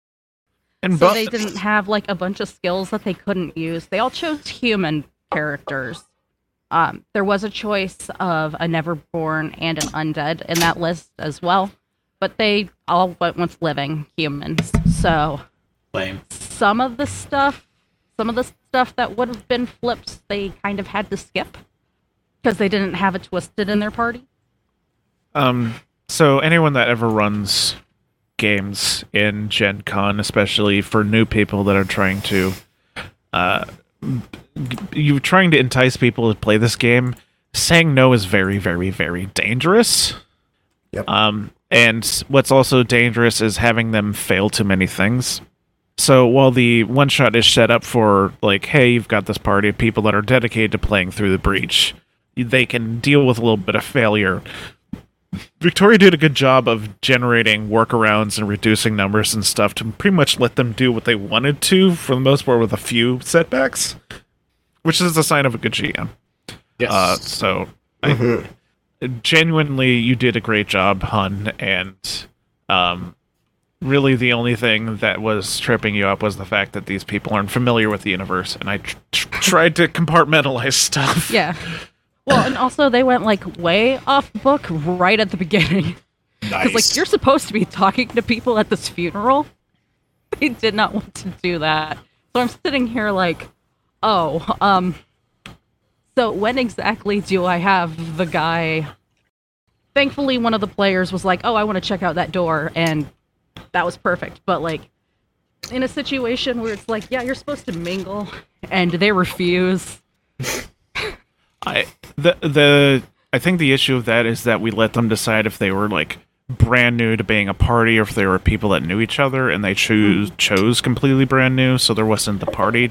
and So bu- they didn't have like a bunch of skills that they couldn't use. They all chose human characters. Um, there was a choice of a Neverborn and an undead in that list as well, but they all went with living humans. So Lame. some of the stuff, some of the stuff that would have been flipped, they kind of had to skip because they didn't have it twisted in their party. Um, so anyone that ever runs games in Gen Con, especially for new people that are trying to, uh, you're trying to entice people to play this game. Saying no is very, very, very dangerous. Yep. Um, and what's also dangerous is having them fail too many things. So while the one shot is set up for like, hey, you've got this party of people that are dedicated to playing through the breach, they can deal with a little bit of failure. Victoria did a good job of generating workarounds and reducing numbers and stuff to pretty much let them do what they wanted to, for the most part, with a few setbacks, which is a sign of a good GM. Yes. Uh, so, I, genuinely, you did a great job, Hun, and um, really the only thing that was tripping you up was the fact that these people aren't familiar with the universe, and I tr- tr- tried to compartmentalize stuff. Yeah. Well, and also they went like way off book right at the beginning. Because like you're supposed to be talking to people at this funeral. They did not want to do that. So I'm sitting here like, oh, um so when exactly do I have the guy Thankfully one of the players was like, "Oh, I want to check out that door." And that was perfect. But like in a situation where it's like, "Yeah, you're supposed to mingle," and they refuse. I the the I think the issue of that is that we let them decide if they were like brand new to being a party or if they were people that knew each other and they choose chose completely brand new so there wasn't the party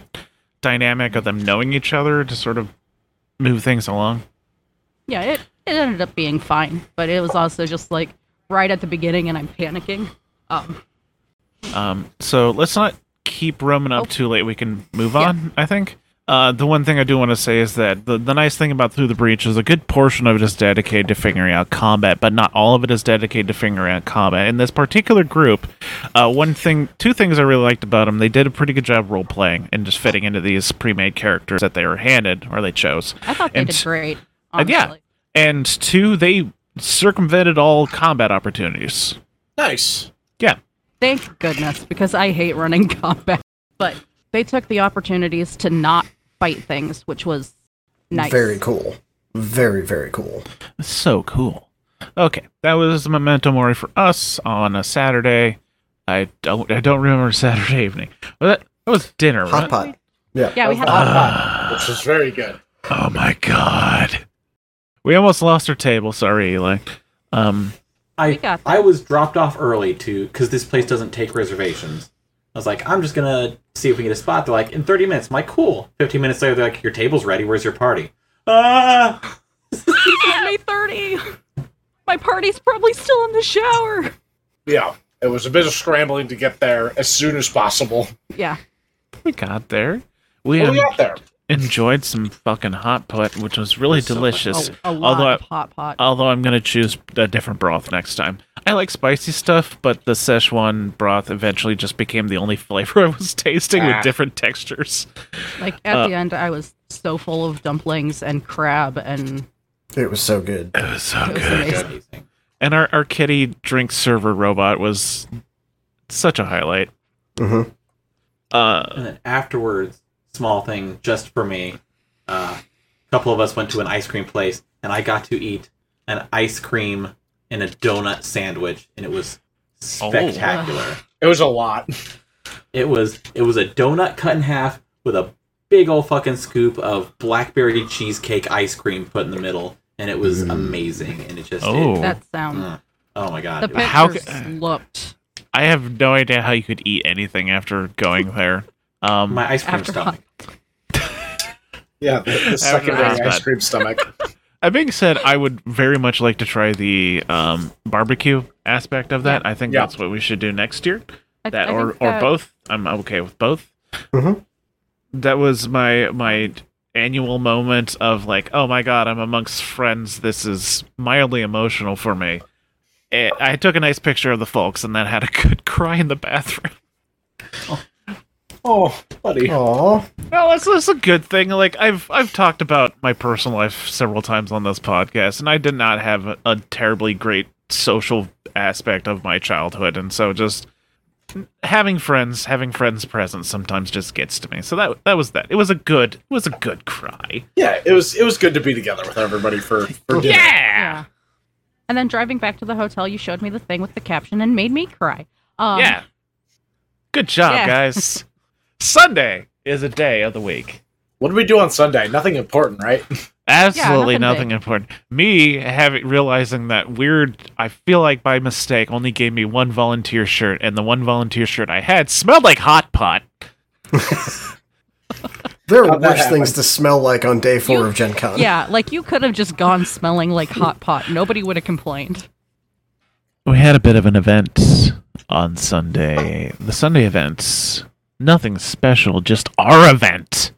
dynamic of them knowing each other to sort of move things along. Yeah, it, it ended up being fine, but it was also just like right at the beginning, and I'm panicking. Um, Um, so let's not keep roaming up Oh. too late. We can move Yeah. on, I think. Uh, the one thing I do want to say is that the, the nice thing about Through the Breach is a good portion of it is dedicated to figuring out combat, but not all of it is dedicated to figuring out combat. In this particular group, uh, one thing, two things I really liked about them, they did a pretty good job role playing and just fitting into these pre-made characters that they were handed or they chose. I thought they And- did great. Uh, yeah. And two, they circumvented all combat opportunities. nice. Yeah. Thank goodness, because I hate running combat. But they took the opportunities to not fight things, which was nice. Very cool. Very, very cool. So cool. Okay, that was Memento Mori for us on a Saturday. I don't I don't remember Saturday evening. Was that, that was dinner, Hot right? pot. Yeah. Yeah, we had Hot pot, which was very good. Oh my god. We almost lost our table. Sorry, Eli. Um, I We got that. I was dropped off early to because this place doesn't take reservations. I was like, I'm just gonna see if we can get a spot. They're like, in 30 minutes. I'm like, cool. 15 minutes later, they're like, your table's ready. Where's your party? Ah, Give me 30. My party's probably still in the shower. Yeah, it was a bit of scrambling to get there as soon as possible. Yeah. We got there. We Well, we got there. Enjoyed some fucking hot pot, which was really so delicious. A, a lot Although I- of hot pot. Although I'm gonna choose a different broth next time. I like spicy stuff, but the Szechuan broth eventually just became the only flavor I was tasting Ah. with different textures. like at uh, the end, I was so full of dumplings and crab, and It was so good. It was so It was good. amazing. Amazing. And our, our kitty drink server robot was such a highlight. hmm Uh, And then afterwards, small thing just for me. Uh, a couple of us went to an ice cream place, and I got to eat an ice cream and a donut sandwich, and it was Oh. spectacular. It was a lot. It was it was a donut cut in half with a big old fucking scoop of blackberry cheesecake ice cream put in the middle, and it was Mm. amazing. And it just Oh. it- that sound. mm. oh my god, The it was- How looked I have no idea how you could eat anything after going there. Um, my ice cream stomach. Yeah, the, the secondary that's ice bad. cream stomach. that being said, I would very much like to try the um, barbecue aspect of that. I think Yeah. that's what we should do next year. I- That I or think or that- both. I'm okay with both. Mhm. That was my my annual moment of like, oh my god, I'm amongst friends. This is mildly emotional for me. Eh, I took a nice picture of the folks and then had a good cry in the bathroom. Oh, buddy. Aw. No, that's, that's a good thing. Like I've I've talked about my personal life several times on this podcast, and I did not have a, a terribly great social aspect of my childhood, and so just having friends, having friends present, sometimes just gets to me. So that that was that. It was a good it was a good cry. Yeah, it was it was good to be together with everybody for for dinner. Yeah. And then driving back to the hotel, you showed me the thing with the caption and made me cry. Um, yeah. Good job, yeah. guys. Sunday is a day of the week. What did we do on Sunday? Nothing important, right? Absolutely nothing nothing important. Me having realizing that Wyrd, I feel like by mistake only gave me one volunteer shirt, and the one volunteer shirt I had smelled like hot pot. There are worse things to smell like on day four You- of Gen Con. Yeah, like you could have just gone smelling like hot pot. Nobody would have complained. We had a bit of an event on Sunday. The Sunday events, nothing special, just our event.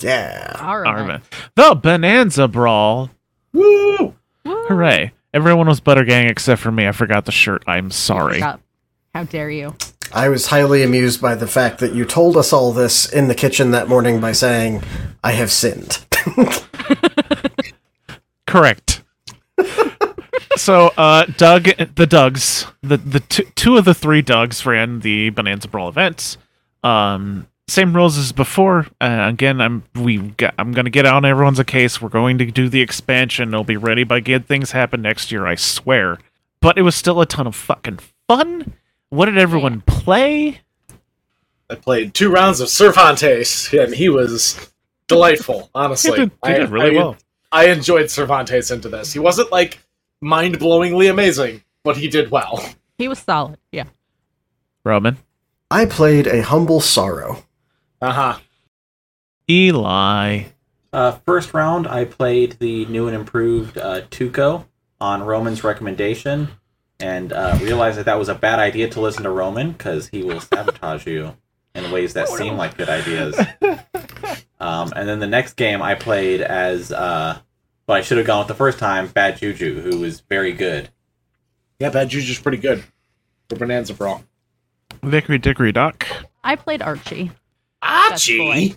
Yeah. All Our right. event. The Bonanza Brawl. Woo! Woo. Hooray! Everyone was butter gang except for me. I forgot the shirt. I'm sorry. How dare you? I was highly amused by the fact that you told us all this in the kitchen that morning by saying, I have sinned. Correct. so, uh, Doug, the Dougs, the the two, two of the three Dougs ran the Bonanza Brawl events. Um, same rules as before. Uh, again, I'm we got, I'm gonna get on everyone's a case. We're going to do the expansion. It'll be ready by good things happen next year. I swear. But it was still a ton of fucking fun. What did everyone play? I played two rounds of Cervantes, and he was delightful. Honestly, He did, he did really I- well. I enjoyed Cervantes into this. He wasn't like mind-blowingly amazing, but he did well. He was solid. Yeah. Roman, I played a humble sorrow. Uh huh. Eli. Uh, first round, I played the new and improved uh, Tuco on Roman's recommendation, and uh, realized that that was a bad idea to listen to Roman because he will sabotage you in ways that seem like good ideas. Um, and then the next game, I played as, uh, well, I should have gone with the first time, Bad Juju, who was very good. Yeah, Bad Juju's pretty good for Bonanza Brawl. Vickery Dickory Doc. I played Archie. Archie.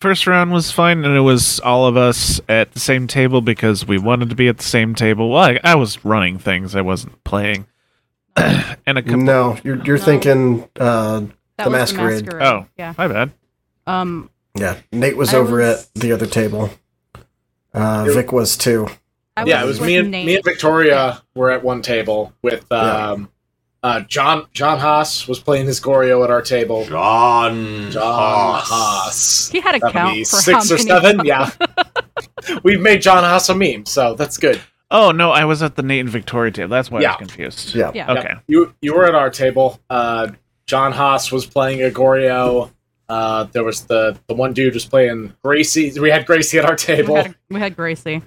First round was fine, and it was all of us at the same table because we wanted to be at the same table. Well, I, I was running things, I wasn't playing. and a couple. No, you're, you're No. thinking, uh, That The was Masquerade. the masquerade. Oh. Yeah. My bad. Um. yeah, Nate was I over was- at the other table. Uh, Vic was too. I yeah, it was with me and Nate. me and Victoria were at one table with um, uh, John John Haas was playing his Goryo at our table. John, John Haas. He had a That'd count for six how or many- seven. Yeah, we've made John Haas a meme, so that's good. Oh, no, I was at the Nate and Victoria table. That's why I was confused. Yeah. Yeah. Okay. You you were at our table. Uh, John Haas was playing a Goryo. Uh, there was the the one dude was playing Gracie. We had Gracie at our We table. had, we had Gracie. Um,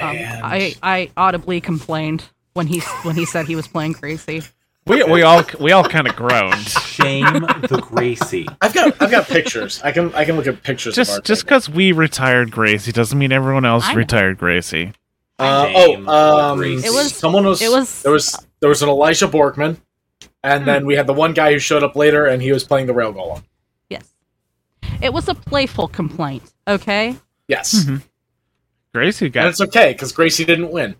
I I audibly complained when he when he said he was playing Gracie. We we all we all kind of groaned. Shame the Gracie. I've got I've got pictures. I can I can look at pictures. of our Just just because we retired Gracie doesn't mean everyone else I retired Gracie. Uh, oh, um, Gracie. It was- someone was it was- there was there was an Elijah Borgmann, and Hmm. then we had the one guy who showed up later, and he was playing the rail golem. Yes, it was a playful complaint. Okay, Yes, Mhm. Gracie and it's okay because Gracie didn't win.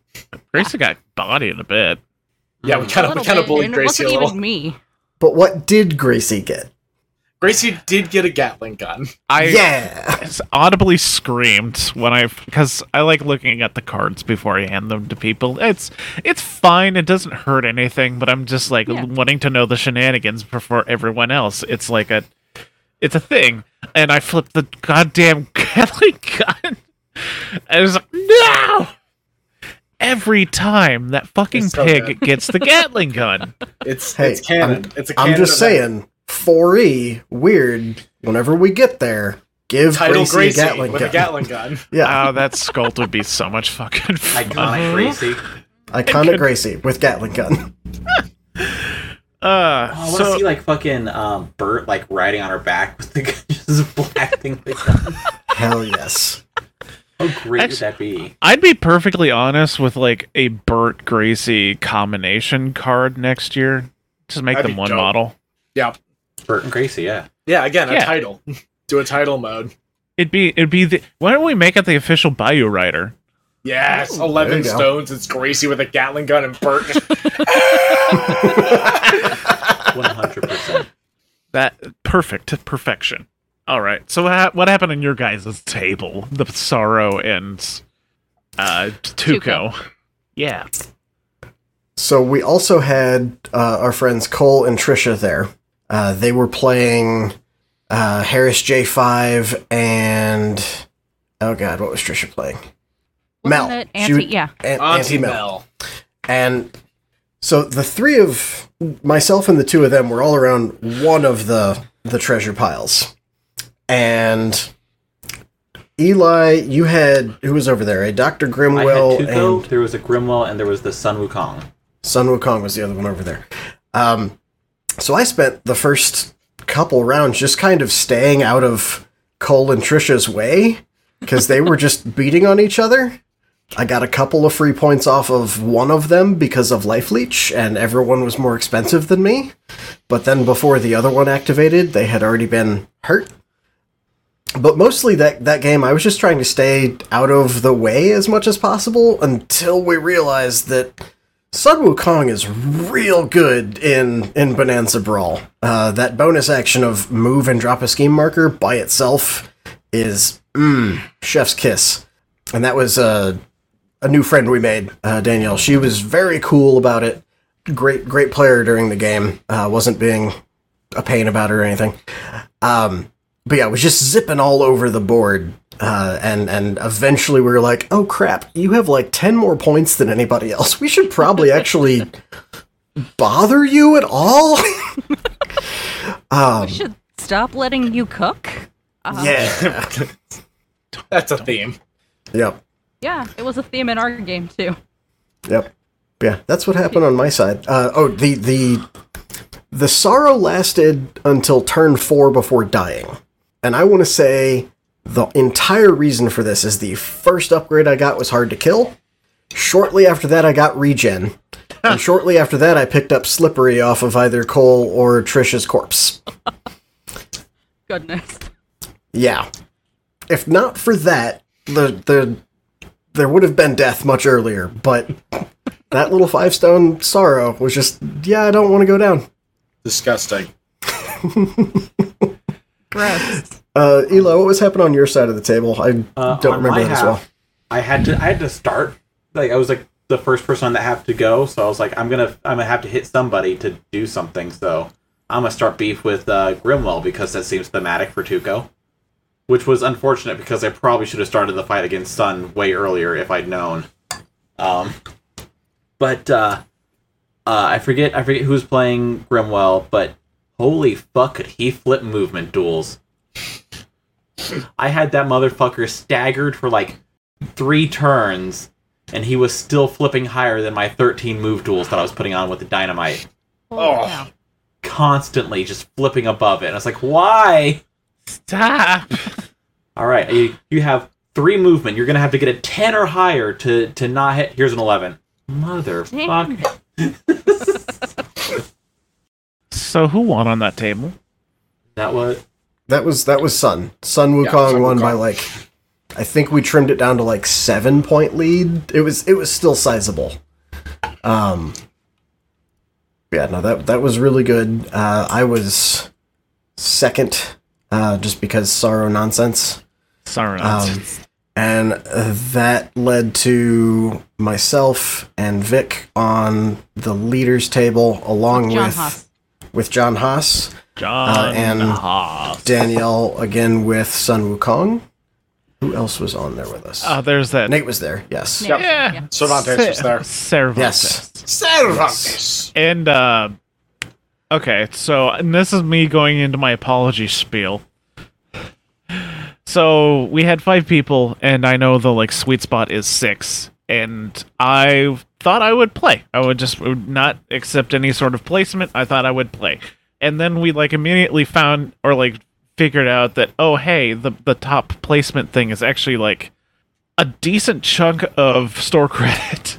Gracie got bodied a bit. Yeah, we Mm. kind of we kind of bit, bullied and it Gracie a wasn't little. even me. But what did Gracie get? Gracie did get a Gatling gun. I yeah. audibly screamed when I because I like looking at the cards before I hand them to people. It's it's fine. It doesn't hurt anything, but I'm just like Yeah. wanting to know the shenanigans before everyone else. It's like a it's a thing, and I flipped the goddamn Gatling gun. I was like, no. Every time that fucking so pig good. gets the Gatling gun. It's Hey, it's canon. I'm- it's a canon I'm just event. saying, 4E, Wyrd. Whenever we get there, give Title Gracie, Gracie, a Gatling with gun. a Gatling gun. Yeah, Oh, that sculpt would be so much fucking fun. Iconic Gracie. iconic Gracie with Gatling gun. Uh, Oh, I want to so see like fucking um, Bert like riding on her back with the just blasting the gun. Hell yes. How great Actu- would that be? I'd be perfectly honest with like a Burt Gracie combination card next year. Just make That'd them one dope. model. Yeah, Bert and Gracie, yeah. yeah. Again, a Yeah. title. Do a title mode. It'd be it'd be the why don't we make it the official Bayou Rider? Yes, Ooh, eleven there you go. stones. It's Gracie with a Gatling gun and Bert. One hundred percent. That perfect to perfection. All right. So what, what happened on your guys' table? The sorrow and uh Tuco. Tuco. Yeah. So we also had uh, our friends Cole and Trisha there. Uh, they were playing uh, Harris J5 and oh god, what was Trisha playing? Wasn't Mel. it She anti? would- yeah, An- Auntie Auntie Mel. Mel. And so the three of myself and the two of them were all around one of the the treasure piles. And Eli, you had who was over there? A Dr. I Grimwell Tuco, and there was a Grimwell, and there was the Sun Wukong. Sun Wukong was the other one over there. Um, so I spent the first couple rounds just kind of staying out of Cole and Trisha's way because they were just beating on each other. I got a couple of free points off of one of them because of Life Leech, and everyone was more expensive than me. But then before the other one activated, they had already been hurt. But mostly that, that game, I was just trying to stay out of the way as much as possible until we realized that Sun Wukong is real good in, in Bonanza Brawl. Uh, that bonus action of move and drop a scheme marker by itself is mmm, chef's kiss. And that was uh, a new friend we made, uh, Danielle. She was very cool about it. Great, great player during the game. Uh, wasn't being a pain about it or anything. Um, but yeah, was just zipping all over the board. Uh, and and eventually we were like, oh crap, you have like ten more points than anybody else. We should probably actually bother you at all. um, we should stop letting you cook. Uh, yeah, That's a theme. yep, yeah, it was a theme in our game too. yep, yeah. That's what happened on my side. Uh, oh, the the the sorrow lasted until turn four before dying, and I want to say the entire reason for this is the first upgrade I got was hard to kill. Shortly after that, I got regen. and shortly after that, I picked up Slippery off of either Cole or Trisha's corpse. Goodness. Yeah. If not for that, the the there would have been death much earlier, but that little five stone sorrow was just yeah, I don't want to go down. Disgusting. Gross. Uh Eli, what was happening on your side of the table? I Uh, don't remember that as well. I had to. I had to start. Like I was like the first person that have to go, so I was like, I'm gonna, I'm gonna have to hit somebody to do something. So I'm gonna start beef with uh, Grimwell because that seems thematic for Tuco, which was unfortunate because I probably should have started the fight against Sun way earlier if I'd known. Um, but uh, uh, I forget, I forget who's playing Grimwell, but holy fuck, could he flip movement duels? I had that motherfucker staggered for like three turns and he was still flipping higher than my 13 move duels that I was putting on with the dynamite. Oh. yeah. Constantly just flipping above it. And I was like, why? Stop. All right, you, you have three movement. You're gonna have to get a 10 or higher to to not hit. Here's an 11. Motherfucker. So who won on that table? That was That was that was Sun. Sun Yeah, Wukong Sun won by like I think we trimmed it down to like seven point lead. It was it was still sizable. Um Yeah, no, that that was really good. Uh I was second, uh, just because sorrow nonsense. Sorry. Um, and uh, that led to myself and Vic on the leaders table along John with Haas. With John Haas. John uh, and- Haas. Danielle again with Sun Wukong. Who else was on there with us? Oh, there's that. Nate was there. Yes. Nate. yeah. Yeah. Cervantes was there. Cervantes. Yes. Cervantes. And uh okay, so and this is me going into my apology spiel. So we had five people, and I know the like sweet spot is six, and I thought I would play. I would just would not accept any sort of placement. I thought I would play, and then we like immediately found or like figured out that oh hey the the top placement thing is actually like a decent chunk of store credit.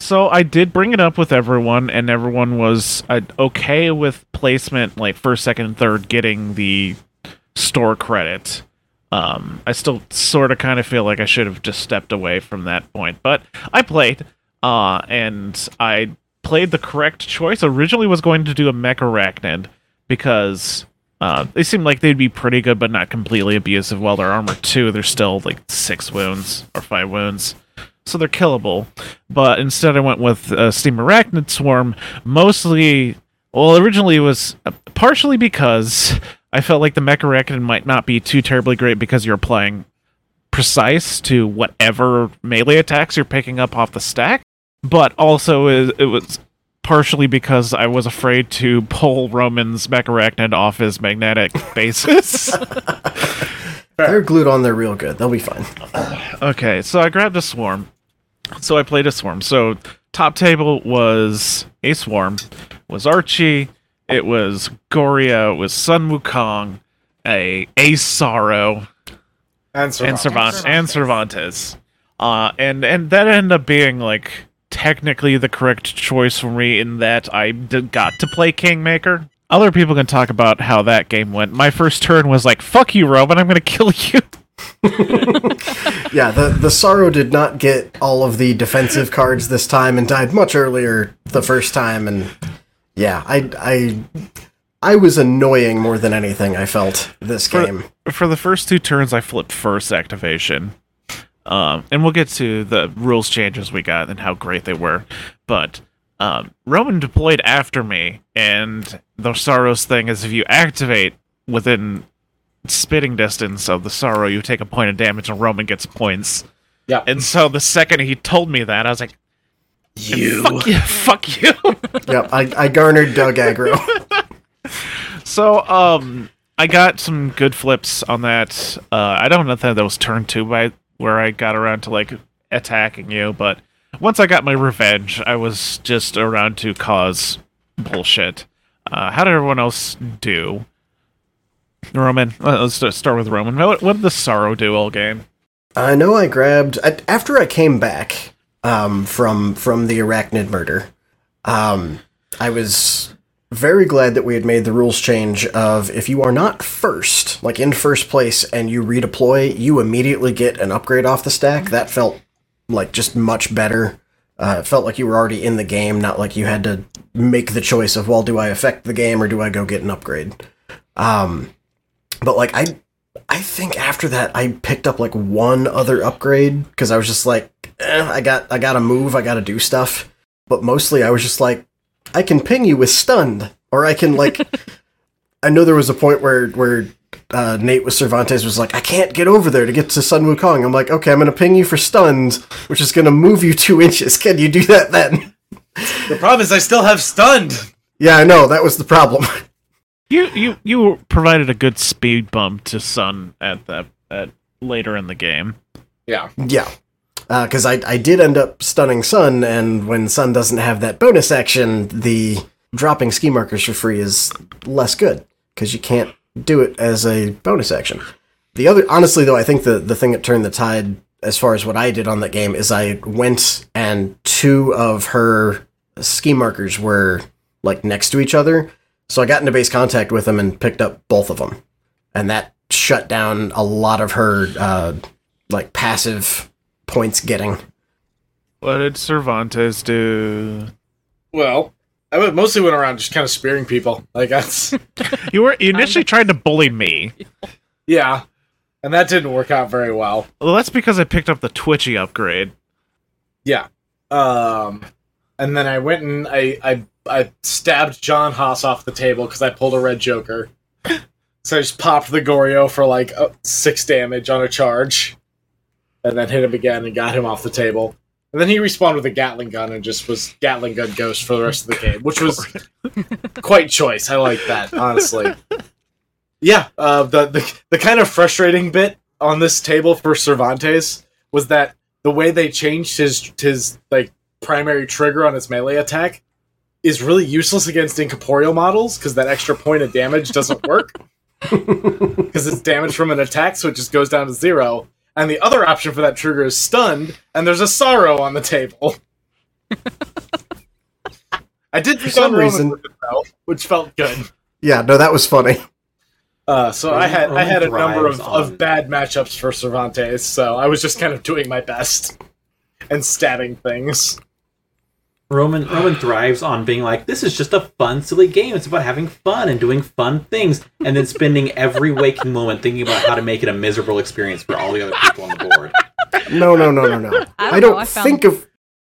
So I did bring it up with everyone, and everyone was uh, okay with placement, like first, second, and third, getting the store credit. Um, I still sort of kind of feel like I should have just stepped away from that point, but I played, uh, and I played the correct choice. Originally, was going to do a mech arachnid because uh, they seemed like they'd be pretty good, but not completely abusive. While their armor two, they're still like six wounds or five wounds so they're killable. But instead, I went with uh, Steam Arachnid Swarm, mostly. Well, originally it was uh, partially because I felt like the Mech Arachnid might not be too terribly great because you're applying precise to whatever melee attacks you're picking up off the stack. But also, it, it was partially because I was afraid to pull Roman's Mech Arachnid off his magnetic basis. They're glued on there real good. They'll be fine. Okay, so I grabbed a swarm. So I played a swarm. So top table was a swarm, was Archie, it was Goryo, it was Sun Wukong, a a Sorrow, And Cervantes. and Cervantes and Cervantes. Uh and and that ended up being like technically the correct choice for me in that I did, got to play Kingmaker. Other people can talk about how that game went. My first turn was like, "Fuck you, Roman! I'm gonna kill you." Yeah, the the sorrow did not get all of the defensive cards this time and died much earlier the first time and yeah, I I I was annoying more than anything I felt this For- game. for the first two turns, I flipped first activation. Um, and we'll get to the rules changes we got and how great they were. But um, Roman deployed after me, and the Sorrow's thing is if you activate within spitting distance of the Sorrow, you take a point of damage, and Roman gets points. Yeah. And so the second he told me that, I was like, You. "Fuck you, fuck you." Yep, I, I garnered Doug aggro. So, um, I got some good flips on that. Uh, I don't know if that was turn two by where I got around to like attacking you, but once I got my revenge, I was just around to cause bullshit. Uh, how did everyone else do? Roman, uh, let's start with Roman. What, what did the sorrow do all game? I know I grabbed I, after I came back um, from from the arachnid murder. Um, I was very glad that we had made the rules change of if you are not first, like in first place, and you redeploy, you immediately get an upgrade off the stack. That felt like just much better. Uh, it felt like you were already in the game, not like you had to make the choice of well, do I affect the game or do I go get an upgrade? Um, but like I I think after that I picked up like one other upgrade because I was just like, eh, I got I got to move, I got to do stuff. But mostly I was just like, I can ping you with stunned, or I can like. I know there was a point where where uh, Nate with Cervantes was like, I can't get over there to get to Sun Wukong. I'm like, okay, I'm gonna ping you for stunned, which is gonna move you two inches. Can you do that then? The problem is I still have stunned. Yeah, I know that was the problem. You you you provided a good speed bump to Sun at that at later in the game. Yeah. Yeah. Because I, I did end up stunning Sun, and when Sun doesn't have that bonus action, the dropping scheme markers for free is less good because you can't do it as a bonus action. The other, honestly though, I think the the thing that turned the tide as far as what I did on that game is I went and two of her scheme markers were like next to each other, so I got into base contact with them and picked up both of them, and that shut down a lot of her uh, like passive points getting. What did Cervantes do? Well, I mostly went around just kind of spearing people. Like that's You were you initially tried to bully me. yeah, and that didn't work out very well. Well, that's because I picked up the Twitchy upgrade. Yeah. Um, and then I went and I I, I stabbed John Haas off the table because I pulled a red Joker. so I just popped the Goryo for like uh, six damage on a charge, and then hit him again and got him off the table. And then he respawned with a Gatling gun and just was Gatling gun ghost for the rest of the game, which was quite choice. I like that honestly. Yeah, uh, the, the the kind of frustrating bit on this table for Cervantes was that the way they changed his his like primary trigger on his melee attack is really useless against incorporeal models because that extra point of damage doesn't work because it's damage from an attack, so it just goes down to zero. And the other option for that trigger is stunned, and there's a sorrow on the table. I did for some reason- which felt good. Yeah, no, that was funny. Uh, so I had I had a number of, of bad matchups for Cervantes, so I was just kind of doing my best and stabbing things. Roman Roman thrives on being like, this is just a fun, silly game. It's about having fun and doing fun things, and then spending every waking moment thinking about how to make it a miserable experience for all the other people on the board. No, no, no, no, no. I don't I don't know, I found- think of.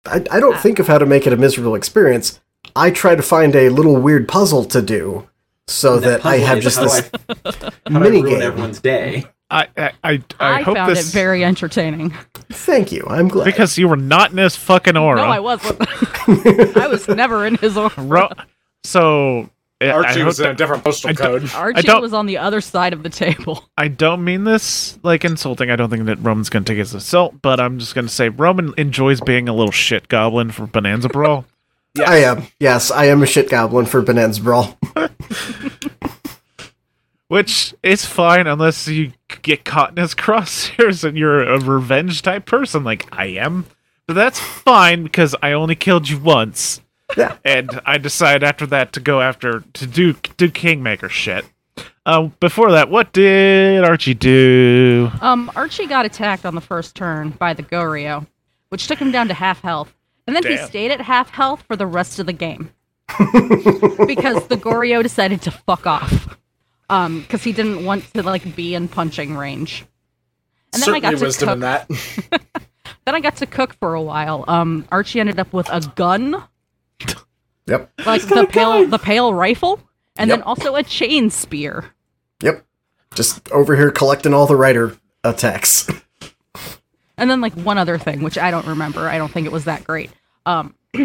I, I don't think of how to make it a miserable experience. I try to find a little weird puzzle to do so And that I have just how this I, how I mini ruin game. everyone's day. I I I, I, I, hope found this it very entertaining. Thank you. I'm glad. because you were not in his fucking aura. No, I wasn't. I was never in his aura. Ro- so I- I Archie was in a different postal I code. Archie don't- was on the other side of the table. I don't mean this like insulting. I don't think that Roman's going to take it as insult, but I'm just going to say Roman enjoys being a little shit goblin for Bonanza Brawl. I am. Yes, I am a shit goblin for Bonanza Brawl. Which is fine unless you get caught in his crosshairs and you're a revenge type person like I am. But that's fine because I only killed you once. Yeah. And I decided after that to go after to do do Kingmaker shit. Uh, before that, what did Archie do? Um, Archie got attacked on the first turn by the Goryo, which took him down to half health. And then he stayed at half health for the rest of the game. because the Goryo decided to fuck off. Um, because he didn't want to like be in punching range. And then I Certainly got to wisdom cook. in that. Then I got to cook for a while. Um, Archie ended up with a gun, Yep. like the pale the pale rifle, and then also a chain spear. Yep. Just over here collecting all the writer attacks. and then like one other thing which i don't remember i don't think it was that great um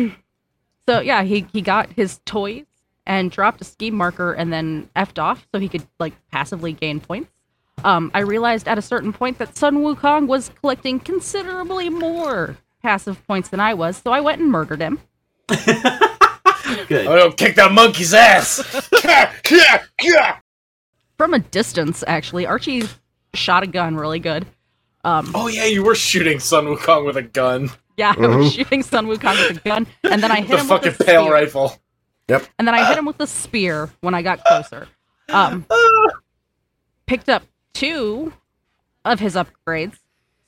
so yeah he he got his toys and dropped a scheme marker and then effed off so he could like passively gain points um i realized at a certain point that sun wukong was collecting considerably more passive points than i was so i went and murdered him Good. I'm gonna kick that monkey's ass. From a distance actually archie shot a gun really good um Oh yeah, you were shooting Sun Wukong with a gun. yeah i was shooting sun wukong with a gun and then i hit The him fucking with a pale spear. rifle. And then I hit him with a spear when I got closer. Um, picked up two of his upgrades,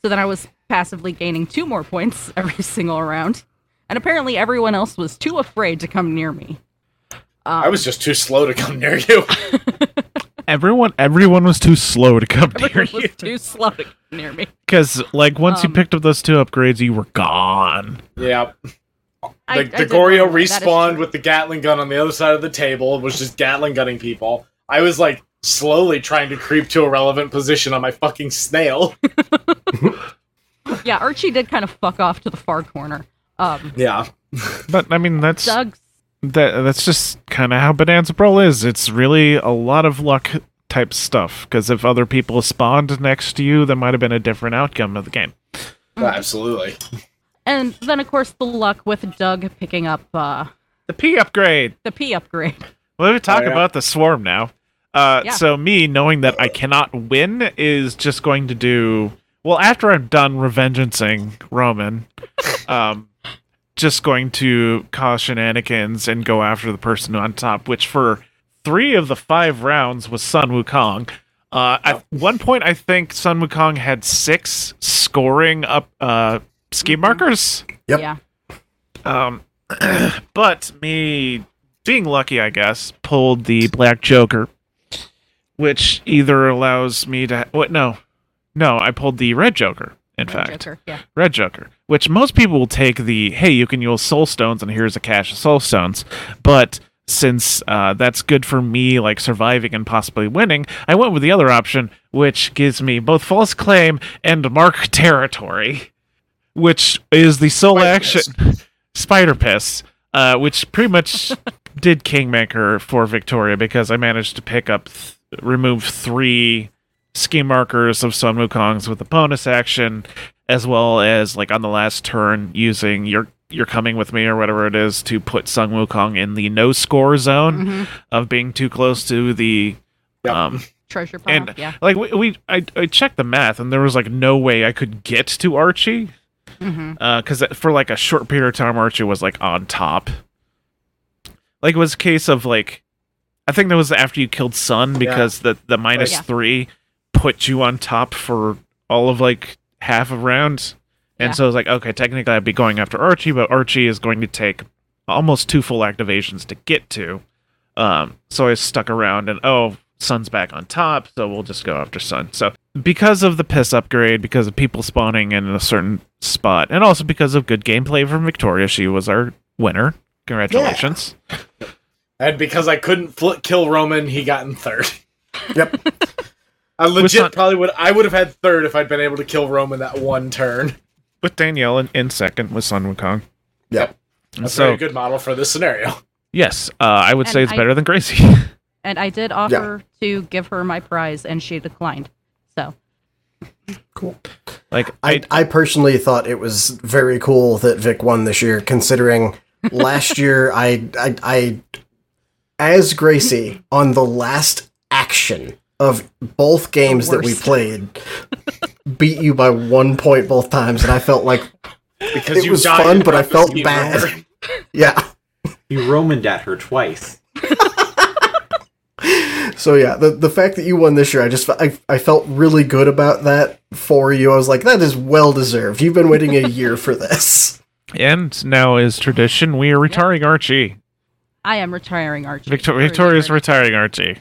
so then I was passively gaining two more points every single round. And apparently, everyone else was too afraid to come near me. Um, I was just too slow to come near you. Everyone, everyone was too slow to come near everyone you too slow to come near me. because, like, once you Um, picked up those two upgrades, you were gone. yeah. I- The, I the did Goryo learn that. That is respawned with the Gatling gun on the other side of the table, and was just Gatling gunning people. I was like slowly trying to creep to a relevant position on my fucking snail. Yeah, Archie did kind of fuck off to the far corner. Um, Yeah. But I mean, that's Doug that that's just kind of how Bonanza Brawl is. It's really a lot of luck type stuff. Because if other people spawned next to you, there might have been a different outcome of the game. Absolutely. And then, of course, the luck with Doug picking up uh, The P upgrade. the P upgrade. Well, let me talk Oh, yeah. about the swarm now. Uh, Yeah. So me knowing that I cannot win is just going to do well after I'm done revengeancing Roman. Um, just going to cause shenanigans and go after the person on top, which for three of the five rounds was Sun Wukong. Uh, at one point, I think Sun Wukong had six scoring up uh, scheme markers. Yep. Yeah. Um, but me being lucky, I guess, pulled the Black Joker, which either allows me to. What? No, no, I pulled the Red Joker. In fact. Red fact, Joker, Yeah. Red Joker, which most people will take the hey, you can use Soul Stones, and here's a cache of Soul Stones. But since uh, that's good for me, like surviving and possibly winning, I went with the other option, which gives me both False Claim and Mark Territory, which is the sole Spider action Spider Piss, uh, which pretty much did Kingmaker for Victoria because I managed to pick up, th- remove three scheme markers of Sun Wukong's with a bonus action, as well as like on the last turn using your you're coming with me or whatever it is to put Sun Wukong in the no score zone hmm of being too close to the Yep. um Treasure pile. and yeah. like we, we I, I checked the math and there was like no way I could get to Archie because for like a short period of time Archie was like on top. Like it was a case of like, I think that was after you killed Sun because the the minus Yeah. three put you on top for all of like half a round, and Yeah. so it was like okay, technically I'd be going after Archie, but Archie is going to take almost two full activations to get to. Um, so I stuck around and oh, Sun's back on top, so we'll just go after Sun. So because of the piss upgrade, because of people spawning in a certain spot, and also because of good gameplay from Victoria, she was our winner. Congratulations. And because I couldn't fl- kill Roman, he got in third. Yep. I legit not- probably would. I would have had third if I'd been able to kill Roman that one turn. With Danielle in, in second with Sun Wukong. Yep. And That's a so very good model for this scenario. yes, uh, I would And say it's I- better than Gracie. And I did offer to give her my prize, and she declined. So cool. like I, I personally thought it was very cool that Vic won this year, considering last year I, I I as Gracie on the last action of both games that we played beat you by one point both times, and I felt like Because It you was fun, but I felt bad. yeah. You Romaned at her twice. So yeah, the the fact that you won this year, I just I I felt really good about that for you. I was like, that is well deserved. You've been waiting a year for this. and now is tradition, we are retiring Archie. I am retiring Archie. Victor- for Victoria's retiring Archie.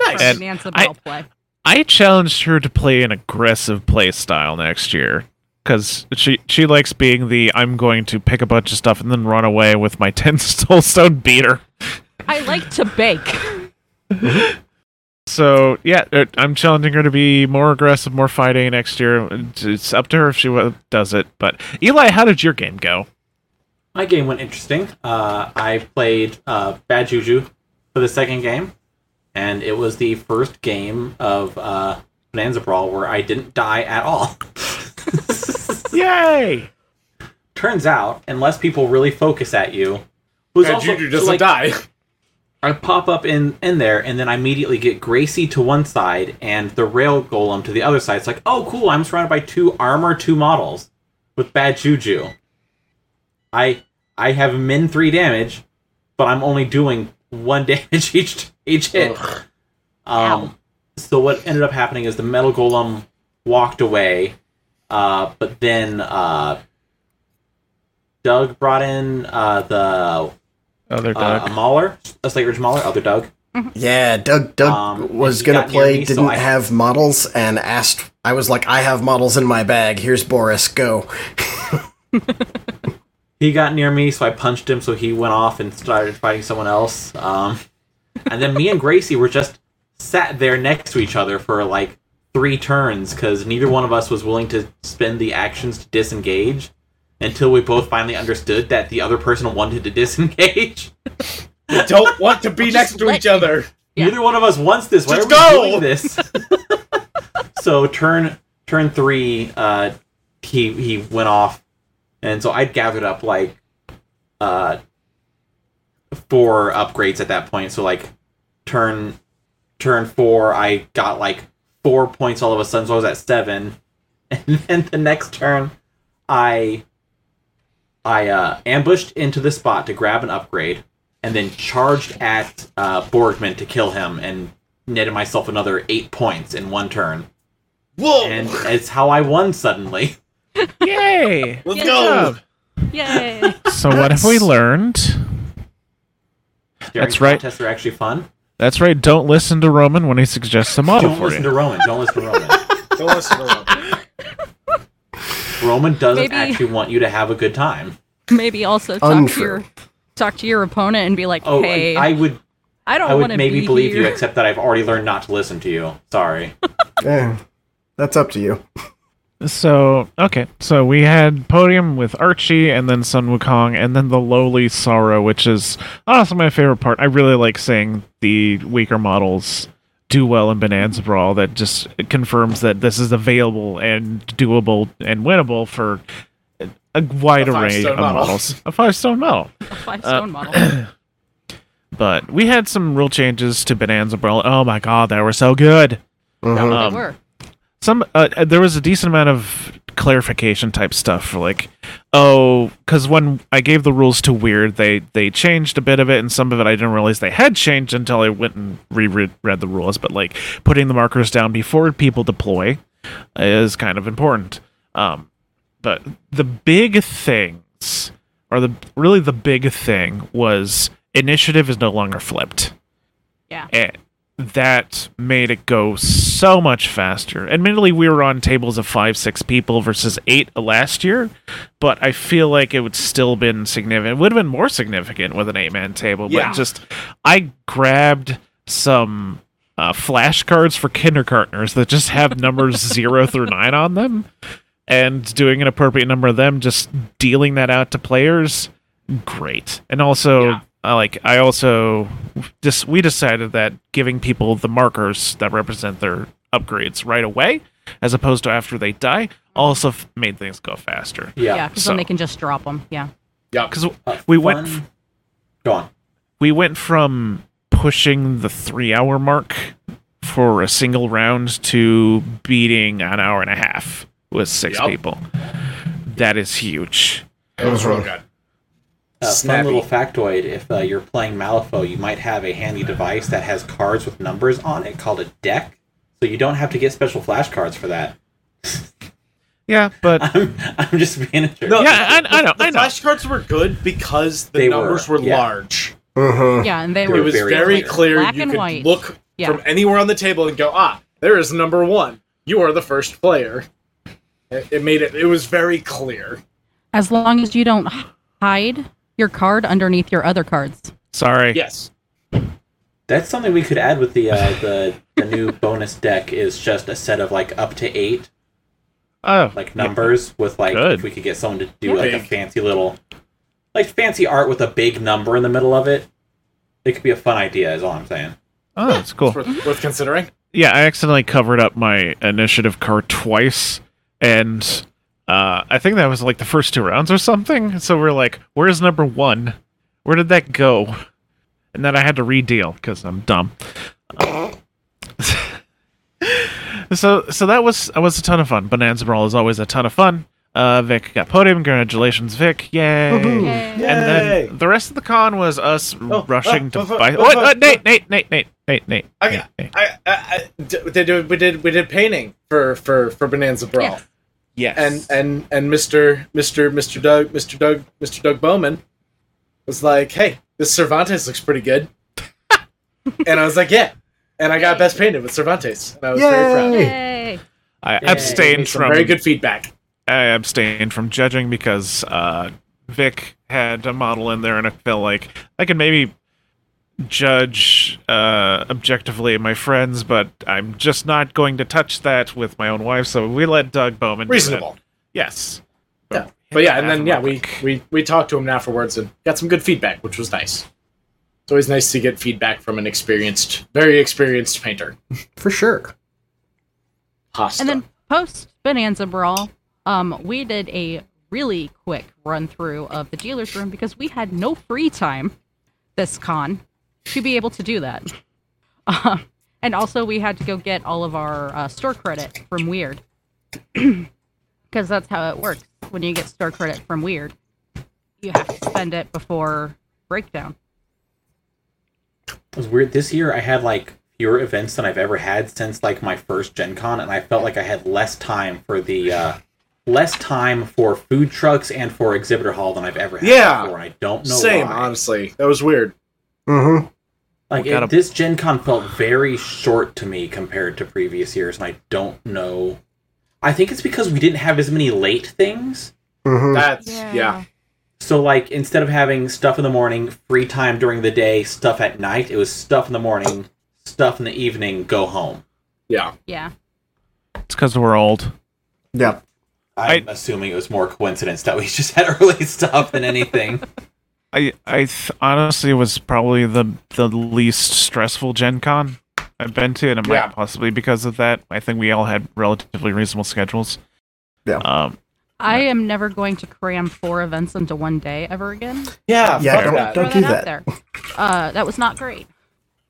Nice. And Nancy I- Bell play. I challenged her to play an aggressive play style next year because she she likes being the I'm going to pick a bunch of stuff and then run away with my ten soul stone beater. I like to bake. So yeah, uh, I'm challenging her to be more aggressive, more fighting next year. It's- It's up to her if she does it. But Eli, how did your game go? My game went interesting. Uh, I played uh, Bad Juju for the second game, and it was the first game of uh, Bonanza Brawl where I didn't die at all. Yay! Turns out, unless people really focus at you, who's And also Juju doesn't like, die. I pop up in in there, and then I immediately get Gracie to one side and the Rail Golem to the other side. It's like, oh, cool! I'm surrounded by two armor, two models with bad juju. I I have min three damage, but I'm only doing one damage each each hit. Ugh. Um, so what ended up happening is the metal golem walked away, uh, but then uh, Doug brought in uh, the Other uh, Doug. a Mauler, a Slate Ridge Mauler, other Doug. Yeah, Doug Doug Um, was gonna play, me, didn't I- have models, and asked. I was like, I have models in my bag. Here's Boris. Go. He got near me, so I punched him, so he went off and started fighting someone else. Um, and then me and Gracie were just sat there next to each other for like three turns because neither one of us was willing to spend the actions to disengage until we both finally understood that the other person wanted to disengage. We don't want to be next to let- each other. Yeah. Neither one of us wants this. Why Just are we go! doing this? so turn turn three, uh, he he went off, and so I'd gathered up like uh four upgrades at that point. So like turn turn four, I got like four points all of a sudden, so I was at seven, and then the next turn, I I uh, ambushed into the spot to grab an upgrade, and then charged at uh, Borgmann to kill him, and netted myself another eight points in one turn, Whoa! and it's how I won suddenly. Yay! Let's go. Yay! So what have we learned? Daring That's right. Contests are actually fun. That's right. Don't listen to Roman when he suggests a model Don't for listen you. to Roman. Don't listen to Roman. Don't listen to Roman. Roman doesn't Maybe- actually want you to have a good time. Maybe also talk Untrue. to your talk to your opponent and be like, Oh, "Hey, I I, would I don't would want to maybe be believe here." you, except that I've already learned not to listen to you. Sorry. Eh, that's up to you. So okay, so we had podium with Archie, and then Sun Wukong, and then the lowly Sorrow, which is honestly my favorite part. I really like seeing the weaker models do well in Bonanza Brawl. That just confirms that this is available and doable and winnable for a wide A array of model. models. A five stone model. A five Uh, stone model. But we had some rule changes to Bonanza Brawl. Oh my god, they were so good. Mhm. um, they were. some uh, uh, there was a decent amount of clarification type stuff for like oh because when i gave the rules to Wyrd they they changed a bit of it and some of it i didn't realize they had changed until i went and reread read the rules but like putting the markers down before people deploy is kind of important um but the big things or the really the big thing was initiative is no longer flipped Yeah. and that made it go so much faster. Admittedly, we were on tables of five, six people versus eight last year, but I feel like it would still been significant. It would have been more significant with an eight-man table. Yeah. But just, I grabbed some uh, flashcards for kindergartners that just have numbers zero through nine on them, and doing an appropriate number of them, just dealing that out to players. Great, and also. Yeah. I like I also just we decided that giving people the markers that represent their upgrades right away as opposed to after they die also f- made things go faster Yeah, Yeah. because so- then they can just drop them. Yeah. Yeah. because Uh, we went f- Go on. we went from pushing the three hour mark for a single round to beating an hour and a half with six Yep. people that is huge It was real good. A fun little factoid: If uh, you're playing Malifaux, you might have a handy device that has cards with numbers on it called a deck, so you don't have to get special flashcards for that. yeah but I'm, I'm just being a jerk. No, Yeah, I- I know, The I know. flashcards were good because the They numbers were, yeah. large. Mhm. Yeah, and they They were It was very very, clear. clear. Black you and could white. look Yeah. from anywhere on the table and go, ah, there is number one. You are the first player. It, it made it. It was very clear. as long as you don't hide your card underneath your other cards. sorry Yes. That's something we could add with the uh, the the new bonus deck. Is just a set of like up to eight oh like numbers with like Good. if we could get someone to do Yeah. like a fancy little like fancy art with a big number in the middle of it. It could be a fun idea. Is all I'm saying. oh that's cool It's worth, worth considering. yeah, I accidentally covered up my initiative card twice, and uh, I think that was like the first two rounds or something. So we're like, "Where's number one? Where did that go?" And then I had to redeal because I'm dumb. so, so that was that was a ton of fun. Bonanza Brawl is always a ton of fun. Uh, Vic got podium. Congratulations, Vic! Yay! Yay. And then the rest of the con was us rushing oh, to oh, buy. oh, what? oh, Uh, oh. Nate, Nate, Nate, Nate, Nate, Nate. I, Nate, Nate. I, I, I d- we did we did we did painting for for for Bonanza Brawl, Yes. Yes. and and and Mister Mister Mister Doug Mister Doug Mister Doug Bowman was like, hey, this Cervantes looks pretty good, and I was like, yeah, and I got best painted with Cervantes, and I was very proud. Yay. Yay. I Yeah, abstained Some from very good feedback. I abstained from judging because uh, Vic had a model in there, and I felt like I could maybe judge uh, objectively my friends, but I'm just not going to touch that with my own wife. So we let Doug Bowman. do that. Reasonable. Yes. Yeah. But yeah, and then yeah, we, we we talked to him afterwards and got some good feedback, which was nice. It's always nice to get feedback from an experienced, very experienced painter. For sure. Hasta. And then post Bonanza Brawl, Um, we did a really quick run through of the dealer's room because we had no free time this con to be able to do that. Uh, and also, we had to go get all of our uh, store credit from Wyrd because that's how it works. When you get store credit from Wyrd, you have to spend it before breakdown. It was weird. This year I had like fewer events than I've ever had since like my first Gen Con, and I felt like I had less time for the uh less time for food trucks and for exhibitor hall than I've ever had Yeah. before. I don't know Same, why. honestly. That was weird. Mm-hmm. Like We gotta- this Gen Con felt very short to me compared to previous years, and I don't know. I think it's because we didn't have as many late things. Mm-hmm. That's yeah. So like instead of having stuff in the morning, free time during the day, stuff at night, it was stuff in the morning, stuff in the evening, go home. Yeah. Yeah. It's because we're old. Yeah. I'm assuming it was more coincidence that we just had early stuff than anything. I I th- honestly was probably the the least stressful Gen Con I've been to, and it might Yeah. possibly because of that. I think we all had relatively reasonable schedules. Yeah. Um, I am never going to cram four events into one day ever again. Yeah, Yeah, fuck don't- that. don't- do that. there. Uh, that was not great.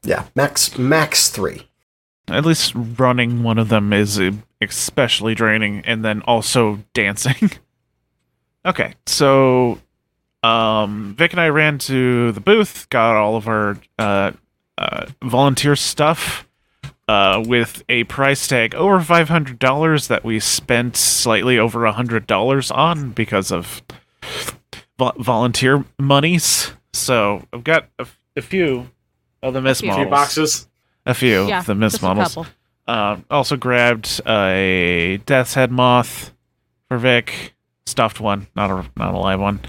Yeah. Max max three. at least running one of them is uh, especially draining, and then also dancing. okay, so um, Vic and I ran to the booth, got all of our uh, uh, volunteer stuff. Uh, with a price tag over five hundred dollars that we spent slightly over a hundred dollars on because of vo- volunteer monies. So I've got a, f- a few of the miss few. A models. few boxes. A few yeah, of the miss just a models. Uh, also grabbed a Death's Head moth for Vic, stuffed one, not a not a live one,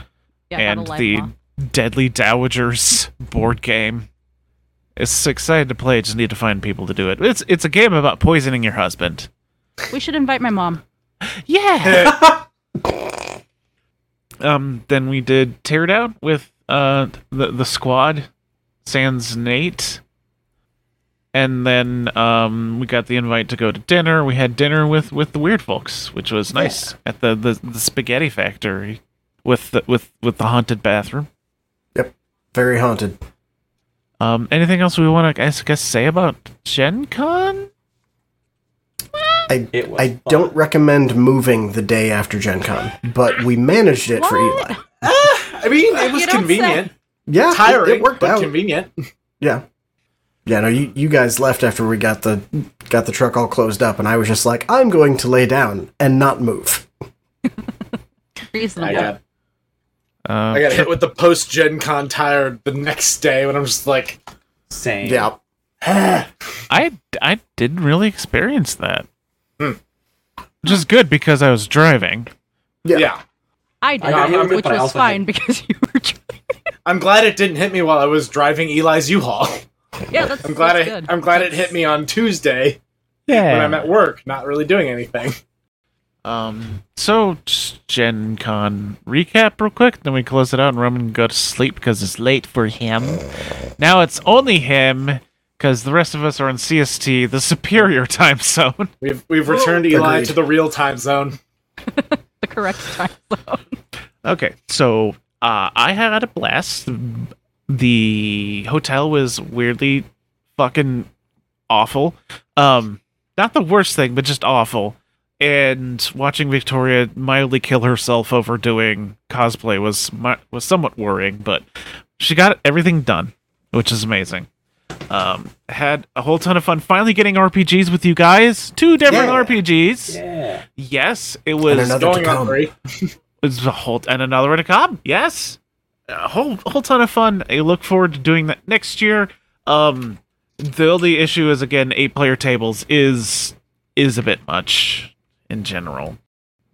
Yeah, and the moth. Deadly Dowagers board game. It's excited to play. Just need to find people to do it. It's it's a game about poisoning your husband. We should invite my mom. Yeah. um. Then we did Teardown with uh the the squad, Sans Nate. And then um, we got the invite to go to dinner. We had dinner with, with the Wyrd folks, which was nice at the, the, the spaghetti factory with the, with with the haunted bathroom. Yep, very haunted. Um, anything else we want to I guess say about Gen Con? I I don't recommend moving the day after Gen Con, but we managed it for What? Eli. I mean, it was You don't convenient. Yeah, it- Tiring, It, worked but out. convenient. Yeah. Yeah, no, you, you guys left after we got the got the truck all closed up, and I was just like, I'm going to lay down and not move. Reasonable. I got, Uh, I got hit with the post Gen Con tire the next day when I'm just like, Same. Yeah. I I didn't really experience that, Hmm. which is good because I was driving. Yeah. yeah. I did, I got hit with it, which was fine had- because you were. Trying. I'm glad it didn't hit me while I was driving Eli's U-Haul. Yeah, that's. I'm glad that's it. good. I'm glad it hit me on Tuesday Yeah. when I'm at work, not really doing anything. Um. So just Gen Con recap real quick, then we close it out, and Roman can go to sleep because it's late for him. Now it's only him because the rest of us are in CST, the superior time zone. We've we've returned Eli Agreed. to the real time zone. the correct time zone. Okay, so uh, I had a blast. The hotel was weirdly fucking awful. Um, not the worst thing, but just awful. And watching Victoria mildly kill herself over doing cosplay was was somewhat worrying, but she got everything done, which is amazing. Um, had a whole ton of fun finally getting RPGs with you guys. Two different Yeah. RPGs. Yeah. Yes, it was another- Going to on come. three. it's a whole and another one to come. Yes, a whole whole ton of fun. I look forward to doing that next year. Um, the only issue is again eight player tables is is a bit much in general.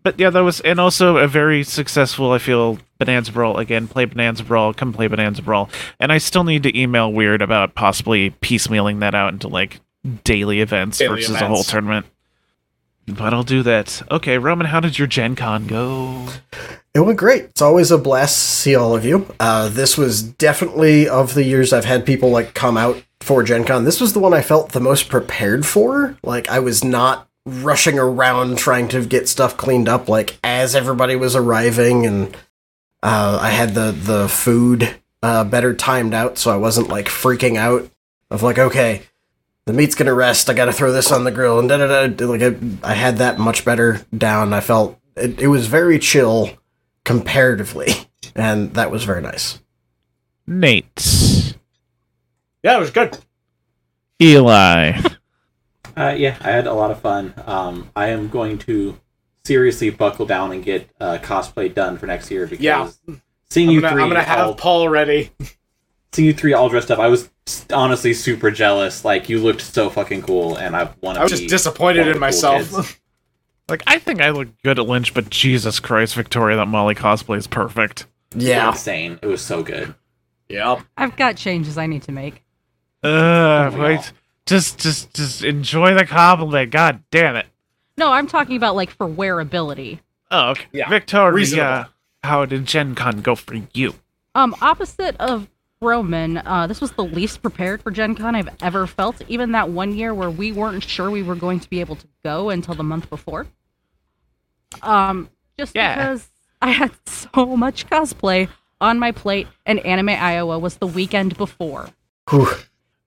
But yeah, that was and also a very successful. I feel Bonanza Brawl again. Play Bonanza Brawl. Come play Bonanza Brawl. And I still need to email Wyrd about possibly piecemealing that out into like daily events Daily versus a whole tournament. But I'll do that. Okay, Roman, how did your Gen Con go? It went great. It's always a blast to see all of you. Uh, this was definitely of the years I've had people like come out for Gen Con. This was the one I felt the most prepared for. Like I was not rushing around trying to get stuff cleaned up like as everybody was arriving and uh, I had the the food uh, better timed out so I wasn't like freaking out of like okay the meat's gonna rest I gotta throw this on the grill and da da da like I, I had that much better down I felt it, it was very chill comparatively and that was very nice Nate, Yeah, it was good. Eli. Uh, yeah, I had a lot of fun. Um, I am going to seriously buckle down and get uh, cosplay done for next year because Yeah. seeing I'm you gonna, 3 I'm gonna have all, Paul ready. seeing you three all dressed up, I was honestly super jealous. Like you looked so fucking cool, and I want to. I was just disappointed in myself. like I think I look good at Lynch, but Jesus Christ, Victoria, that Molly cosplay is perfect. yeah insane. It was so good. yep. I've got changes I need to make. Uh, we wait. All? Just, just, just enjoy the compliment. God damn it. No, I'm talking about like for wearability. Oh, okay. Yeah, Victoria, reasonable. how did Gen Con go for you? Um, opposite of Roman, uh, this was the least prepared for Gen Con I've ever felt. Even that one year where we weren't sure we were going to be able to go until the month before. Um, just Yeah. because I had so much cosplay on my plate, and Anime Iowa was the weekend before. Whew.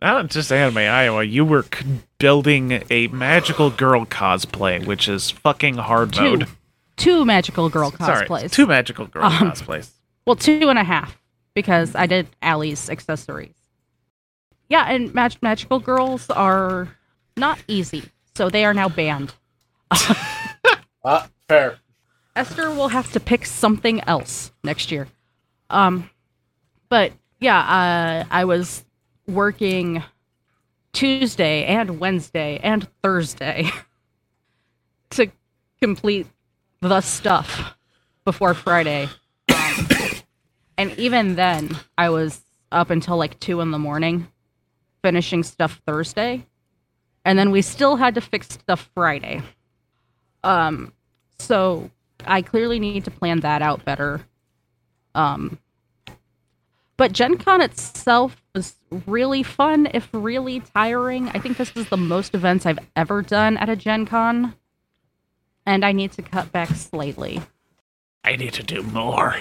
Not just anime Iowa, you were c- building a magical girl cosplay, which is fucking hard Two, mode. two magical girl Sorry, cosplays. two magical girl Um, cosplays. Well, two and a half because I did Allie's accessories. Yeah, and mag- magical girls are not easy, so they are now banned. Uh, fair. Esther will have to pick something else next year. Um, but yeah, uh, I was working Tuesday and Wednesday and Thursday to complete the stuff before Friday. Um, and even then, I was up until like two in the morning finishing stuff Thursday. And then we still had to fix stuff Friday. Um, so I clearly need to plan that out better. Um, but Gen Con itself was really fun, if really tiring. I think this is the most events I've ever done at a Gen Con. And I need to cut back slightly. I need to do more.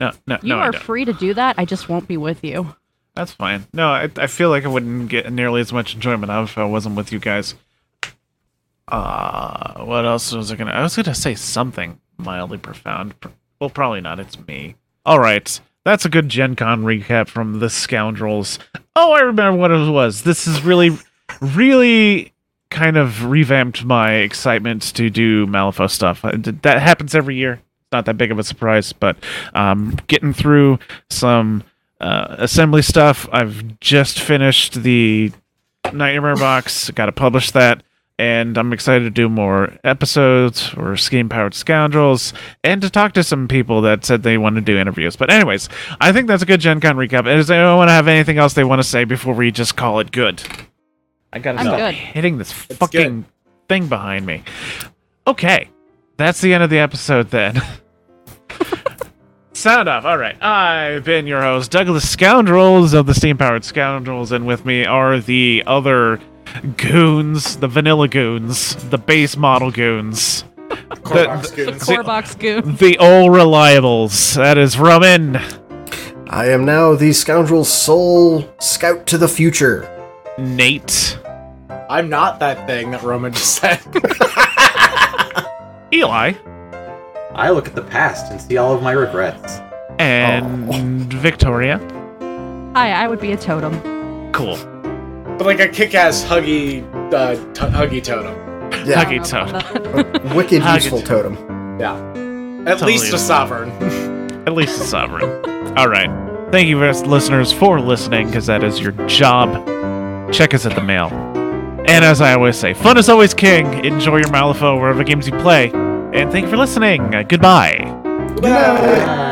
No, no, You no, I are free to do that. I just won't be with you. That's fine. No, I, I feel like I wouldn't get nearly as much enjoyment out if I wasn't with you guys. Uh, what else was I gonna? I was gonna say something mildly profound. Well, probably not. It's me. All right, that's a good Gen Con recap from the scoundrels. Oh, I remember what it was. This is really, really kind of revamped my excitement to do Malifaux stuff. Uh, That happens every year. It's not that big of a surprise, but um, getting through some uh, assembly stuff. I've just finished the Nightmare box. Got to publish that, and I'm excited to do more episodes for Scheme Powered Scoundrels and to talk to some people that said they want to do interviews. But anyways, I think that's a good Gen Con recap. Does anyone want to have anything else they want to say before we just call it good? I gotta I'm stop good. hitting this fucking thing behind me. Okay, that's the end of the episode then. Sound off. All right. I've been your host, Douglas Scoundrels of the Steam Powered Scoundrels, and with me are the other goons, the vanilla goons, the base model goons, Core box the- goons. See- Core box goon. the all reliables. That is Roman, I am now the scoundrel's sole scout to the future. Nate, I'm not that thing that Roman just said. Eli, I look at the past and see all of my regrets. and oh. Victoria. Hi, I would be a totem. Cool. But like a kick-ass huggy, uh, t- huggy totem. Yeah, Huggy totem. wicked Huggy useful totem. totem. Yeah. At Totally least a wrong. sovereign. At least a sovereign. All right. Thank you, res- listeners, for listening, because that is your job. Check us at the mail. And as I always say, fun is always king. Enjoy your Malifaux wherever games you play. And thank you for listening. Uh, goodbye. Uh,